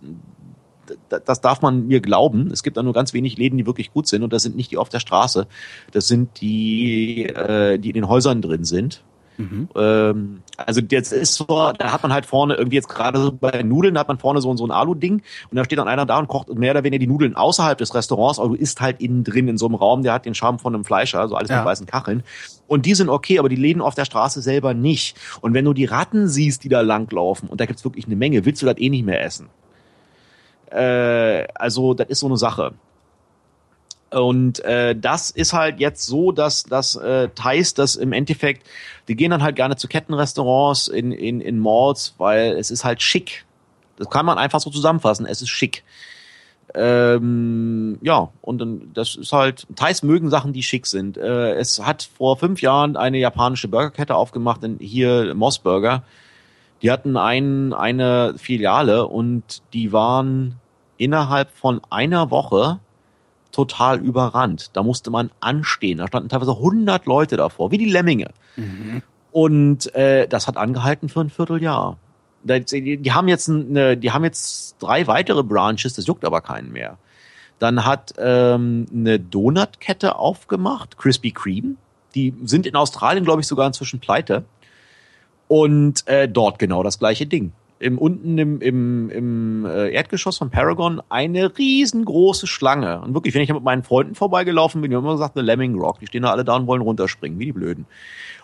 das darf man mir glauben. Es gibt da nur ganz wenig Läden, die wirklich gut sind und das sind nicht die auf der Straße, das sind die, äh, die in den Häusern drin sind. Mhm. Ähm, also jetzt ist so, da hat man halt vorne irgendwie jetzt gerade so bei Nudeln, da hat man vorne so, so ein Alu-Ding und da steht dann einer da und kocht mehr oder weniger die Nudeln außerhalb des Restaurants, aber du isst halt innen drin in so einem Raum, der hat den Charme von einem Fleischer, also alles ja. mit weißen Kacheln. Und die sind okay, aber die Läden auf der Straße selber nicht. Und wenn du die Ratten siehst, die da langlaufen, und da gibt's wirklich eine Menge, willst du das eh nicht mehr essen. Äh, also das ist so eine Sache. Und äh, das ist halt jetzt so, dass das äh, Thais das im Endeffekt, die gehen dann halt gerne zu Kettenrestaurants in, in, in Malls, weil es ist halt schick. Das kann man einfach so zusammenfassen. Es ist schick. Ähm, ja, und das ist halt, Thais mögen Sachen, die schick sind. Äh, es hat vor fünf Jahren eine japanische Burgerkette aufgemacht, in, hier Moss Burger. Die hatten ein, eine Filiale und die waren innerhalb von einer Woche total überrannt. Da musste man anstehen. Da standen teilweise 100 Leute davor, wie die Lemminge. Mhm. Und äh, das hat angehalten für ein Vierteljahr. Die, die haben jetzt eine, die haben jetzt drei weitere Branches, das juckt aber keinen mehr. Dann hat ähm, eine Donutkette aufgemacht, Krispy Kreme. Die sind in Australien, glaube ich, sogar inzwischen pleite. Und äh, dort genau das gleiche Ding im, unten im, im, im äh, Erdgeschoss von Paragon eine riesengroße Schlange. Und wirklich, wenn ich da mit meinen Freunden vorbeigelaufen bin, die haben immer gesagt, eine Lemming Rock. Die stehen da alle da und wollen runterspringen, wie die Blöden.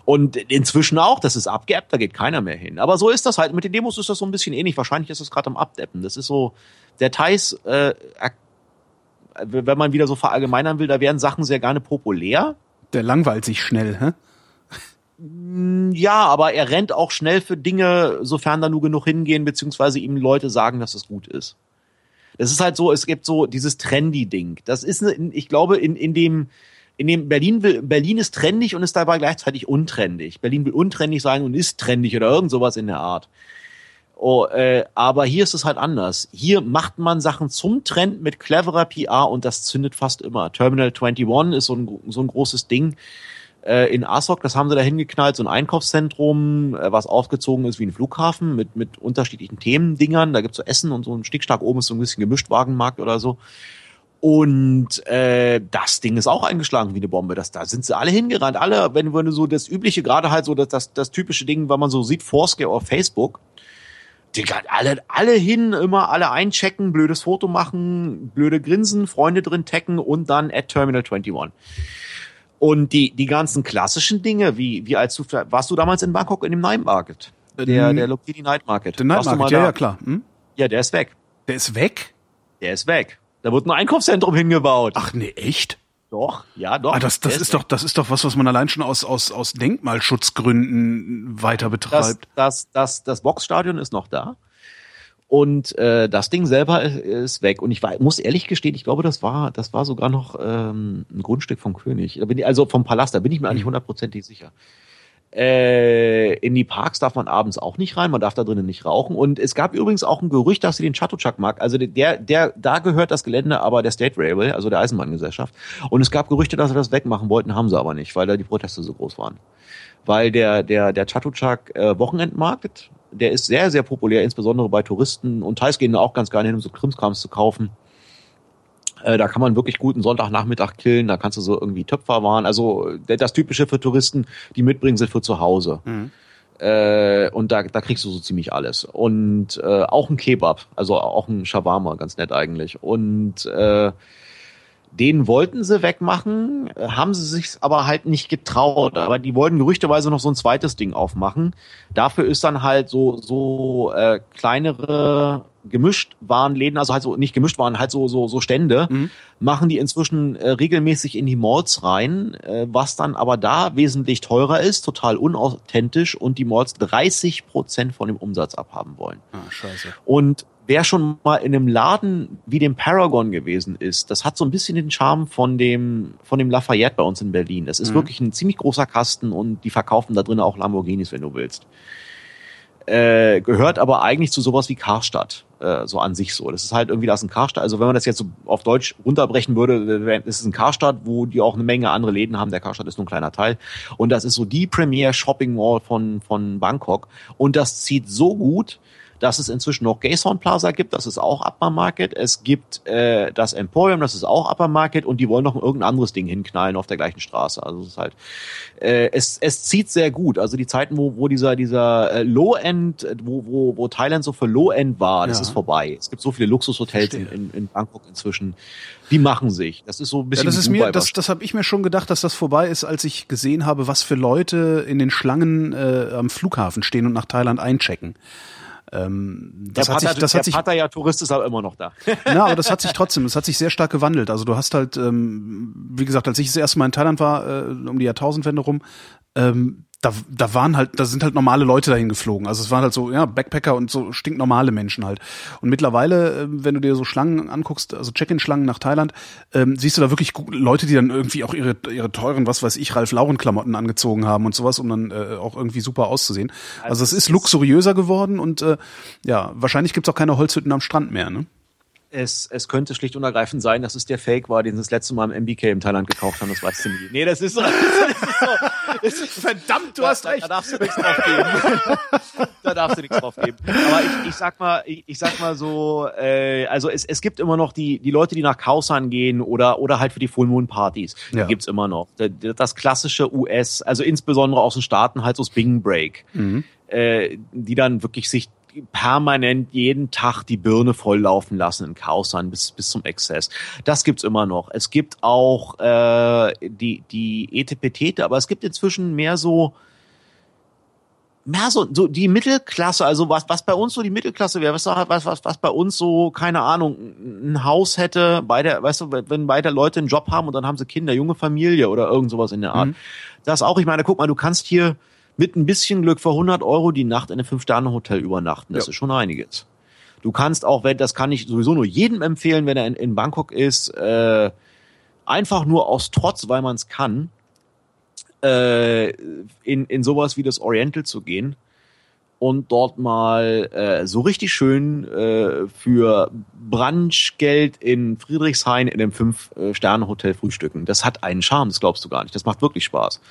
Und inzwischen auch, das ist abgeappt, da geht keiner mehr hin. Aber so ist das halt. Mit den Demos ist das so ein bisschen ähnlich. Wahrscheinlich ist das gerade am Abdeppen. Das ist so, der Thais, äh, wenn man wieder so verallgemeinern will, da werden Sachen sehr gerne populär. Der langweilt sich schnell, hä? Mm, ja, aber er rennt auch schnell für Dinge, sofern da nur genug hingehen, beziehungsweise ihm Leute sagen, dass es gut ist. Das ist halt so, es gibt so dieses Trendy-Ding. Das ist, eine, ich glaube, in, in dem, in dem Berlin will, Berlin ist trendig und ist dabei gleichzeitig untrendig. Berlin will untrendig sein und ist trendig oder irgend sowas in der Art. Oh, äh, aber hier ist es halt anders. Hier macht man Sachen zum Trend mit cleverer PR und das zündet fast immer. Terminal 21 ist so ein, so ein großes Ding äh, in Asok, das haben sie da hingeknallt, so ein Einkaufszentrum, äh, was aufgezogen ist wie ein Flughafen mit, mit unterschiedlichen Themendingern. Da gibt's so Essen und so ein Stickstark oben ist so ein bisschen gemischt Wagenmarkt oder so. Und äh, das Ding ist auch eingeschlagen wie eine Bombe. Das, da sind sie alle hingerannt. Alle, wenn, wenn du so das übliche, gerade halt so das, das, das typische Ding, weil man so sieht, Foursquare auf Facebook, Digga, alle, alle hin, immer alle einchecken, blödes Foto machen, blöde Grinsen, Freunde drin taggen und dann at Terminal 21. Und die, die ganzen klassischen Dinge, wie, wie als du, warst du damals in Bangkok in dem Night Market? Der, mhm. der Lokidi Night Market. Der Night Market, ja, ja, klar. Hm? Ja, der ist weg. Der ist weg? Der ist weg. Da wird ein Einkaufszentrum hingebaut. Ach nee, echt? Doch, ja, doch. Ah, das, das ist doch, das ist doch was, was man allein schon aus, aus, aus Denkmalschutzgründen weiter betreibt. Das, das, das, das Boxstadion ist noch da. Und äh, das Ding selber ist, ist weg. Und ich war, muss ehrlich gestehen, ich glaube, das war, das war sogar noch ähm, ein Grundstück vom König. Da bin ich, also vom Palast, da bin ich mir eigentlich hundertprozentig sicher. Äh, in die Parks darf man abends auch nicht rein, man darf da drinnen nicht rauchen. Und es gab übrigens auch ein Gerücht, dass sie den Chatuchak mag. Also der, der, da gehört das Gelände aber der State Railway, also der Eisenbahngesellschaft. Und es gab Gerüchte, dass sie das wegmachen wollten, haben sie aber nicht, weil da die Proteste so groß waren. Weil der, der, der Chatuchak äh, Wochenendmarkt, der ist sehr, sehr populär, insbesondere bei Touristen. Und teils gehen da auch ganz gerne hin, um so Krimskrams zu kaufen. Äh, da kann man wirklich guten Sonntagnachmittag killen, da kannst du so irgendwie Töpferwaren, also das Typische für Touristen, die mitbringen, sind für zu Hause. Mhm. Äh, und da, da kriegst du so ziemlich alles. Und äh, auch ein Kebab, also auch ein Shawarma, ganz nett eigentlich. Und äh, den wollten sie wegmachen, haben sie sich aber halt nicht getraut. Aber die wollten gerüchteweise noch so ein zweites Ding aufmachen. Dafür ist dann halt so so äh, kleinere gemischt waren Läden, also halt so nicht gemischt waren, halt so so so Stände, mhm. machen die inzwischen äh, regelmäßig in die Malls rein, äh, was dann aber da wesentlich teurer ist, total unauthentisch und die Malls 30 Prozent von dem Umsatz abhaben wollen. Ah, scheiße. Und wer schon mal in einem Laden wie dem Paragon gewesen ist, das hat so ein bisschen den Charme von dem von dem Lafayette bei uns in Berlin. Das ist mhm. wirklich ein ziemlich großer Kasten und die verkaufen da drin auch Lamborghinis, wenn du willst äh, gehört aber eigentlich zu sowas wie Karstadt, äh, so an sich so. Das ist halt irgendwie das ein Karstadt. Also wenn man das jetzt so auf Deutsch runterbrechen würde, ist es ein Karstadt, wo die auch eine Menge andere Läden haben. Der Karstadt ist nur ein kleiner Teil. Und das ist so die Premier Shopping Mall von, von Bangkok. Und das zieht so gut, dass es inzwischen noch Gayson Plaza gibt, das ist auch Upper Market. Es gibt äh, das Emporium, das ist auch Upper Market und die wollen noch irgendein anderes Ding hinknallen auf der gleichen Straße. Also es ist halt, äh, es, es zieht sehr gut. Also die Zeiten, wo, wo dieser, dieser äh, Low-End, wo, wo, wo Thailand so für Low-End war, das ja. ist vorbei. Es gibt so viele Luxushotels in, in, in Bangkok inzwischen. Die machen sich. Das ist so ein bisschen. Ja, das ist mir, das, das habe ich mir schon gedacht, dass das vorbei ist, als ich gesehen habe, was für Leute in den Schlangen äh, am Flughafen stehen und nach Thailand einchecken. Ähm, das der hat Pater, sich, das hat sich, Pater ja Tourist ist aber immer noch da. Ja, aber das hat sich trotzdem, das hat sich sehr stark gewandelt. Also du hast halt, ähm, wie gesagt, als ich das erste Mal in Thailand war, äh, um die Jahrtausendwende rum, ähm, da, da waren halt, da sind halt normale Leute dahin geflogen. Also es waren halt so, ja, Backpacker und so stinknormale Menschen halt. Und mittlerweile, ähm, wenn du dir so Schlangen anguckst, also Check-in-Schlangen nach Thailand, ähm, siehst du da wirklich Leute, die dann irgendwie auch ihre, ihre teuren, was weiß ich, Ralf Lauren-Klamotten angezogen haben und sowas, um dann äh, auch irgendwie super auszusehen. Also, also es ist luxuriöser geworden und äh, ja, wahrscheinlich gibt's auch keine Holzhütten am Strand mehr, ne? Es, es könnte schlicht und ergreifend sein, dass es der Fake war, den sie das letzte Mal im MBK im Thailand gekauft haben. Das weißt du nie. Nee, das ist so. Das ist so. Verdammt, du da, hast recht. Da, da darfst du nichts drauf geben. da darfst du nichts drauf geben. Aber ich, ich sag mal, ich, ich sag mal so, äh, also es, es gibt immer noch die, die Leute, die nach Kausan gehen oder, oder halt für die Full Moon Partys. Ja. Die gibt's immer noch. Das klassische US, also insbesondere aus den Staaten halt so Spring Break. Mhm. Äh, die dann wirklich sich permanent jeden Tag die Birne volllaufen lassen in Chaosern bis, bis zum Exzess. Das gibt's immer noch. Es gibt auch äh, die, die Etepetete, aber es gibt inzwischen mehr so mehr so, so die Mittelklasse, also was, was bei uns so die Mittelklasse wäre, was, was, was, was bei uns so, keine Ahnung, ein Haus hätte, beide, weißt du, wenn beide Leute einen Job haben und dann haben sie Kinder, junge Familie oder irgend sowas in der Art. Mhm. Das auch, ich meine, guck mal, du kannst hier mit ein bisschen Glück für 100 Euro die Nacht in einem Fünf-Sterne-Hotel übernachten. Das ja. ist schon einiges. Du kannst auch, wenn das kann ich sowieso nur jedem empfehlen, wenn er in, in Bangkok ist, äh, einfach nur aus Trotz, weil man es kann, äh, in, in sowas wie das Oriental zu gehen und dort mal äh, so richtig schön äh, für Brunchgeld in Friedrichshain in einem Fünf-Sterne-Hotel frühstücken. Das hat einen Charme, das glaubst du gar nicht. Das macht wirklich Spaß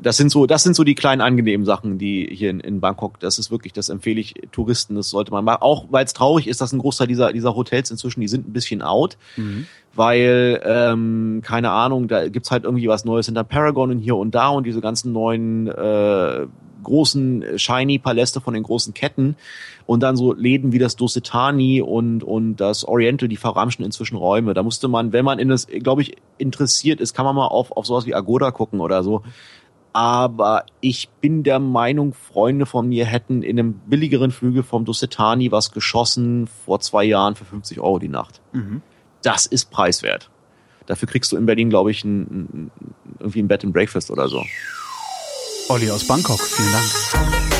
das sind so, das sind so die kleinen angenehmen Sachen, die hier in, in Bangkok, das ist wirklich, das empfehle ich Touristen, das sollte man machen. Auch weil es traurig ist, dass ein Großteil dieser, dieser Hotels inzwischen, die sind ein bisschen out, mhm. weil, ähm, keine Ahnung, da gibt's halt irgendwie was Neues hinter Paragon und hier und da und diese ganzen neuen äh, großen shiny Paläste von den großen Ketten und dann so Läden wie das Dosetani und und das Oriental, die verramschen inzwischen Räume. Da musste man, wenn man in das, glaube ich, interessiert ist, kann man mal auf auf sowas wie Agoda gucken oder so aber ich bin der Meinung, Freunde von mir hätten in einem billigeren Flügel vom Dossetani was geschossen vor zwei Jahren für 50 Euro die Nacht. Mhm. Das ist preiswert. Dafür kriegst du in Berlin, glaube ich, ein, ein, irgendwie ein Bed and Breakfast oder so. Olli aus Bangkok, vielen Dank.